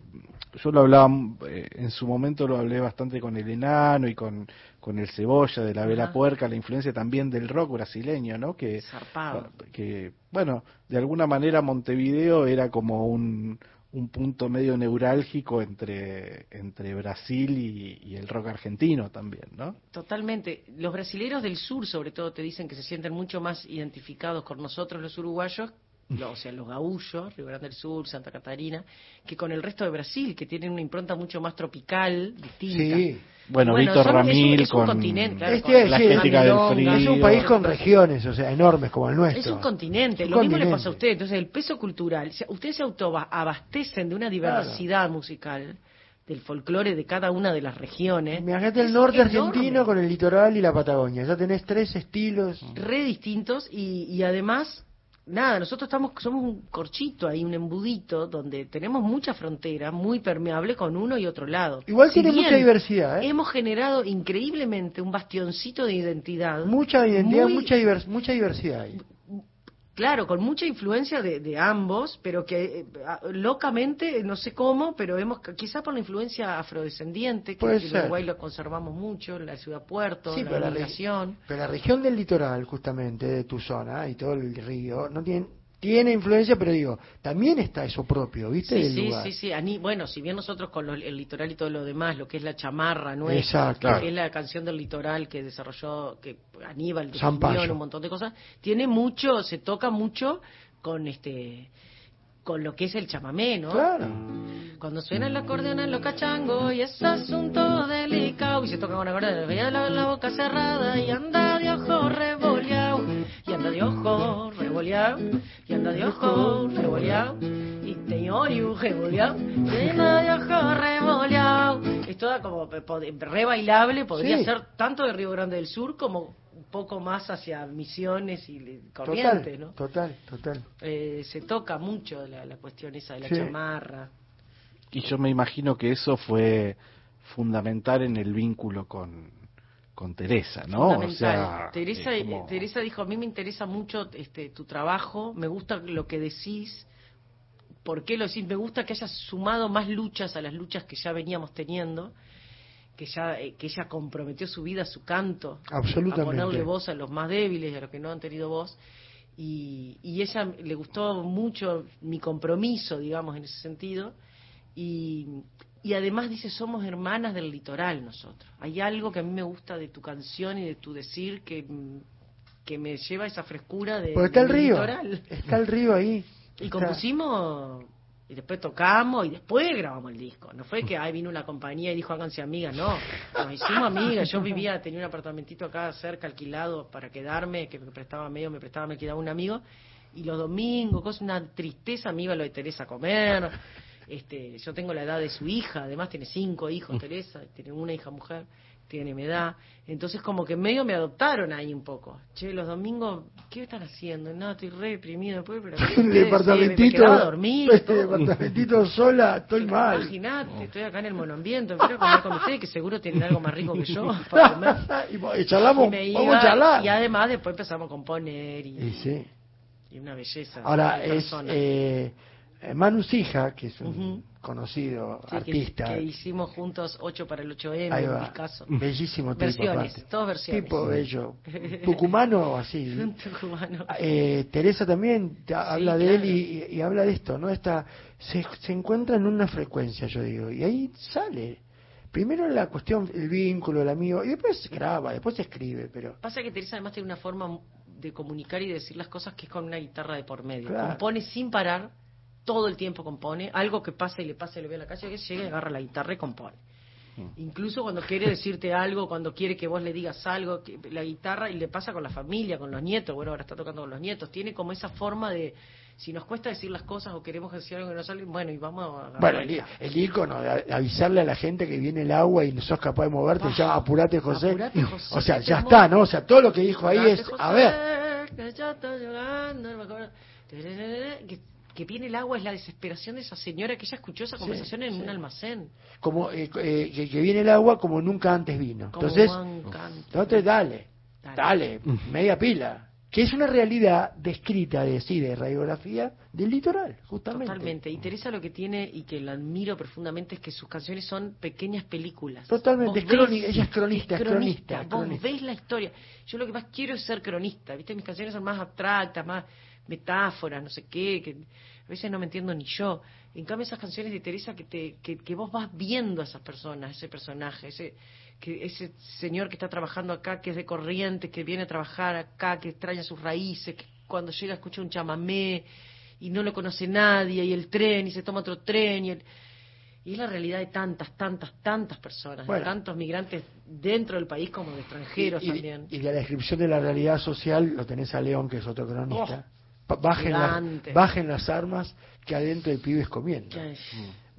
yo lo hablaba, eh, en su momento lo hablé bastante con el enano y con, con el cebolla de la vela Ajá. puerca, la influencia también del rock brasileño, ¿no? Que, Zarpado. que bueno, de alguna manera Montevideo era como un, un punto medio neurálgico entre, entre Brasil y, el rock argentino también, ¿no? Totalmente. Los brasileros del sur, sobre todo, te dicen que se sienten mucho más identificados con nosotros, los uruguayos, lo- o sea, los gaullos, Río Grande del Sur, Santa Catarina, que con el resto de Brasil, que tienen una impronta mucho más tropical, distinta. Sí. Bueno, Bueno, Víctor son- es un- Ramil es un con continente, claro, Es con que la sí, estética del frío. es un país con regiones, o sea, enormes como el nuestro. Es un continente, Un lo mismo le pasa a usted. Entonces, el peso cultural, ustedes se autoabastecen de una diversidad musical del folclore de cada una de las regiones. Imagínate el Es norte enorme. argentino con el litoral y la Patagonia. Ya tenés tres estilos. re distintos y, y además nada nosotros estamos somos un corchito ahí un embudito donde tenemos mucha frontera muy permeable con uno y otro lado Igual Si tiene mucha diversidad, ¿eh? hemos generado increíblemente un bastioncito de identidad Mucha identidad, muy- mucha, divers- mucha diversidad ahí. Claro con mucha influencia de, de ambos pero que eh, locamente no sé cómo pero hemos quizá por la influencia afrodescendiente que en. Uruguay lo conservamos mucho la ciudad puerto Sí, la pero la, pero la región del litoral, justamente, de tu zona y todo el río, no tiene, tiene influencia, pero digo, también está eso propio, ¿viste? Sí, del sí, lugar. sí, sí. Ani- bueno, si bien nosotros con lo- el litoral y todo lo demás, lo que es la chamarra nuestra, Exacto. lo que es la canción del litoral que desarrolló que Aníbal en un montón de cosas, tiene mucho, se toca mucho con este con lo que es el chamamé, ¿no? Claro. Cuando suena el acordeón en los cachangos y es asunto delicado y se toca con acordeón, y la, la boca cerrada y anda de ojo revoleado y anda de ojo revoleado y anda de ojo revoleado y te oigo revoleado y anda de ojo revoleado. Es toda como eh, pod- re bailable, podría Sí. ser tanto de Río Grande del Sur como un poco más hacia Misiones y Corrientes, Total, ¿no? total, total. Eh, se toca mucho la, la cuestión esa de la Sí. chamarra. Y yo me imagino que eso fue fundamental en el vínculo con, con Teresa, ¿no? O sea, Teresa, como- Teresa dijo, a mí me interesa mucho este, tu trabajo, me gusta lo que decís, ¿por qué lo decís? Me gusta que hayas sumado más luchas a las luchas que ya veníamos teniendo, que ya eh, que ella comprometió su vida, su canto, Absolutamente. a ponerle voz a los más débiles a los que no han tenido voz. Y, y ella le gustó mucho mi compromiso, digamos, en ese sentido. Y, y además dice, somos hermanas del litoral nosotros. Hay algo que a mí me gusta de tu canción y de tu decir que, mm, que me lleva esa frescura de, Porque está el río, litoral. está el río ahí. Y Está- compusimos, y después tocamos, y después grabamos el disco. No fue que ahí vino una compañía y dijo háganse amigas, no. Nos hicimos amigas. Yo vivía, tenía un apartamentito acá cerca alquilado para quedarme, que me prestaba medio, me prestaba, me quedaba un amigo. Y los domingos, cosa, una tristeza, me iba lo de Teresa a comer. Este, yo tengo la edad de su hija, además tiene cinco hijos, Teresa, tiene una hija mujer, tiene mi edad. Entonces como que medio me adoptaron ahí un poco. Che, los domingos, ¿qué están haciendo? No, estoy re deprimido después, pero departamentito, me a dormir. este departamentito sola, estoy mal. Imagínate, estoy acá en el monoambiente, me quiero comer con ustedes que seguro tienen algo más rico que yo para comer. y, mo- y charlamos, Y me vamos iba, a charlar. Y además después empezamos a componer y, Y sí. y una belleza. Ahora es eh, Manu Sija, que es un conocido Sí, artista. Que, hicimos juntos 8 para el 8M, Ahí en mi caso. Bellísimo tipo. Versiones, aparte. todas versiones. Tipo bello. Tucumano, así. Un tucumano. Eh, Teresa también habla de él y, y- y habla de esto, ¿no? Esta, se, se encuentra en una frecuencia, yo digo, y ahí sale. Primero la cuestión, el vínculo, el amigo, y después graba, después escribe, pero Pasa que Teresa además tiene una forma de comunicar y decir las cosas que es con una guitarra de por medio. Claro. Compone sin parar, todo el tiempo compone, algo que pasa y le pasa y le ve a la calle, que llega y agarra la guitarra y compone. Incluso cuando quiere decirte algo, cuando quiere que vos le digas algo, que la guitarra, y le pasa con la familia, con los nietos, bueno, ahora está tocando con los nietos, tiene como esa forma de, si nos cuesta decir las cosas o queremos decir algo que no sale, bueno, y vamos a Bueno, el, el icono de de avisarle a la gente que viene el agua y no sos capaz de moverte, ya apurate José. Apurate, José, o sea, ya está. ¿no? O sea, todo lo que dijo ahí es, José, a ver, que ya está llegando, no me acuerdo. Que, que viene el agua es la desesperación de esa señora que ella escuchó esa Sí, conversación en sí. un almacén. como eh, eh, que, que viene el agua como nunca antes vino. Como Entonces, entonces dale, Dale. dale, media pila. Que es una realidad descrita de sí, de radiografía del litoral, justamente. Totalmente. Y Teresa lo que tiene y que la admiro profundamente es que sus canciones son pequeñas películas. Totalmente, es ves- ella es cronista, es cronista, es Vos cronista. ves la historia. Yo lo que más quiero es ser cronista. ¿Viste? Mis canciones son más abstractas, más metáforas, no sé qué, que a veces no me entiendo ni yo. En cambio, esas canciones de Teresa que, te, que, que vos vas viendo a esas personas, ese personaje, ese que ese señor que está trabajando acá, que es de Corrientes, que viene a trabajar acá, que extraña sus raíces, que cuando llega escucha un chamamé y no lo conoce nadie, y el tren, y se toma otro tren, y, el- y es la realidad de tantas, tantas, tantas personas, Bueno. de tantos migrantes dentro del país como de extranjeros y, y- también. y de la descripción de la realidad social lo tenés a León, que es otro cronista. Bajen, las, bajen las armas que adentro hay pibes comiendo. Ya es.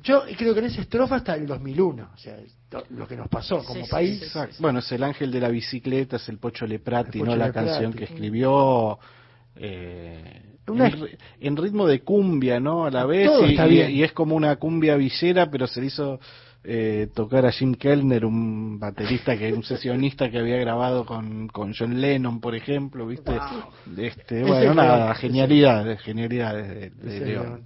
Yo creo que en esa estrofa hasta el 2001, o sea, lo que nos pasó como país. Bueno, es el ángel de la bicicleta, es el Pocho Leprati, El ¿no? La canción que escribió eh, Una- en, ri- en ritmo de cumbia, ¿no? A la vez, Todo y, está y- bien. y es como una cumbia villera, pero se le hizo eh, tocar a Jim Kellner, un baterista, que un sesionista que había grabado con, con John Lennon, por ejemplo, ¿viste? Este, bueno, nada, genialidades, genialidades de, León.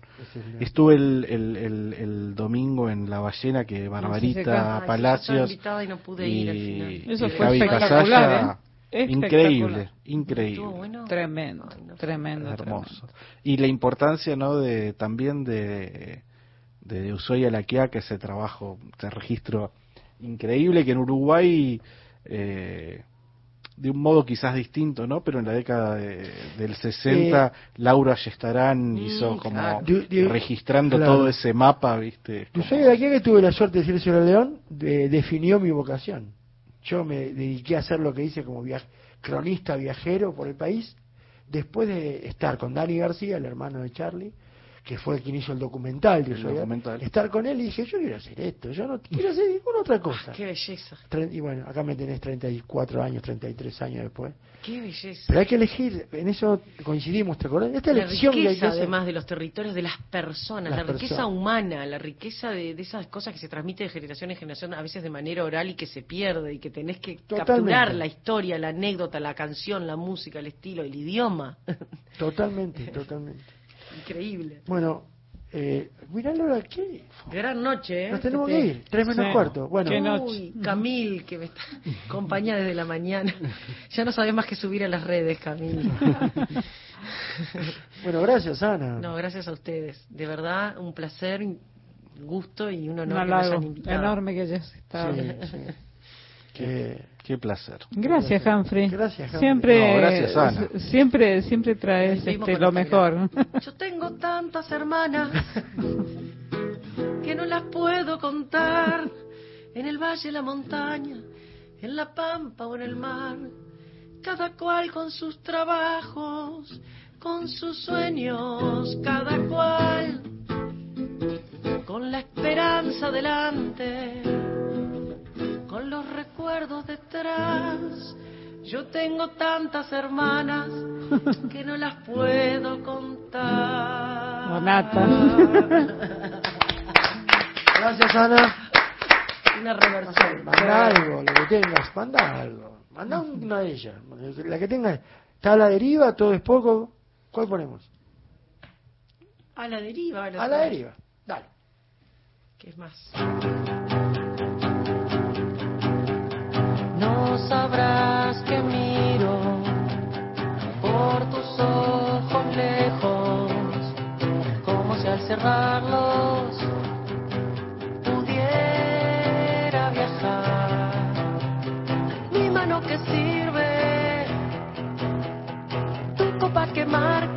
Estuve el, el, el, el domingo en La Ballena que Barbarita Palacios invitada y no pude ir al final. Eso y fue Javi espectacular, Casalla, ¿eh? increíble, increíble. Tremendo, tremendo, hermoso. Y la importancia, ¿no? De también de de Ushuaia a la Quiaca, ese trabajo, ese registro increíble que en Uruguay eh, de un modo quizás distinto, ¿no? Pero en la década de- del 60 Laura Yestarán hizo como registrando claro. todo ese mapa, ¿viste? Yo soy de aquí que tuve la suerte de decir sobre León, de- definió mi vocación. Yo me dediqué a hacer lo que hice como viaj- cronista viajero por el país, después de estar con Dani García, el hermano de Charlie, que fue quien hizo el documental de El documental. estar con él y dije, yo quiero hacer esto, yo no quiero hacer ninguna otra cosa. Qué belleza, Tre- Y bueno, acá me tenés 34 años, 33 años después. qué belleza. Pero hay que elegir, en eso coincidimos, ¿te acordás? Esta la elección que hay que riqueza hacer. además de los territorios, de las personas, Las la riqueza humana, la riqueza de, de esas cosas que se transmite de generación en generación, a veces de manera oral y que se pierde y que tenés que Totalmente. capturar la historia, la anécdota, la canción, la música, el estilo, el idioma. Totalmente, totalmente. Increíble. Bueno, eh, mirá Laura, ¿qué? Gran noche, ¿eh? Nos tenemos que ir, tres menos Sí. cuarto. Bueno, Qué noche. Uy, Camil, que me está acompaña desde la mañana. Ya no sabes más que subir a las redes, Camil. bueno, gracias Ana. No, gracias a ustedes. De verdad, un placer, un gusto y un honor Un que me hayan invitado. enorme que hayas estado. Sí, sí. Qué, qué placer. Gracias, Humphrey. Gracias, Humphrey. Siempre, No, gracias, Ana. s- siempre, siempre traes este, lo mejor. Yo tengo tantas hermanas que no las puedo contar. En el valle, en la montaña, en la pampa o en el mar. Cada cual con sus trabajos, con sus sueños, cada cual con la esperanza delante, con los recuerdos detrás. Yo tengo tantas hermanas que no las puedo contar. Donata. Gracias Ana. Una reversión. Manda algo, lo que tengas, manda algo. Manda una de ellas. La que tenga, está a la deriva, todo es poco. ¿Cuál ponemos? A la deriva. A la deriva. Dale. ¿Qué es más? Sabrás que miro por tus ojos lejos, como si al cerrarlos pudiera viajar. Mi mano que sirve, tu copa que marca,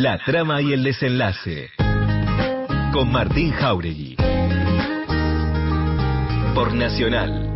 La trama y el desenlace. Con Martín Jauregui. Por Nacional.